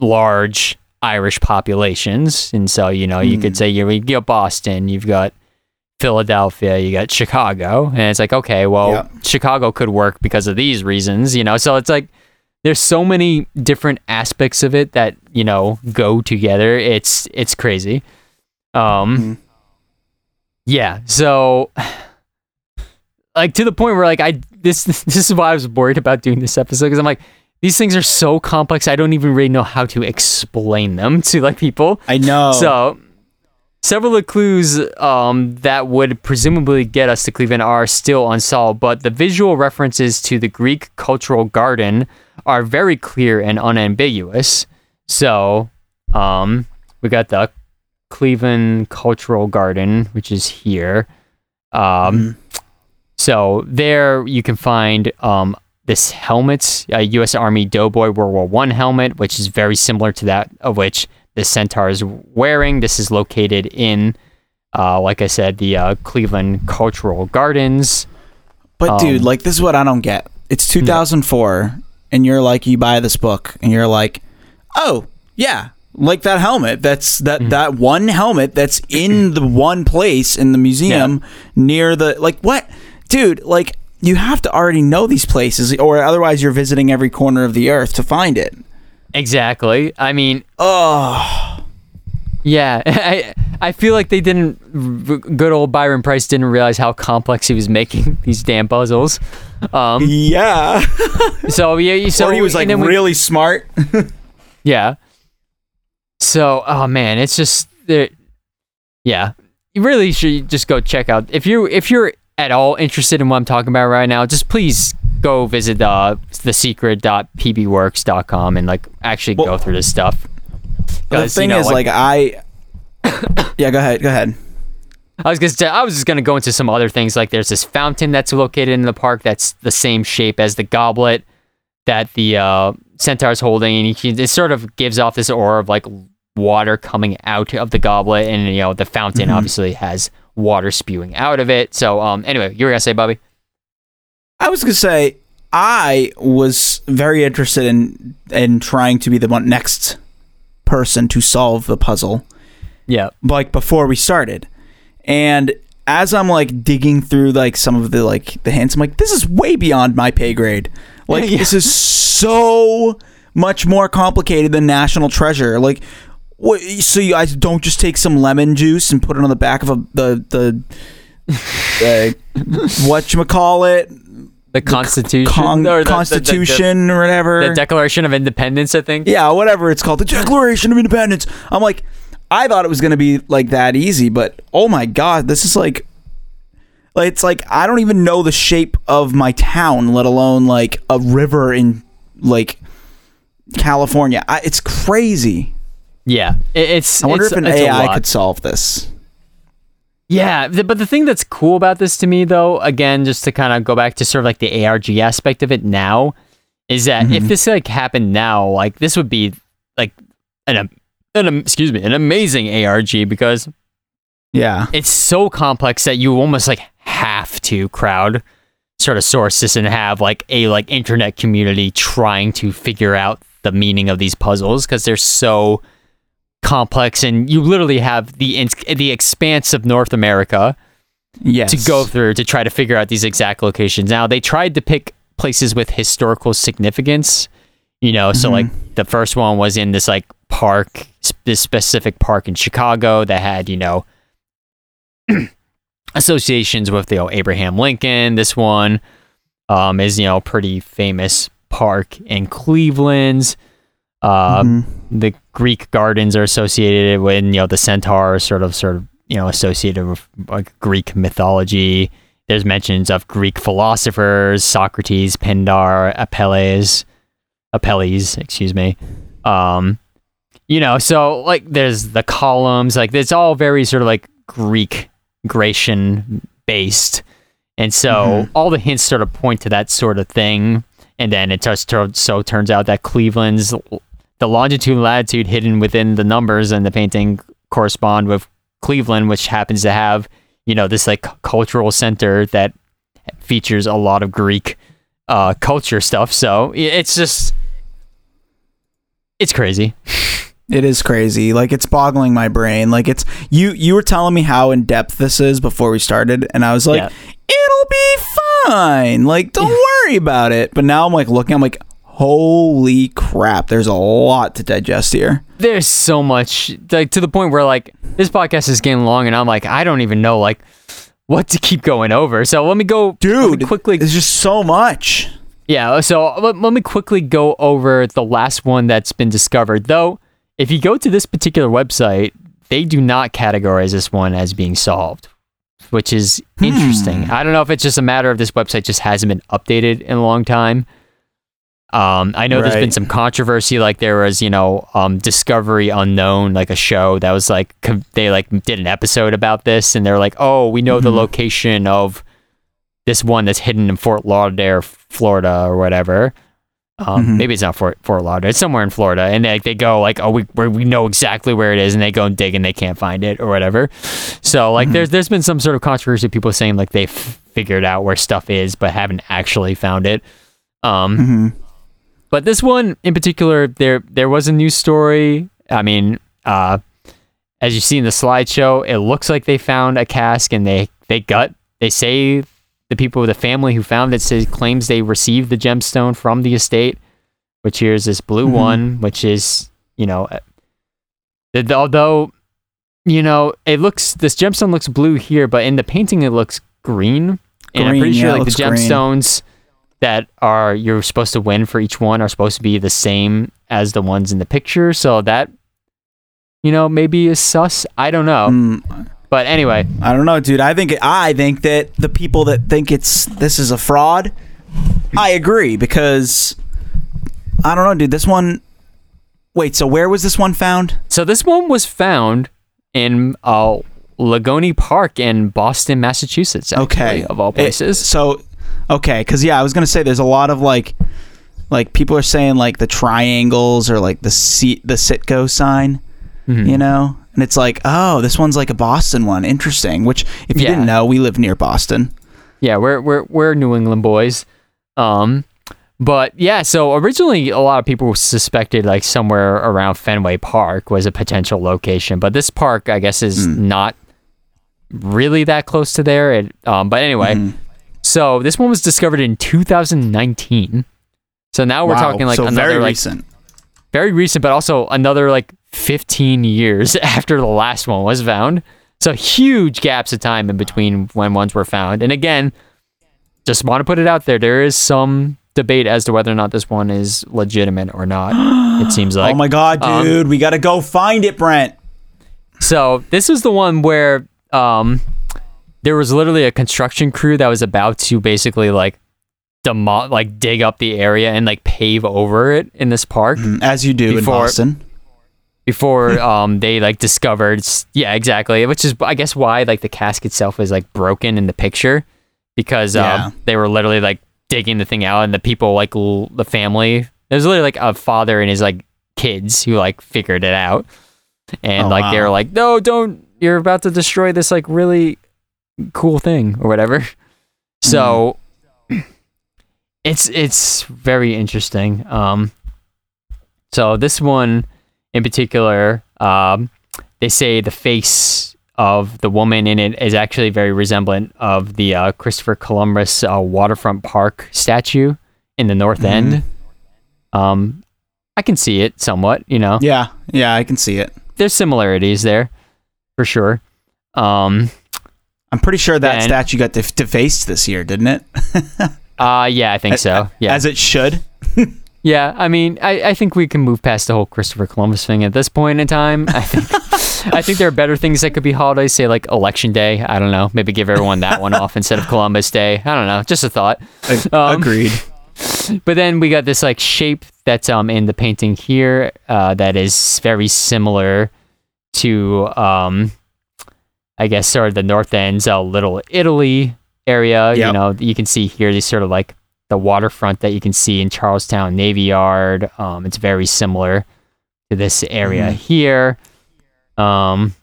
[SPEAKER 2] large Irish populations? And so, you know, you could
[SPEAKER 1] Mm.
[SPEAKER 2] say you you got Boston, you've got Philadelphia, you got Chicago, and it's like, okay, well,
[SPEAKER 1] Yeah.
[SPEAKER 2] Chicago could work because of these reasons, you know. So it's like there's so many different aspects of it that you know go together. It's it's crazy. Um,
[SPEAKER 1] Mhm.
[SPEAKER 2] yeah. So, like to the point where like I this this is why I was worried about doing this episode because I'm like these things are so complex. I don't even really know how to explain them to like people.
[SPEAKER 1] I know.
[SPEAKER 2] So, several of the clues um, that would presumably get us to Cleveland are still unsolved, but the visual references to the Greek cultural garden are very clear and unambiguous. So, um, we got the Cleveland Cultural Garden, which is here. Um,
[SPEAKER 1] Mhm.
[SPEAKER 2] so there you can find um, this helmet, a U.S. Army Doughboy World War One helmet, which is very similar to that of which the Centaur is wearing. This is located in, uh, like I said, the uh, Cleveland Cultural Gardens.
[SPEAKER 1] But dude,
[SPEAKER 2] Um,
[SPEAKER 1] like this is what I don't get. It's 2004 and you're like you buy this book and you're like, "Oh, yeah, like that helmet. That's that
[SPEAKER 2] Mm.
[SPEAKER 1] that one helmet that's in the one place in the museum near the like what? Dude, like you have to already know these places or otherwise you're visiting every corner of the earth to find it.
[SPEAKER 2] Exactly. I mean,
[SPEAKER 1] Oh,
[SPEAKER 2] yeah, I I feel like they didn't. Good old Byron Preiss didn't realize how complex he was making these damn puzzles. Um,
[SPEAKER 1] yeah.
[SPEAKER 2] so yeah, so
[SPEAKER 1] or he was like
[SPEAKER 2] then we-
[SPEAKER 1] really smart.
[SPEAKER 2] Yeah. So, oh man, it's just there. Yeah, you really should just go check out if you if you're at all interested in what I'm talking about right now. Just please go visit the thesecret.pbworks.com and like actually go through this stuff.
[SPEAKER 1] the
[SPEAKER 2] 'Cause, you
[SPEAKER 1] thing
[SPEAKER 2] know,
[SPEAKER 1] is like I Yeah, go ahead. Go ahead.
[SPEAKER 2] I was gonna say, I was just gonna go into some other things. Like there's this fountain that's located in the park that's the same shape as the goblet that the uh, centaur's holding, and it sort of gives off this aura of like water coming out of the goblet, and you know the fountain
[SPEAKER 1] Mhm.
[SPEAKER 2] obviously has water spewing out of it. So, um, anyway, you were gonna say, Bobby?
[SPEAKER 1] I was gonna say I was very interested in in trying to be the one next person to solve the puzzle.
[SPEAKER 2] Yeah.
[SPEAKER 1] like before we started and as i'm like digging through like some of the like the hints i'm like this is way beyond my pay grade like
[SPEAKER 2] Yeah.
[SPEAKER 1] this is so much more complicated than national treasure like what so you guys don't just take some lemon juice and put it on the back of a the the uh, what you call it
[SPEAKER 2] The Constitution,
[SPEAKER 1] Con-
[SPEAKER 2] or the- the- the-
[SPEAKER 1] constitution or whatever
[SPEAKER 2] the, the Declaration of Independence, I think.
[SPEAKER 1] yeah, whatever it's called, the Declaration of Independence. I'm like, I thought it was gonna be like that easy, but oh my god, this is like, like it's like I don't even know the shape of my town, let alone like a river in like California. I, it's crazy.
[SPEAKER 2] Yeah, It- it's.
[SPEAKER 1] I wonder
[SPEAKER 2] it's,
[SPEAKER 1] if an AI could solve this.
[SPEAKER 2] Yeah, th- but the thing that's cool about this to me, though, again, just to kind of go back to sort of like the ARG aspect of it now, is that if mm-hmm. this like happened now, like this would be like an, an excuse me, an amazing ARG because
[SPEAKER 1] Yeah,
[SPEAKER 2] it's so complex that you almost like have to crowd sort of source this and have like a like internet community trying to figure out the meaning of these puzzles because they're so complex and you literally have the the expanse of North America
[SPEAKER 1] yes.
[SPEAKER 2] to go through to try to figure out these exact locations. Now they tried to pick places with historical significance, you know. So like the first one was in this like park, this specific park in Chicago that had you know associations with you know Abraham Lincoln. This one um, is you know a pretty famous park in Cleveland. Uh,
[SPEAKER 1] Mhm.
[SPEAKER 2] the Greek gardens are associated with you know the centaur sort of sort of you know associated with like Greek mythology. There's mentions of Greek philosophers, Socrates, Pindar, Apelles, Apelles, excuse me. Um, you know, so like there's the columns, like it's all very sort of like Greek Grecian based. And so
[SPEAKER 1] Mhm.
[SPEAKER 2] all the hints sort of point to that sort of thing. And then it just so turns out that Cleveland's the longitude and latitude hidden within the numbers in the painting correspond with Cleveland, which happens to have, you know, this like cultural center that features a lot of Greek uh, culture stuff. So it's just, it's crazy.
[SPEAKER 1] It is crazy. Like it's boggling my brain. Like it's you you were telling me how in depth this is before we started and I was like
[SPEAKER 2] Yeah.
[SPEAKER 1] it'll be fine. Like don't worry about it. But now I'm like looking I'm like holy crap. There's a lot to digest here.
[SPEAKER 2] There's so much, like to the point where like this podcast is getting long, and I'm like, I don't even know like what to keep going over. So let me go, let me
[SPEAKER 1] Dude,
[SPEAKER 2] quickly
[SPEAKER 1] It's just so much.
[SPEAKER 2] Yeah, so let, let me quickly go over the last one that's been discovered. Though, if you go to this particular website, they do not categorize this one as being solved, which is interesting. Hmm. I don't know if it's just a matter of this website just hasn't been updated in a long time. Um, I know there's been some controversy, like there was, you know, um, Discovery Unknown, like a show that was like com- they like did an episode about this, and they're like, oh, we know the
[SPEAKER 1] Mhm.
[SPEAKER 2] location of this one that's hidden in Fort Lauderdale, Florida, or whatever. Um,
[SPEAKER 1] Mhm.
[SPEAKER 2] Maybe it's not Fort Fort Lauderdale; it's somewhere in Florida, and they they go like, oh, we we know exactly where it is, and they go and dig, and they can't find it or whatever. So like, there's there's been some sort of controversy, people saying like they f- figured out where stuff is, but haven't actually found it. Um,
[SPEAKER 1] hmm
[SPEAKER 2] but this one in particular, there there was a news story. I mean, uh, as you see in the slideshow, it looks like they found a cask, and they they got they say the people, the family who found it, says claims they received the gemstone from the estate. Which here's this blue
[SPEAKER 1] Mhm.
[SPEAKER 2] one, which is you know, uh, although you know it looks this gemstone looks blue here, but in the painting it looks green. And I'm
[SPEAKER 1] Green,
[SPEAKER 2] pretty
[SPEAKER 1] yeah,
[SPEAKER 2] sure like the
[SPEAKER 1] looks green.
[SPEAKER 2] That are you're supposed to win for each one are supposed to be the same as the ones in the picture. So that you know maybe is sus. I don't know.
[SPEAKER 1] Mm,
[SPEAKER 2] But anyway,
[SPEAKER 1] I don't know, dude. I think I think that the people that think it's this is a fraud, I agree because I don't know, dude. This one. Wait, so where was this one found?
[SPEAKER 2] so this one was found in uh, Langone Park in Boston, Massachusetts. Actually,
[SPEAKER 1] Okay,
[SPEAKER 2] of all
[SPEAKER 1] It-
[SPEAKER 2] places.
[SPEAKER 1] so, okay, because yeah, I was gonna say there's a lot of like, Like people are saying like the triangles or like the seat the Citgo sign,
[SPEAKER 2] Mm-hmm.
[SPEAKER 1] you know? And it's like, oh, this one's like a Boston one. Interesting. Which if you
[SPEAKER 2] Yeah.
[SPEAKER 1] didn't know, we live near Boston.
[SPEAKER 2] Yeah, we're we're we're New England boys. Um but yeah, so originally a lot of people suspected like somewhere around Fenway Park was a potential location, but this park I guess is
[SPEAKER 1] Hmm.
[SPEAKER 2] not really that close to there. It, um, but anyway,
[SPEAKER 1] Mhm.
[SPEAKER 2] So this one was discovered in 2019. So now we're
[SPEAKER 1] Wow.
[SPEAKER 2] talking like
[SPEAKER 1] so
[SPEAKER 2] another
[SPEAKER 1] very
[SPEAKER 2] like
[SPEAKER 1] recent.
[SPEAKER 2] very recent, but also another like 15 years after the last one was found. So huge gaps of time in between when ones were found. And again, just want to put it out there. There is some debate as to whether or not this one is legitimate or not. it seems like.
[SPEAKER 1] oh my god,
[SPEAKER 2] um,
[SPEAKER 1] dude, we gotta go find it, Brent.
[SPEAKER 2] So this is the one where um, there was literally a construction crew that was about to basically like demo- like dig up the area and like pave over it in this park.
[SPEAKER 1] As you do
[SPEAKER 2] Before-
[SPEAKER 1] in Boston.
[SPEAKER 2] before um they like discovered yeah exactly which is i guess why like the cask itself is like broken in the picture because
[SPEAKER 1] Yeah.
[SPEAKER 2] um, they were literally like digging the thing out and the people like l- the family there's literally like a father and his like kids who like figured it out and
[SPEAKER 1] Oh,
[SPEAKER 2] like they were like no don't you're about to destroy this like really cool thing or whatever so it's it's very interesting um so this one in particular, um, they say the face of the woman in it is actually very resemblant of the uh, Christopher Columbus uh, waterfront park statue in the North End. Um, I can see it somewhat. You know,
[SPEAKER 1] Yeah, yeah, I can see it.
[SPEAKER 2] there's similarities there for sure. Um,
[SPEAKER 1] I'm pretty sure that
[SPEAKER 2] Then-
[SPEAKER 1] statue got def- defaced this year, didn't it?
[SPEAKER 2] uh, yeah, I think so. Yeah,
[SPEAKER 1] As it should.
[SPEAKER 2] Yeah, I mean, I, I think we can move past the whole Christopher Columbus thing at this point in time. I think I think there are better things that could be holidays, say like Election Day. I don't know, maybe give everyone that one off instead of Columbus Day. I don't know, just a thought. Um,
[SPEAKER 1] Agreed.
[SPEAKER 2] But then we got this like shape that's um in the painting here uh, that is very similar to um I guess sort of the North End's a Little Italy area. You know, you can see here these sort of like the waterfront that you can see in Charlestown Navy Yard. Um, it's very similar to this area
[SPEAKER 1] Mhm.
[SPEAKER 2] here. Um,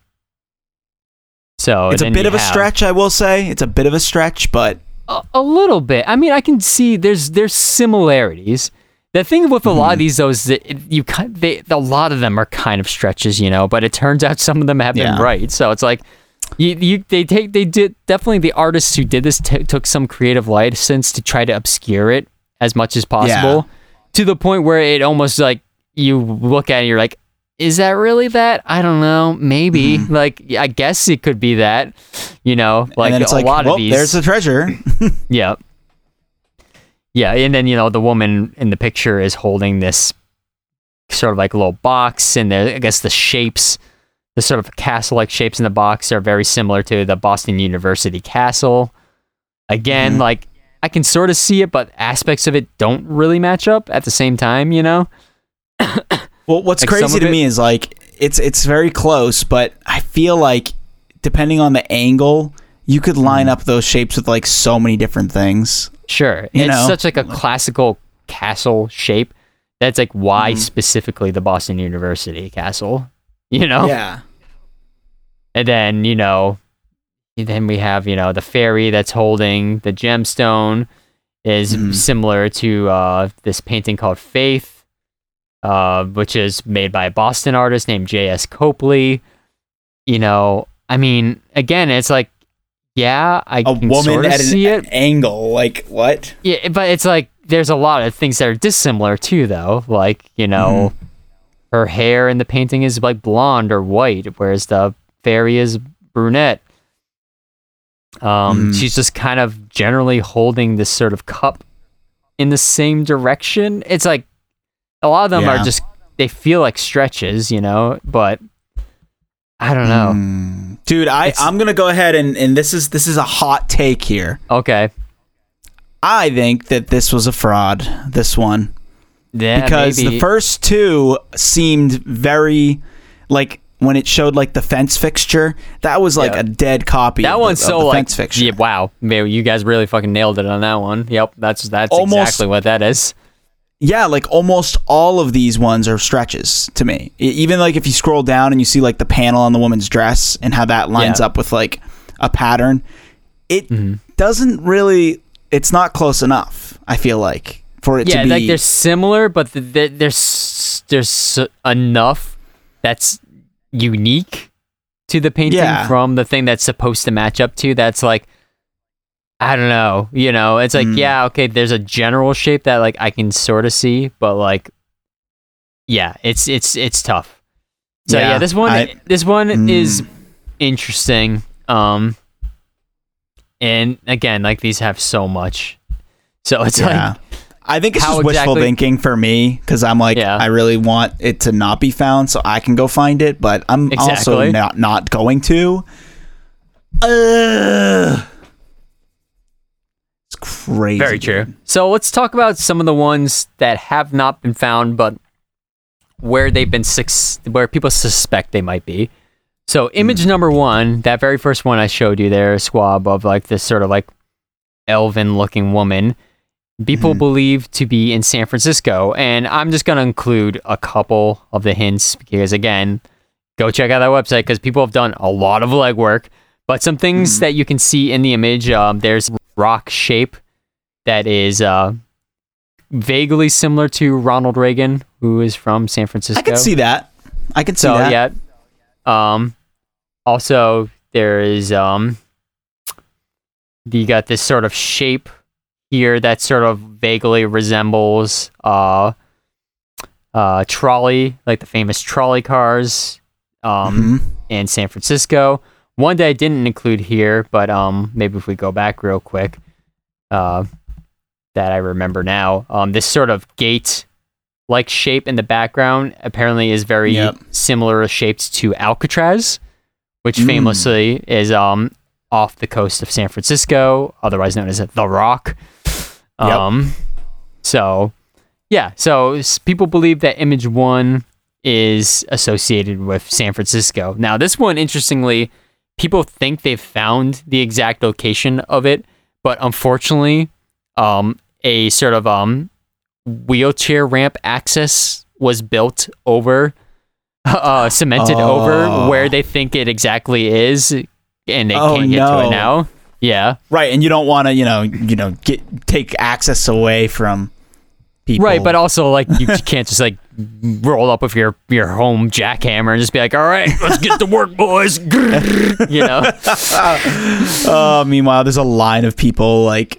[SPEAKER 2] so
[SPEAKER 1] it's a bit of a stretch, I will say. It's a bit of a stretch, but
[SPEAKER 2] a, a little bit. I mean, I can see there's there's similarities. The thing with a lot of
[SPEAKER 1] Mm-hmm.
[SPEAKER 2] these though is that it, you kind they a lot of them are kind of stretches, you know. But it turns out some of them have
[SPEAKER 1] Yeah.
[SPEAKER 2] been right. So it's like you, you they take they did definitely the artists who did this t- took some creative license to try to obscure it as much as possible to the point where it almost like you look at it and you're like is that really that? I don't know. Maybe. Mm-hmm. Like i guess it could be that you know like a
[SPEAKER 1] like,
[SPEAKER 2] lot
[SPEAKER 1] well,
[SPEAKER 2] of these
[SPEAKER 1] there's the treasure.
[SPEAKER 2] yeah. Yeah, and then you know the woman in the picture is holding this sort of like little box, and the, I guess the shapes, the sort of castle-like shapes in the box are very similar to the Boston University castle. Again,
[SPEAKER 1] Mhm.
[SPEAKER 2] like I can sort of see it, but aspects of it don't really match up at the same time. You know?
[SPEAKER 1] Well, what's
[SPEAKER 2] Like,
[SPEAKER 1] crazy to
[SPEAKER 2] it-
[SPEAKER 1] me is like it's it's very close, but I feel like depending on the angle, you could line
[SPEAKER 2] Mm.
[SPEAKER 1] up those shapes with like so many different things.
[SPEAKER 2] Sure.
[SPEAKER 1] You
[SPEAKER 2] it's
[SPEAKER 1] know?
[SPEAKER 2] such like a classical castle shape. That's like why
[SPEAKER 1] Mhm.
[SPEAKER 2] specifically the Boston University castle. You know?
[SPEAKER 1] Yeah.
[SPEAKER 2] And then, you know, then we have, you know, the fairy that's holding the gemstone is
[SPEAKER 1] Mhm.
[SPEAKER 2] similar to uh, this painting called Faith, uh, which is made by a Boston artist named J.S. Copley. You know, I mean, again, it's like, yeah, I
[SPEAKER 1] A woman
[SPEAKER 2] sort of
[SPEAKER 1] at an
[SPEAKER 2] see it.
[SPEAKER 1] angle, like what?
[SPEAKER 2] Yeah, but it's like there's a lot of things that are dissimilar too, though. Like you know, her hair in the painting is like blonde or white, whereas the fairy is brunette. Um,
[SPEAKER 1] Mhm.
[SPEAKER 2] she's just kind of generally holding this sort of cup in the same direction. It's like a lot of them
[SPEAKER 1] Yeah.
[SPEAKER 2] are just they feel like stretches, you know, but I don't know.
[SPEAKER 1] Mm. Dude, I
[SPEAKER 2] It's-
[SPEAKER 1] I'm gonna go ahead and and this is this is a hot take here.
[SPEAKER 2] Okay,
[SPEAKER 1] I think that this was a fraud. This one.
[SPEAKER 2] yeah,
[SPEAKER 1] because
[SPEAKER 2] maybe.
[SPEAKER 1] the first two seemed very like when it showed like the fence fixture that was like
[SPEAKER 2] Yeah.
[SPEAKER 1] a dead copy
[SPEAKER 2] That
[SPEAKER 1] of
[SPEAKER 2] one's
[SPEAKER 1] the,
[SPEAKER 2] so
[SPEAKER 1] the
[SPEAKER 2] like
[SPEAKER 1] fence fixture
[SPEAKER 2] yeah, wow, man, you guys really fucking nailed it on that one. Yep, that's that's
[SPEAKER 1] Almost-
[SPEAKER 2] exactly what that is.
[SPEAKER 1] yeah, like almost all of these ones are stretches to me. Even like if you scroll down and you see like the panel on the woman's dress and how that lines
[SPEAKER 2] Yeah.
[SPEAKER 1] up with like a pattern, it
[SPEAKER 2] Mm-hmm.
[SPEAKER 1] doesn't really. It's not close enough. I feel like for it
[SPEAKER 2] yeah,
[SPEAKER 1] to be.
[SPEAKER 2] like they're similar, but th- th- there's there's enough that's unique to the painting
[SPEAKER 1] Yeah.
[SPEAKER 2] from the thing that's supposed to match up to. That's like, I don't know, you know, it's like
[SPEAKER 1] Mm.
[SPEAKER 2] yeah, okay, there's a general shape that like I can sort of see, but like, yeah, it's it's it's tough. So yeah,
[SPEAKER 1] Yeah,
[SPEAKER 2] this one
[SPEAKER 1] I-
[SPEAKER 2] this one
[SPEAKER 1] Mm.
[SPEAKER 2] is interesting. Um, and again, like these have so much. So it's
[SPEAKER 1] yeah.
[SPEAKER 2] like
[SPEAKER 1] I think it's just wishful
[SPEAKER 2] exactly-
[SPEAKER 1] thinking for me because I'm like
[SPEAKER 2] Yeah.
[SPEAKER 1] I really want it to not be found so I can go find it, but I'm also not not going to. Ugh. It's crazy.
[SPEAKER 2] Very true. So let's talk about some of the ones that have not been found, but where they've been sus- where people suspect they might be. So hmm. image number one, that very first one I showed you there, a Squab, of like this sort of like elven-looking woman, people believe to be in San Francisco, and I'm just gonna include a couple of the hints because again, go check out that website because people have done a lot of legwork. But some things that you can see in the image, um, there's rock shape that is uh, vaguely similar to Ronald Reagan, who is from San Francisco.
[SPEAKER 1] I can see that. I can see
[SPEAKER 2] so
[SPEAKER 1] that.
[SPEAKER 2] yeah. Um, also there is um, you got this sort of shape here that sort of vaguely resembles uh, uh, trolley, like the famous trolley cars. Um,
[SPEAKER 1] Mhm.
[SPEAKER 2] in San Francisco. One that I didn't include here, but um, maybe if we go back real quick, uh, that I remember now, um, this sort of gate like shape in the background apparently is very
[SPEAKER 1] Yep.
[SPEAKER 2] similar shaped to Alcatraz, which
[SPEAKER 1] Mm.
[SPEAKER 2] famously is um off the coast of San Francisco, otherwise known as the Rock.
[SPEAKER 1] Yep.
[SPEAKER 2] Um, so yeah, so people believe that Image One is associated with San Francisco. Now, this one, interestingly, people think they've found the exact location of it, but unfortunately, um, a sort of um, wheelchair ramp access was built over, uh, cemented
[SPEAKER 1] Oh.
[SPEAKER 2] over where they think it exactly is, and they
[SPEAKER 1] Oh,
[SPEAKER 2] can't get to it now. Yeah.
[SPEAKER 1] Right, and you don't want to, you know, you know, get take access away from people.
[SPEAKER 2] Right, but also like you can't just like roll up with your your home jackhammer and just be like, "All right, let's get to work, boys." you know,
[SPEAKER 1] uh, meanwhile, there's a line of people like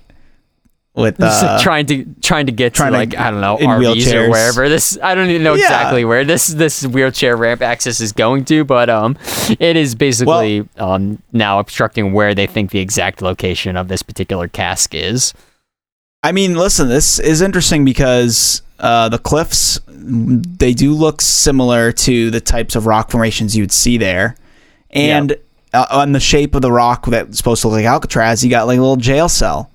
[SPEAKER 1] with uh,
[SPEAKER 2] trying to trying to get
[SPEAKER 1] trying
[SPEAKER 2] to
[SPEAKER 1] to-
[SPEAKER 2] like I don't know
[SPEAKER 1] in
[SPEAKER 2] RVs or wherever this. I don't even know
[SPEAKER 1] Yeah.
[SPEAKER 2] exactly where this this wheelchair ramp access is going to, but um, it is basically um now obstructing where they think the exact location of this particular cask is.
[SPEAKER 1] I mean, listen, this is interesting because uh, the cliffs they do look similar to the types of rock formations you would see there, and uh, on the shape of the rock that's supposed to look like Alcatraz, you got like a little jail cell.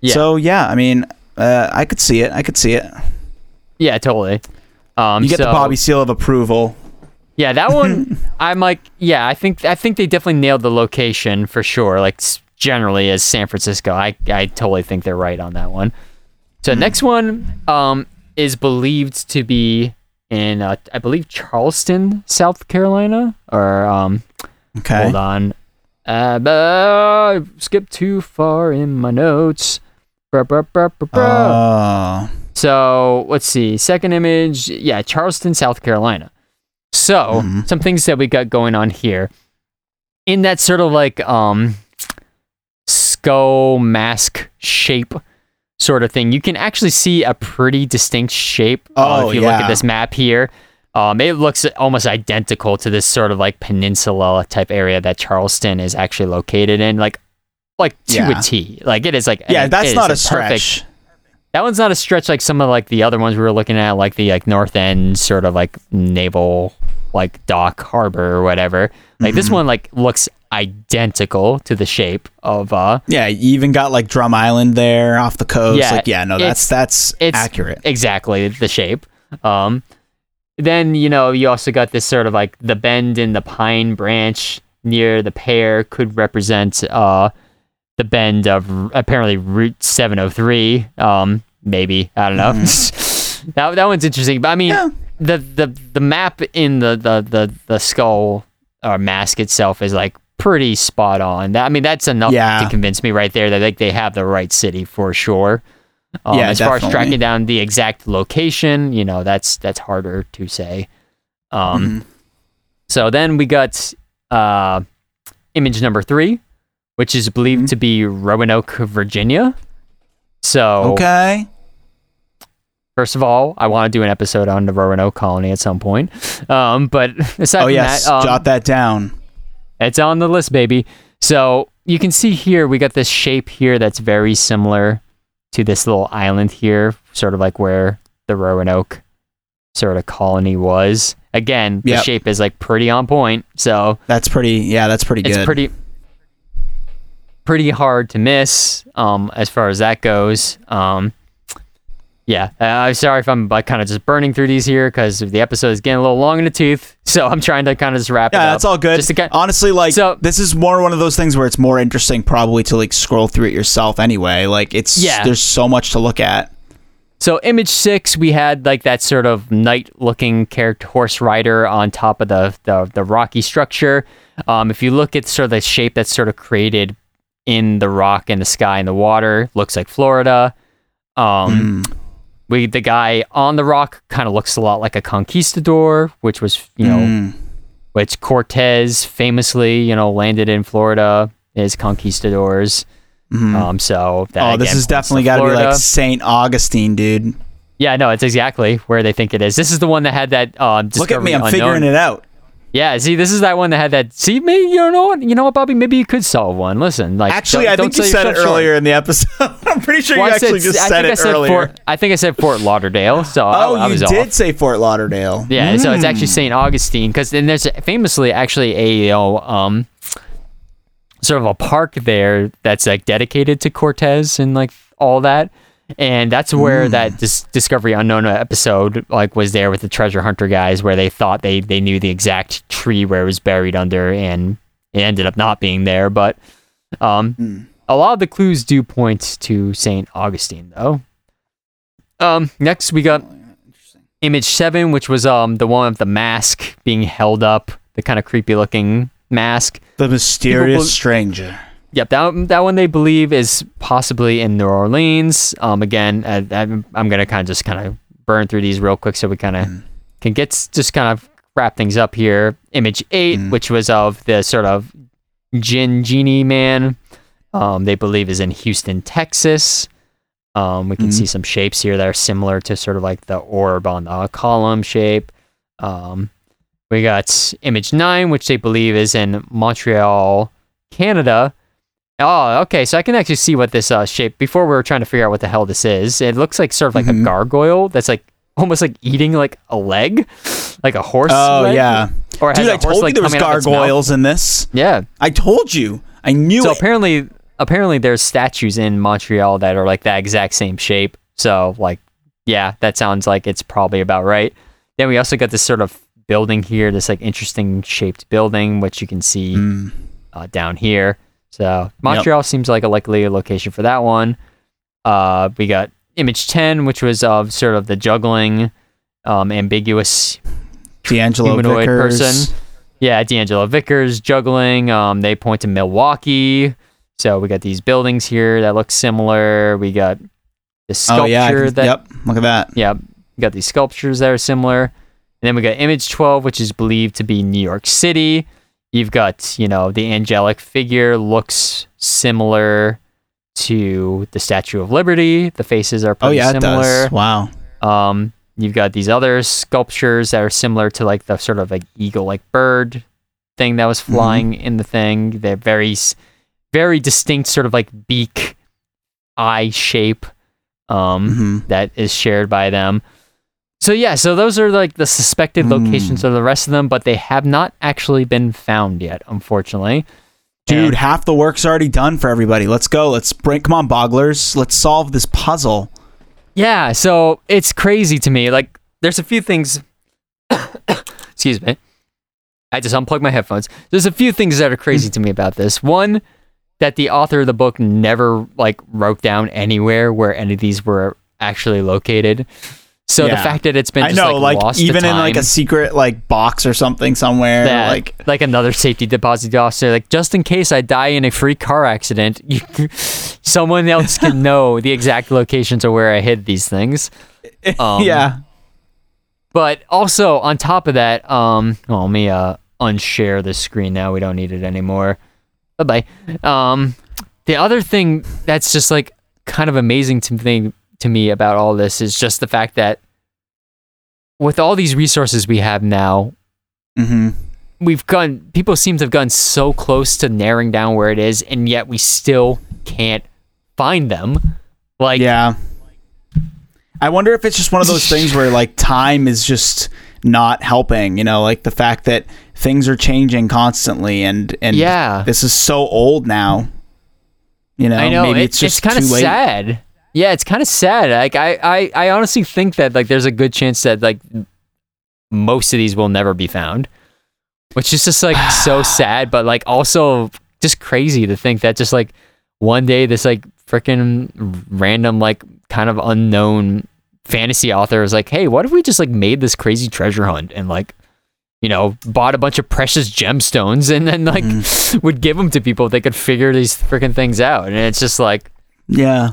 [SPEAKER 2] Yeah.
[SPEAKER 1] So yeah, I mean, uh, I could see it. I could see it.
[SPEAKER 2] Yeah, totally. Um,
[SPEAKER 1] You get the Bobby seal of approval.
[SPEAKER 2] Yeah, that one. I'm like, yeah, I think I think they definitely nailed the location for sure. Like generally as San Francisco, I I totally think they're right on that one. So next one um is believed to be in uh, I believe Charleston, South Carolina, or um
[SPEAKER 1] Okay.
[SPEAKER 2] hold on, uh, skipped too far in my notes. Bruh, bruh, bruh, bruh, bruh.
[SPEAKER 1] Oh.
[SPEAKER 2] So let's see. Second image, yeah, Charleston, South Carolina. So
[SPEAKER 1] Mhm.
[SPEAKER 2] some things that we got going on here. In that sort of like um skull mask shape sort of thing, you can actually see a pretty distinct shape. uh,
[SPEAKER 1] Oh,
[SPEAKER 2] if you look at this map here. Um, it looks almost identical to this sort of like peninsula type area that Charleston is actually located in, like like to
[SPEAKER 1] Yeah.
[SPEAKER 2] a T. Like it is like
[SPEAKER 1] Yeah, that's not a
[SPEAKER 2] perfect-
[SPEAKER 1] stretch.
[SPEAKER 2] that one's not a stretch like some of like the other ones we were looking at, like the like North End sort of like naval like dock harbor or whatever. Like
[SPEAKER 1] Mm-hmm.
[SPEAKER 2] this one like looks identical to the shape of uh
[SPEAKER 1] Yeah, you even got like Drum Island there off the coast.
[SPEAKER 2] Yeah,
[SPEAKER 1] like, yeah, no, that's that's
[SPEAKER 2] it's
[SPEAKER 1] accurate.
[SPEAKER 2] exactly the shape. Um then you know you also got this sort of like the bend in the pine branch near the pear could represent uh the bend of apparently Route 703 um maybe I don't know. that that one's interesting. But I mean,
[SPEAKER 1] Yeah.
[SPEAKER 2] the the the map in the the the the skull or mask itself is like pretty spot on. That I mean, that's enough
[SPEAKER 1] Yeah.
[SPEAKER 2] to convince me right there that like they have the right city for sure. Um,
[SPEAKER 1] Yeah,
[SPEAKER 2] as far as tracking down the exact location, you know, that's that's harder to say. Um,
[SPEAKER 1] Mhm.
[SPEAKER 2] so then we got uh, image number three, which is believed
[SPEAKER 1] Mm-hmm.
[SPEAKER 2] to be Roanoke, Virginia. So
[SPEAKER 1] Okay.
[SPEAKER 2] First of all, I want to do an episode on the Roanoke colony at some point. Um, but aside
[SPEAKER 1] Oh
[SPEAKER 2] from
[SPEAKER 1] yes,
[SPEAKER 2] that, um,
[SPEAKER 1] jot that down.
[SPEAKER 2] it's on the list, baby. So you can see here we got this shape here that's very similar to this little island here, sort of like where the Roanoke sort of colony was. Again, the
[SPEAKER 1] Yep.
[SPEAKER 2] shape is like pretty on point. So
[SPEAKER 1] That's pretty. Yeah, that's pretty good.
[SPEAKER 2] it's pretty pretty hard to miss um as far as that goes um yeah uh, i'm sorry if i'm like kind of just burning through these here because the episode is getting a little long in the tooth so i'm trying to kind of just wrap it
[SPEAKER 1] Yeah,
[SPEAKER 2] up
[SPEAKER 1] that's all good.
[SPEAKER 2] just to kind
[SPEAKER 1] Honestly, like
[SPEAKER 2] So-
[SPEAKER 1] this is more one of those things where it's more interesting probably to like scroll through it yourself anyway. Like it's
[SPEAKER 2] Yeah.
[SPEAKER 1] there's so much to look at.
[SPEAKER 2] So image six, we had like that sort of knight-looking character, horse rider on top of the the, the rocky structure. Um, if you look at sort of the shape that's sort of created in the rock and the sky and the water, looks like Florida. Um,
[SPEAKER 1] Mm.
[SPEAKER 2] we the guy on the rock kind of looks a lot like a conquistador, which was you know
[SPEAKER 1] Mm.
[SPEAKER 2] which Cortez famously you know landed in Florida as conquistadors.
[SPEAKER 1] Mhm.
[SPEAKER 2] Um, so that
[SPEAKER 1] oh, this
[SPEAKER 2] again points to
[SPEAKER 1] definitely got to be like. Saint Augustine, dude.
[SPEAKER 2] Yeah, no, it's exactly where they think it is. This is the one that had that. Um,
[SPEAKER 1] Look at me, I'm
[SPEAKER 2] Discovery
[SPEAKER 1] figuring it out.
[SPEAKER 2] Yeah, see, this is that one that had that. See, maybe you don't know what you know what, Bobby. Maybe you could solve one. Listen, like
[SPEAKER 1] Actually,
[SPEAKER 2] don't-
[SPEAKER 1] I think you said it
[SPEAKER 2] yourself short.
[SPEAKER 1] earlier in the episode. I'm pretty sure
[SPEAKER 2] Well,
[SPEAKER 1] you
[SPEAKER 2] I said-
[SPEAKER 1] actually just
[SPEAKER 2] I
[SPEAKER 1] said
[SPEAKER 2] think I said
[SPEAKER 1] earlier.
[SPEAKER 2] Fort, I think I said Fort Lauderdale. So I-
[SPEAKER 1] oh,
[SPEAKER 2] I,
[SPEAKER 1] you
[SPEAKER 2] was
[SPEAKER 1] did
[SPEAKER 2] off.
[SPEAKER 1] say Fort Lauderdale.
[SPEAKER 2] Yeah, so it's actually
[SPEAKER 1] Mm.
[SPEAKER 2] St. Augustine because then there's famously actually a you know, um sort of a park there that's like dedicated to Cortez and like all that. And that's where
[SPEAKER 1] Mm.
[SPEAKER 2] that Dis- Discovery Unknown episode like was there with the treasure hunter guys where they thought they they knew the exact tree where it was buried under and it ended up not being there, but um
[SPEAKER 1] Mm.
[SPEAKER 2] a lot of the clues do point to St. Augustine though. Um next we got image seven, which was um the one of the mask being held up, the kind of creepy looking mask.
[SPEAKER 1] The mysterious
[SPEAKER 2] bel-
[SPEAKER 1] stranger.
[SPEAKER 2] Yep, that that one they believe is possibly in New Orleans. Um, again, I, I'm, I'm gonna kind of just kind of burn through these real quick so we kind of can get just kind of wrap things up here. Image eight,
[SPEAKER 1] Mm.
[SPEAKER 2] which was of the sort of Jinn Genie man. Um, they believe is in Houston, Texas. Um, we can
[SPEAKER 1] Mhm.
[SPEAKER 2] see some shapes here that are similar to sort of like the orb on the column shape. Um, we got image nine, which they believe is in Montreal, Canada. Oh, okay. So I can actually see what this uh, shape. Before we were trying to figure out what the hell this is. It looks like sort of like
[SPEAKER 1] Mhm.
[SPEAKER 2] a gargoyle that's like almost like eating like a leg, like a horse.
[SPEAKER 1] Oh
[SPEAKER 2] leg,
[SPEAKER 1] yeah,
[SPEAKER 2] Or
[SPEAKER 1] dude. I
[SPEAKER 2] horse
[SPEAKER 1] told you there was
[SPEAKER 2] coming out of its mouth.
[SPEAKER 1] gargoyles in this.
[SPEAKER 2] Yeah.
[SPEAKER 1] I told you. I knew
[SPEAKER 2] So
[SPEAKER 1] it.
[SPEAKER 2] apparently, apparently there's statues in Montreal that are like that exact same shape. So like, yeah, that sounds like it's probably about right. Then we also got this sort of building here, this like interesting shaped building, which you can see
[SPEAKER 1] Mm.
[SPEAKER 2] uh, down here. So Montreal seems like a likely location for that one. Uh, we got image ten, which was of sort of the juggling, um, ambiguous
[SPEAKER 1] D'Angelo
[SPEAKER 2] humanoid
[SPEAKER 1] Vickers.
[SPEAKER 2] person. Yeah, D'Angelo Vickers juggling. Um, they point to Milwaukee. So we got these buildings here that look similar. We got the
[SPEAKER 1] Oh
[SPEAKER 2] sculpture
[SPEAKER 1] yeah. Can-
[SPEAKER 2] that
[SPEAKER 1] yep. Look at that.
[SPEAKER 2] yeah, we got these sculptures that are similar. And then we got image 12, which is believed to be New York City. You've got, you know, the angelic figure looks similar to the Statue of Liberty. The faces are pretty
[SPEAKER 1] Oh
[SPEAKER 2] pretty
[SPEAKER 1] yeah, it
[SPEAKER 2] similar.
[SPEAKER 1] does. Wow.
[SPEAKER 2] Um, you've got these other sculptures that are similar to like the sort of like eagle like bird thing that was flying in the thing. They're very, very distinct sort of like beak eye shape um,
[SPEAKER 1] hmm
[SPEAKER 2] that is shared by them. So yeah, so those are like the suspected locations
[SPEAKER 1] Mm.
[SPEAKER 2] of the rest of them, but they have not actually been found yet, unfortunately.
[SPEAKER 1] Dude,
[SPEAKER 2] And-
[SPEAKER 1] half the work's already done for everybody. Let's go. Let's bring. Come on, bogglers. Let's solve this puzzle.
[SPEAKER 2] Yeah, so it's crazy to me. Like, there's a few things. Excuse me. I just unplugged my headphones. There's a few things that are crazy to me about this. One, that the author of the book never like wrote down anywhere where any of these were actually located. So the fact that it's been
[SPEAKER 1] I know,
[SPEAKER 2] like,
[SPEAKER 1] like,
[SPEAKER 2] lost to
[SPEAKER 1] even in like a secret like box or something somewhere,
[SPEAKER 2] that,
[SPEAKER 1] like
[SPEAKER 2] like another safety deposit officer, like just in case I die in a free car accident, you, someone else can know the exact locations of where I hid these things. Um,
[SPEAKER 1] yeah,
[SPEAKER 2] But also on top of that, um, well, let me uh unshare the screen now. We don't need it anymore. Bye bye. Um, the other thing that's just like kind of amazing to me to me about all this is just the fact that with all these resources we have now,
[SPEAKER 1] hmm
[SPEAKER 2] we've gone. People seem to have gone so close to narrowing down where it is, and yet we still can't find them. Like,
[SPEAKER 1] yeah. I wonder if it's just one of those things where like time is just not helping. You know, like the fact that things are changing constantly, and and
[SPEAKER 2] Yeah.
[SPEAKER 1] this is so old now. You know,
[SPEAKER 2] I know
[SPEAKER 1] maybe
[SPEAKER 2] it-
[SPEAKER 1] it's just
[SPEAKER 2] kind of sad. Yeah, it's kind of sad. Like I, I, I honestly think that like there's a good chance that like most of these will never be found, which is just like so sad, but like also just crazy to think that just like one day this like freaking random like kind of unknown fantasy author is like, hey, what if we just like made this crazy treasure hunt and like you know, bought a bunch of precious gemstones and then like
[SPEAKER 1] Mm.
[SPEAKER 2] would give them to people if they could figure these freaking things out. And it's just like,
[SPEAKER 1] Yeah.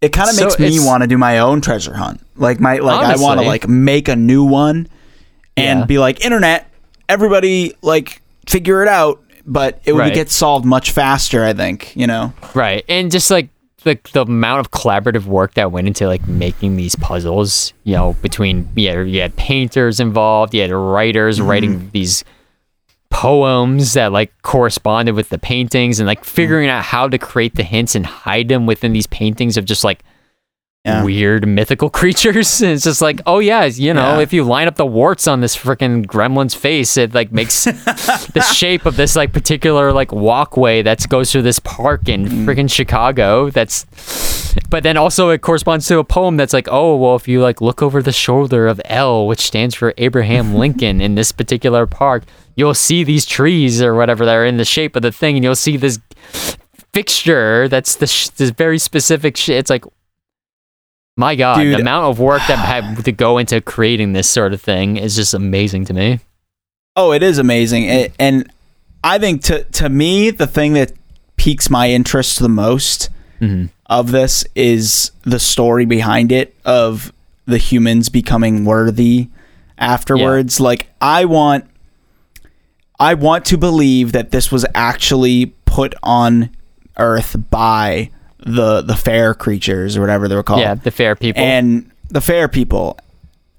[SPEAKER 1] It kind of
[SPEAKER 2] So
[SPEAKER 1] makes me want to do my own treasure hunt. Like my like I want to like make a new one and
[SPEAKER 2] Yeah.
[SPEAKER 1] be like internet, everybody like figure it out, but it would
[SPEAKER 2] Right.
[SPEAKER 1] get solved much faster, I think, you know.
[SPEAKER 2] right. And just like the, the amount of collaborative work that went into like making these puzzles, you know, between, yeah, you had painters involved, you had writers
[SPEAKER 1] Mm-hmm.
[SPEAKER 2] writing these poems that like corresponded with the paintings and like figuring out how to create the hints and hide them within these paintings of just like
[SPEAKER 1] Yeah.
[SPEAKER 2] weird mythical creatures. And it's just like, oh yeah, you know,
[SPEAKER 1] Yeah.
[SPEAKER 2] if you line up the warts on this freaking gremlin's face, it like makes the shape of this like particular like walkway that goes through this park in
[SPEAKER 1] Mm.
[SPEAKER 2] freaking Chicago. That's, but then also it corresponds to a poem that's like, oh well, if you like look over the shoulder of L, which stands for Abraham Lincoln in this particular park, you'll see these trees or whatever that are in the shape of the thing, and you'll see this fixture that's the sh- this very specific shit. It's like my God,
[SPEAKER 1] Dude.
[SPEAKER 2] the amount of work that had to go into creating this sort of thing is just amazing to me.
[SPEAKER 1] Oh, it is amazing. And, and I think to to me the thing that piques my interest the most
[SPEAKER 2] hmm
[SPEAKER 1] of this is the story behind it of the humans becoming worthy afterwards like i want i want to believe that this was actually put on earth by the the fair creatures or whatever they were called
[SPEAKER 2] Yeah, the fair people.
[SPEAKER 1] and the fair people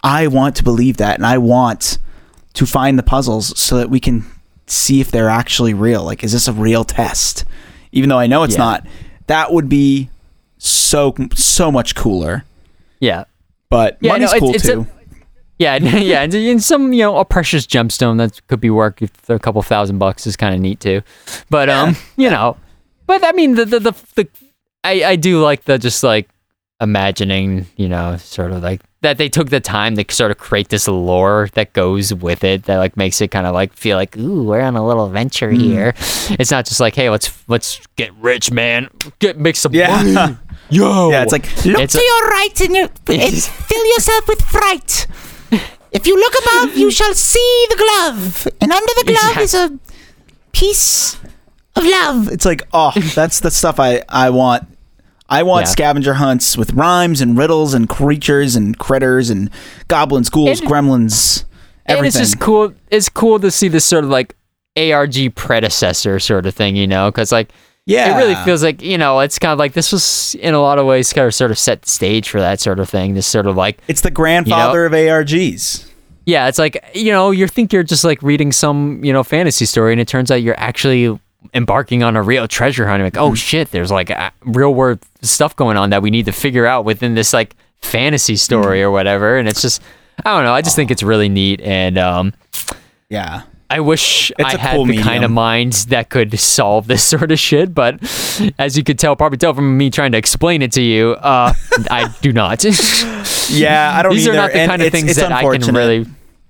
[SPEAKER 1] i want to believe that and i want to find the puzzles so that we can see if they're actually real like is this a real test even though i know it's
[SPEAKER 2] Yeah.
[SPEAKER 1] not that would be so so much cooler
[SPEAKER 2] yeah.
[SPEAKER 1] but
[SPEAKER 2] Yeah,
[SPEAKER 1] money's
[SPEAKER 2] no, it's-
[SPEAKER 1] cool
[SPEAKER 2] it's a-
[SPEAKER 1] too
[SPEAKER 2] Yeah, yeah, and, and some you know a precious gemstone that could be worth a couple thousand bucks is kind of neat too, but um you know, but I mean the the the, the I I do like the just like imagining you know sort of like that they took the time to sort of create this lore that goes with it that like makes it kind of like feel like ooh we're on a little adventure
[SPEAKER 1] Hmm.
[SPEAKER 2] here. It's not just like hey let's let's get rich man get make some
[SPEAKER 1] yeah
[SPEAKER 2] money. yo
[SPEAKER 1] yeah it's like
[SPEAKER 3] Look
[SPEAKER 2] It's
[SPEAKER 3] to
[SPEAKER 2] a-
[SPEAKER 3] your right and, you, fill yourself with fright. If you look above, you shall see the glove, and under the glove is a piece of love.
[SPEAKER 1] it's like oh that's the stuff i i want i want
[SPEAKER 2] Yeah.
[SPEAKER 1] scavenger hunts with rhymes and riddles and creatures and critters and goblins ghouls
[SPEAKER 2] And-
[SPEAKER 1] gremlins everything
[SPEAKER 2] And it's just cool. It's cool to see this sort of like ARG predecessor sort of thing, you know, because like
[SPEAKER 1] yeah
[SPEAKER 2] it really feels like you know it's kind of like this was in a lot of ways kind of sort of set the stage for that sort of thing. This sort of like
[SPEAKER 1] it's the grandfather of args
[SPEAKER 2] yeah, it's like you know you think you're just like reading some you know fantasy story, and it turns out you're actually embarking on a real treasure hunt. Like, oh shit, there's like real world stuff going on that we need to figure out within this like fantasy story or whatever. And it's just I don't know. I just think it's really neat and um.
[SPEAKER 1] yeah
[SPEAKER 2] I wish
[SPEAKER 1] It's
[SPEAKER 2] I had
[SPEAKER 1] cool
[SPEAKER 2] the kind of minds that could solve this sort of shit, but as you could tell, probably tell from me trying to explain it to you, uh, I do not.
[SPEAKER 1] yeah i don't
[SPEAKER 2] these are not the
[SPEAKER 1] and
[SPEAKER 2] kind of things that I can really.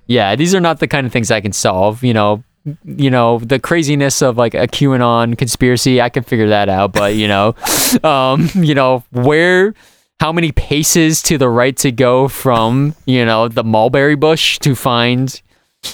[SPEAKER 2] Yeah, these are not the kind of things I can solve. You know, you know the craziness of like a QAnon conspiracy. I can figure that out, but you know, um, you know where. how many paces to the right to go from you know the mulberry bush to find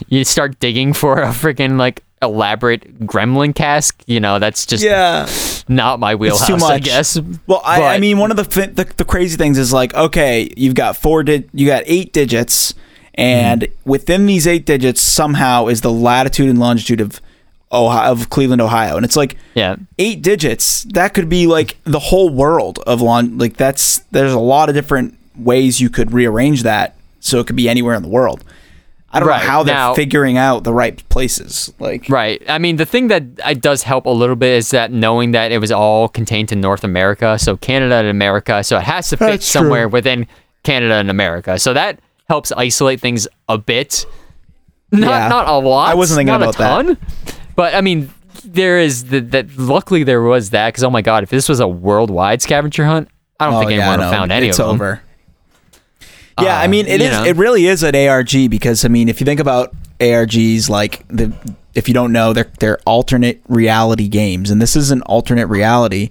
[SPEAKER 2] you start digging for a freaking like elaborate gremlin cask you know that's just
[SPEAKER 1] Yeah.
[SPEAKER 2] not my wheelhouse
[SPEAKER 1] too
[SPEAKER 2] i
[SPEAKER 1] much.
[SPEAKER 2] guess
[SPEAKER 1] Well, I, I mean, one of the, the the crazy things is like, okay, you've got four, di- you got eight digits, and
[SPEAKER 2] Mm-hmm.
[SPEAKER 1] within these eight digits, somehow is the latitude and longitude of Ohio, of Cleveland, Ohio, and it's like
[SPEAKER 2] yeah
[SPEAKER 1] eight digits. That could be like the whole world of long. Like that's there's a lot of different ways you could rearrange that, so it could be anywhere in the world. I don't
[SPEAKER 2] Right.
[SPEAKER 1] know how they're
[SPEAKER 2] Now-
[SPEAKER 1] figuring out the right places. Like,
[SPEAKER 2] Right. I mean, the thing that I, does help a little bit is that knowing that it was all contained to North America, so Canada and America, so it has to fit
[SPEAKER 1] That's true.
[SPEAKER 2] somewhere within Canada and America. So that helps isolate things a bit. Not
[SPEAKER 1] Yeah.
[SPEAKER 2] not a lot.
[SPEAKER 1] I wasn't thinking
[SPEAKER 2] not
[SPEAKER 1] about
[SPEAKER 2] a
[SPEAKER 1] that.
[SPEAKER 2] ton, But I mean, there is the, that. Luckily, there was that because oh my god, if this was a worldwide scavenger hunt, I don't
[SPEAKER 1] oh,
[SPEAKER 2] think anyone
[SPEAKER 1] yeah,
[SPEAKER 2] would have
[SPEAKER 1] no,
[SPEAKER 2] found any
[SPEAKER 1] it's
[SPEAKER 2] of them.
[SPEAKER 1] Over. Yeah, I
[SPEAKER 2] Uh,
[SPEAKER 1] mean, it
[SPEAKER 2] you
[SPEAKER 1] is.
[SPEAKER 2] know.
[SPEAKER 1] It really is an ARG because I mean, if you think about ARGs, like the if you don't know, they're they're alternate reality games, and this is an alternate reality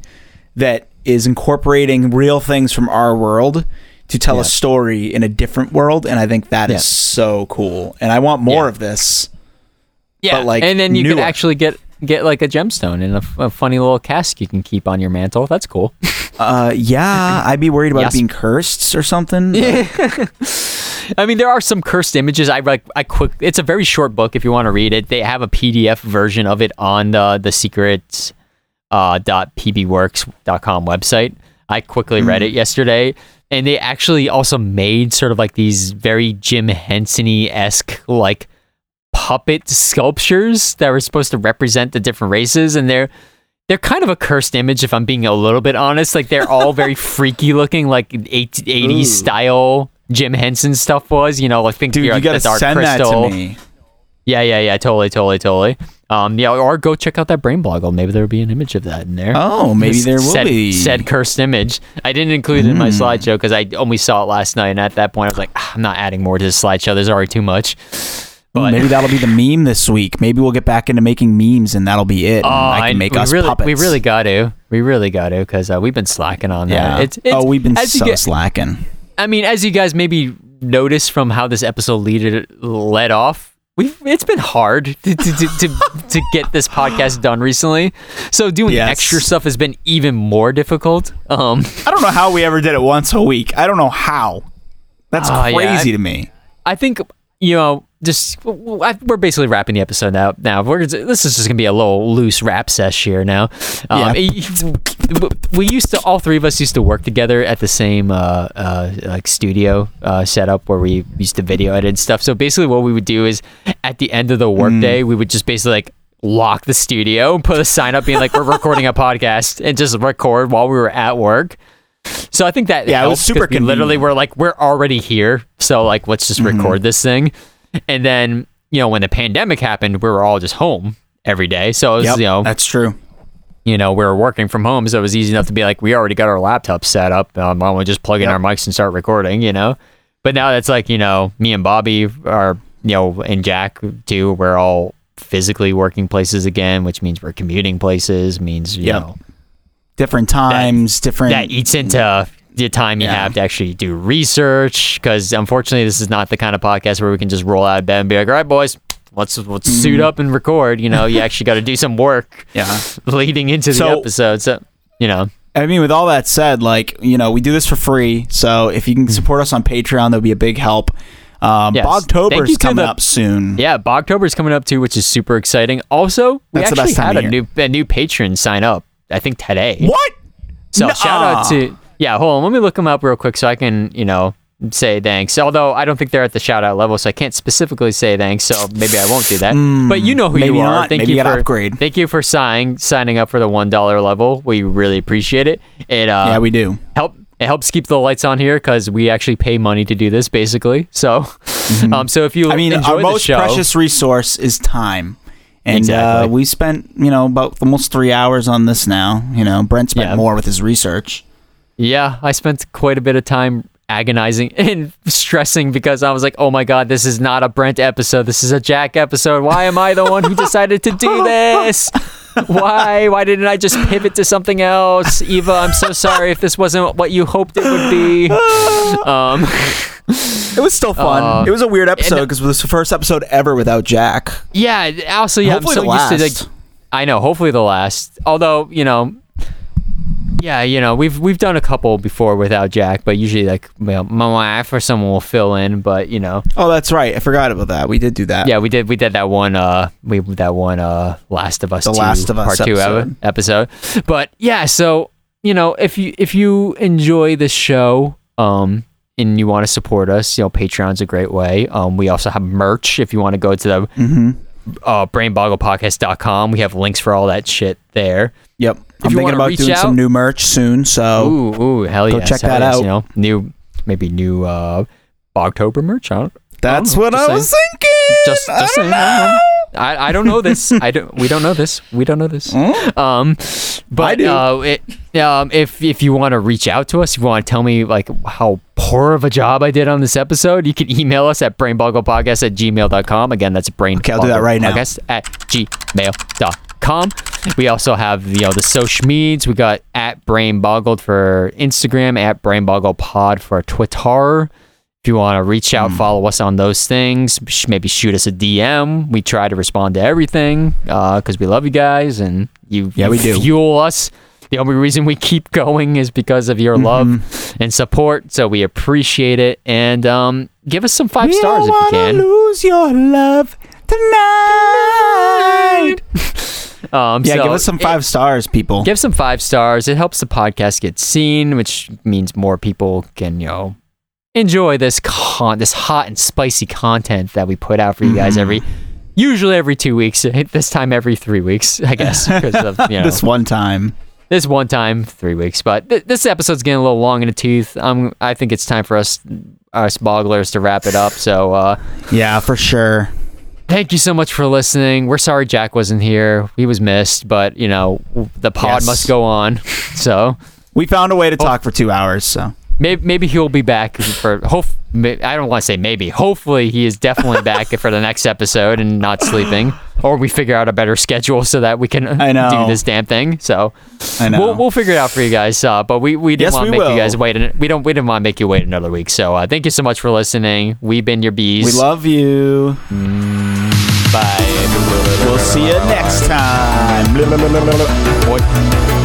[SPEAKER 1] that is incorporating real things from our world to tell
[SPEAKER 2] Yeah.
[SPEAKER 1] a story in a different world, and I think that is
[SPEAKER 2] Yeah.
[SPEAKER 1] so cool, and I want more
[SPEAKER 2] Yeah.
[SPEAKER 1] of this.
[SPEAKER 2] Yeah,
[SPEAKER 1] but, like,
[SPEAKER 2] and then you could actually get get like a gemstone and a funny little cask you can keep on your mantle. That's cool.
[SPEAKER 1] Uh, yeah, I'd be worried about
[SPEAKER 2] Yes.
[SPEAKER 1] being cursed or something. but-
[SPEAKER 2] I mean, there are some cursed images. I like. I quick. It's a very short book. If you want to read it, they have a PDF version of it on the the secrets uh, dot pbworks.com website. I quickly read it yesterday, and they actually also made sort of like these very Jim Henson esque like puppet sculptures that were supposed to represent the different races, and they're they're kind of a cursed image if I'm being a little bit honest. Like they're all very freaky looking, like 80s
[SPEAKER 1] Ooh.
[SPEAKER 2] style Jim Henson stuff was. You know, like think
[SPEAKER 1] Dude,
[SPEAKER 2] like
[SPEAKER 1] gotta
[SPEAKER 2] the Dark
[SPEAKER 1] send
[SPEAKER 2] Crystal.
[SPEAKER 1] that to me.
[SPEAKER 2] Yeah, yeah, yeah, totally, totally, totally. Um, yeah, or go check out that brain bloggle. Maybe there'll be an image of that in there.
[SPEAKER 1] Oh, maybe there will
[SPEAKER 2] said,
[SPEAKER 1] be.
[SPEAKER 2] said cursed image. I didn't include it in my
[SPEAKER 1] Hmm.
[SPEAKER 2] slideshow because I only saw it last night, and at that point I was like, "Ah, I'm not adding more to this slideshow. There's already too much. But
[SPEAKER 1] Maybe that'll be the meme this week. Maybe we'll get back into making memes, and that'll be it.
[SPEAKER 2] Oh,
[SPEAKER 1] I can make
[SPEAKER 2] we
[SPEAKER 1] us
[SPEAKER 2] really,
[SPEAKER 1] puppets.
[SPEAKER 2] We really got to. We really got to because uh, we've been slacking on
[SPEAKER 1] yeah.
[SPEAKER 2] that. It's, it's,
[SPEAKER 1] oh, we've been so
[SPEAKER 2] get-
[SPEAKER 1] slacking.
[SPEAKER 2] I mean, as you guys maybe noticed from how this episode lead led off, we've it's been hard to to, to, to, to get this podcast done recently. So doing
[SPEAKER 1] Yes.
[SPEAKER 2] extra stuff has been even more difficult. Um,
[SPEAKER 1] I don't know how we ever did it once a week. I don't know how. That's
[SPEAKER 2] yeah,
[SPEAKER 1] crazy
[SPEAKER 2] I-
[SPEAKER 1] to me.
[SPEAKER 2] I think you know, just we're basically wrapping the episode now. Now we're this is just gonna be a little loose rap sesh here now. Um,
[SPEAKER 1] Yeah.
[SPEAKER 2] we used to all three of us used to work together at the same uh, uh, like studio uh, setup where we used to video edit and stuff. So basically, what we would do is at the end of the workday,
[SPEAKER 1] Mm.
[SPEAKER 2] we would just basically like lock the studio and put a sign up being like we're recording a podcast and just record while we were at work. So I think that
[SPEAKER 1] Yeah, it was super
[SPEAKER 2] we literally we're like we're already here, so like let's just
[SPEAKER 1] Mm-hmm.
[SPEAKER 2] record this thing. And then you know when the pandemic happened, we were all just home every day. So it was
[SPEAKER 1] Yep,
[SPEAKER 2] you know
[SPEAKER 1] that's true.
[SPEAKER 2] you know, we were working from home, so it was easy enough to be like, we already got our laptop set up. Um, why don't we just plug in
[SPEAKER 1] Yep.
[SPEAKER 2] our mics and start recording, you know? But now that's like, you know, me and Bobby are, you know, and Jack too, we're all physically working places again, which means we're commuting places, means, you
[SPEAKER 1] Yep.
[SPEAKER 2] know,
[SPEAKER 1] Different times, different.
[SPEAKER 2] that eats into the time you
[SPEAKER 1] Yeah.
[SPEAKER 2] have to actually do research. Because unfortunately, this is not the kind of podcast where we can just roll out of bed and be like, all right, boys, let's let's suit
[SPEAKER 1] Mm-hmm.
[SPEAKER 2] up and record. You know, you actually got to do some work
[SPEAKER 1] yeah.
[SPEAKER 2] leading into the
[SPEAKER 1] So-
[SPEAKER 2] episode. So, you know,
[SPEAKER 1] I mean, with all that said, like you know, we do this for free. So if you can support us on Patreon, that'll be a big help. Um,
[SPEAKER 2] Yes.
[SPEAKER 1] Bogtober's coming
[SPEAKER 2] the-
[SPEAKER 1] up soon.
[SPEAKER 2] Yeah, Bogtober is coming up too, which is super exciting. Also, we
[SPEAKER 1] That's the
[SPEAKER 2] actually
[SPEAKER 1] best time
[SPEAKER 2] had a new a new patron sign up. I think today.
[SPEAKER 1] What?
[SPEAKER 2] So shout out to yeah. Hold on, let me look them up real quick so I can you know say thanks. Although I don't think they're at the shout out level, so I can't specifically say thanks. So maybe I won't do that. but you know who you are.
[SPEAKER 1] not.
[SPEAKER 2] Thank
[SPEAKER 1] Maybe
[SPEAKER 2] you for
[SPEAKER 1] upgrade.
[SPEAKER 2] thank you for signing signing up for the one dollar level. We really appreciate it. It uh,
[SPEAKER 1] yeah, we do.
[SPEAKER 2] help it helps keep the lights on here because we actually pay money to do this basically. So um so if you
[SPEAKER 1] Mm-hmm. I mean, our most
[SPEAKER 2] show,
[SPEAKER 1] precious resource is time. And uh,
[SPEAKER 2] Exactly.
[SPEAKER 1] we spent, you know, about almost three hours on this now. You know, Brent spent
[SPEAKER 2] Yeah.
[SPEAKER 1] more with his research.
[SPEAKER 2] Yeah, I spent quite a bit of time agonizing and stressing because I was like, oh my God, this is not a Brent episode. This is a Jack episode. Why am I the one who decided to do this? Why? Why didn't I just pivot to something else? Eva, I'm so sorry if this wasn't what you hoped it would be. Um,
[SPEAKER 1] It was still fun.
[SPEAKER 2] Uh,
[SPEAKER 1] it was a weird episode because it was the first episode ever without Jack.
[SPEAKER 2] yeah. Also, yeah.
[SPEAKER 1] Hopefully
[SPEAKER 2] I'm so
[SPEAKER 1] the
[SPEAKER 2] used to
[SPEAKER 1] last.
[SPEAKER 2] like. I know. Hopefully the last. Although you know. Yeah, you know we've we've done a couple before without Jack, but usually like you know, my wife or someone will fill in. But you know,
[SPEAKER 1] Oh, that's right. I forgot about that. We did do that.
[SPEAKER 2] yeah, we did we did that one uh we that one uh Last of Us
[SPEAKER 1] The
[SPEAKER 2] 2,
[SPEAKER 1] Last of Us
[SPEAKER 2] part two
[SPEAKER 1] episode.
[SPEAKER 2] episode. But yeah, so you know if you if you enjoy this show um and you want to support us, you know Patreon's a great way. Um we also have merch if you want to go to the
[SPEAKER 1] Mm-hmm.
[SPEAKER 2] uh brainboggledpodcast.com. We have links for all that shit there.
[SPEAKER 1] Yep. I'm thinking about doing
[SPEAKER 2] out-
[SPEAKER 1] some new merch soon. So
[SPEAKER 2] Ooh, ooh, hell
[SPEAKER 1] Go
[SPEAKER 2] yes,
[SPEAKER 1] check
[SPEAKER 2] hell
[SPEAKER 1] that
[SPEAKER 2] yes,
[SPEAKER 1] out.
[SPEAKER 2] You know, new maybe new uh Bogtober merch. I
[SPEAKER 1] that's what
[SPEAKER 2] just
[SPEAKER 1] I was
[SPEAKER 2] saying.
[SPEAKER 1] thinking.
[SPEAKER 2] just, just saying. I don't
[SPEAKER 1] know.
[SPEAKER 2] I, I don't know this. I don't. We don't know this. We don't know this. Um, but
[SPEAKER 1] I do.
[SPEAKER 2] Uh, it, um, if if you want to reach out to us, if you want to tell me like how poor of a job I did on this episode, you can email us at brainboggledpodcast at gmail.com. Again, that's brain.
[SPEAKER 1] Okay, I'll do that right now.
[SPEAKER 2] Podcast at gmail.com. We also have you know the social medias. We got at Brain Boggled for Instagram, at Brain Boggled Pod for Twitter. If you want to reach out,
[SPEAKER 1] Hmm.
[SPEAKER 2] follow us on those things. Maybe shoot us a DM. We try to respond to everything because we love you guys and you,
[SPEAKER 1] Yeah,
[SPEAKER 2] you
[SPEAKER 1] we do.
[SPEAKER 2] fuel us. The only reason we keep going is because of your
[SPEAKER 1] Mm-hmm.
[SPEAKER 2] love and support. So we appreciate it. And um, give us some five
[SPEAKER 1] We
[SPEAKER 2] stars if you can.
[SPEAKER 1] lose your love tonight.
[SPEAKER 2] Um,
[SPEAKER 1] Yeah,
[SPEAKER 2] so
[SPEAKER 1] give us some
[SPEAKER 2] it-
[SPEAKER 1] five stars, people.
[SPEAKER 2] give some five stars. It helps the podcast get seen, which means more people can, you know, enjoy this con this hot and spicy content that we put out for you guys
[SPEAKER 1] Mhm.
[SPEAKER 2] every usually every two weeks. This time every three weeks, I guess, because of you know
[SPEAKER 1] this one time.
[SPEAKER 2] this one time three weeks. But th- this episode's getting a little long in the tooth. Um, I think it's time for us us bogglers to wrap it up. So uh,
[SPEAKER 1] Yeah, for sure.
[SPEAKER 2] Thank you so much for listening. We're sorry Jack wasn't here. He was missed, but you know the pod
[SPEAKER 1] Yes.
[SPEAKER 2] must go on. So.
[SPEAKER 1] We found a way to oh. talk for two hours. So
[SPEAKER 2] Maybe, maybe he'll be back for hope. I don't want to say maybe. Hopefully, he is definitely back for the next episode and not sleeping, or we figure out a better schedule so that we can
[SPEAKER 1] I know.
[SPEAKER 2] do this damn thing. So
[SPEAKER 1] I know.
[SPEAKER 2] we'll we'll figure it out for you guys. Uh, but we, we didn't
[SPEAKER 1] Yes,
[SPEAKER 2] want to make you guys wait. an- We don't we didn't want to make you wait another week. So uh, thank you so much for listening. We've been your bees.
[SPEAKER 1] we love you.
[SPEAKER 2] Bye.
[SPEAKER 1] We'll see you next time.
[SPEAKER 2] Boy.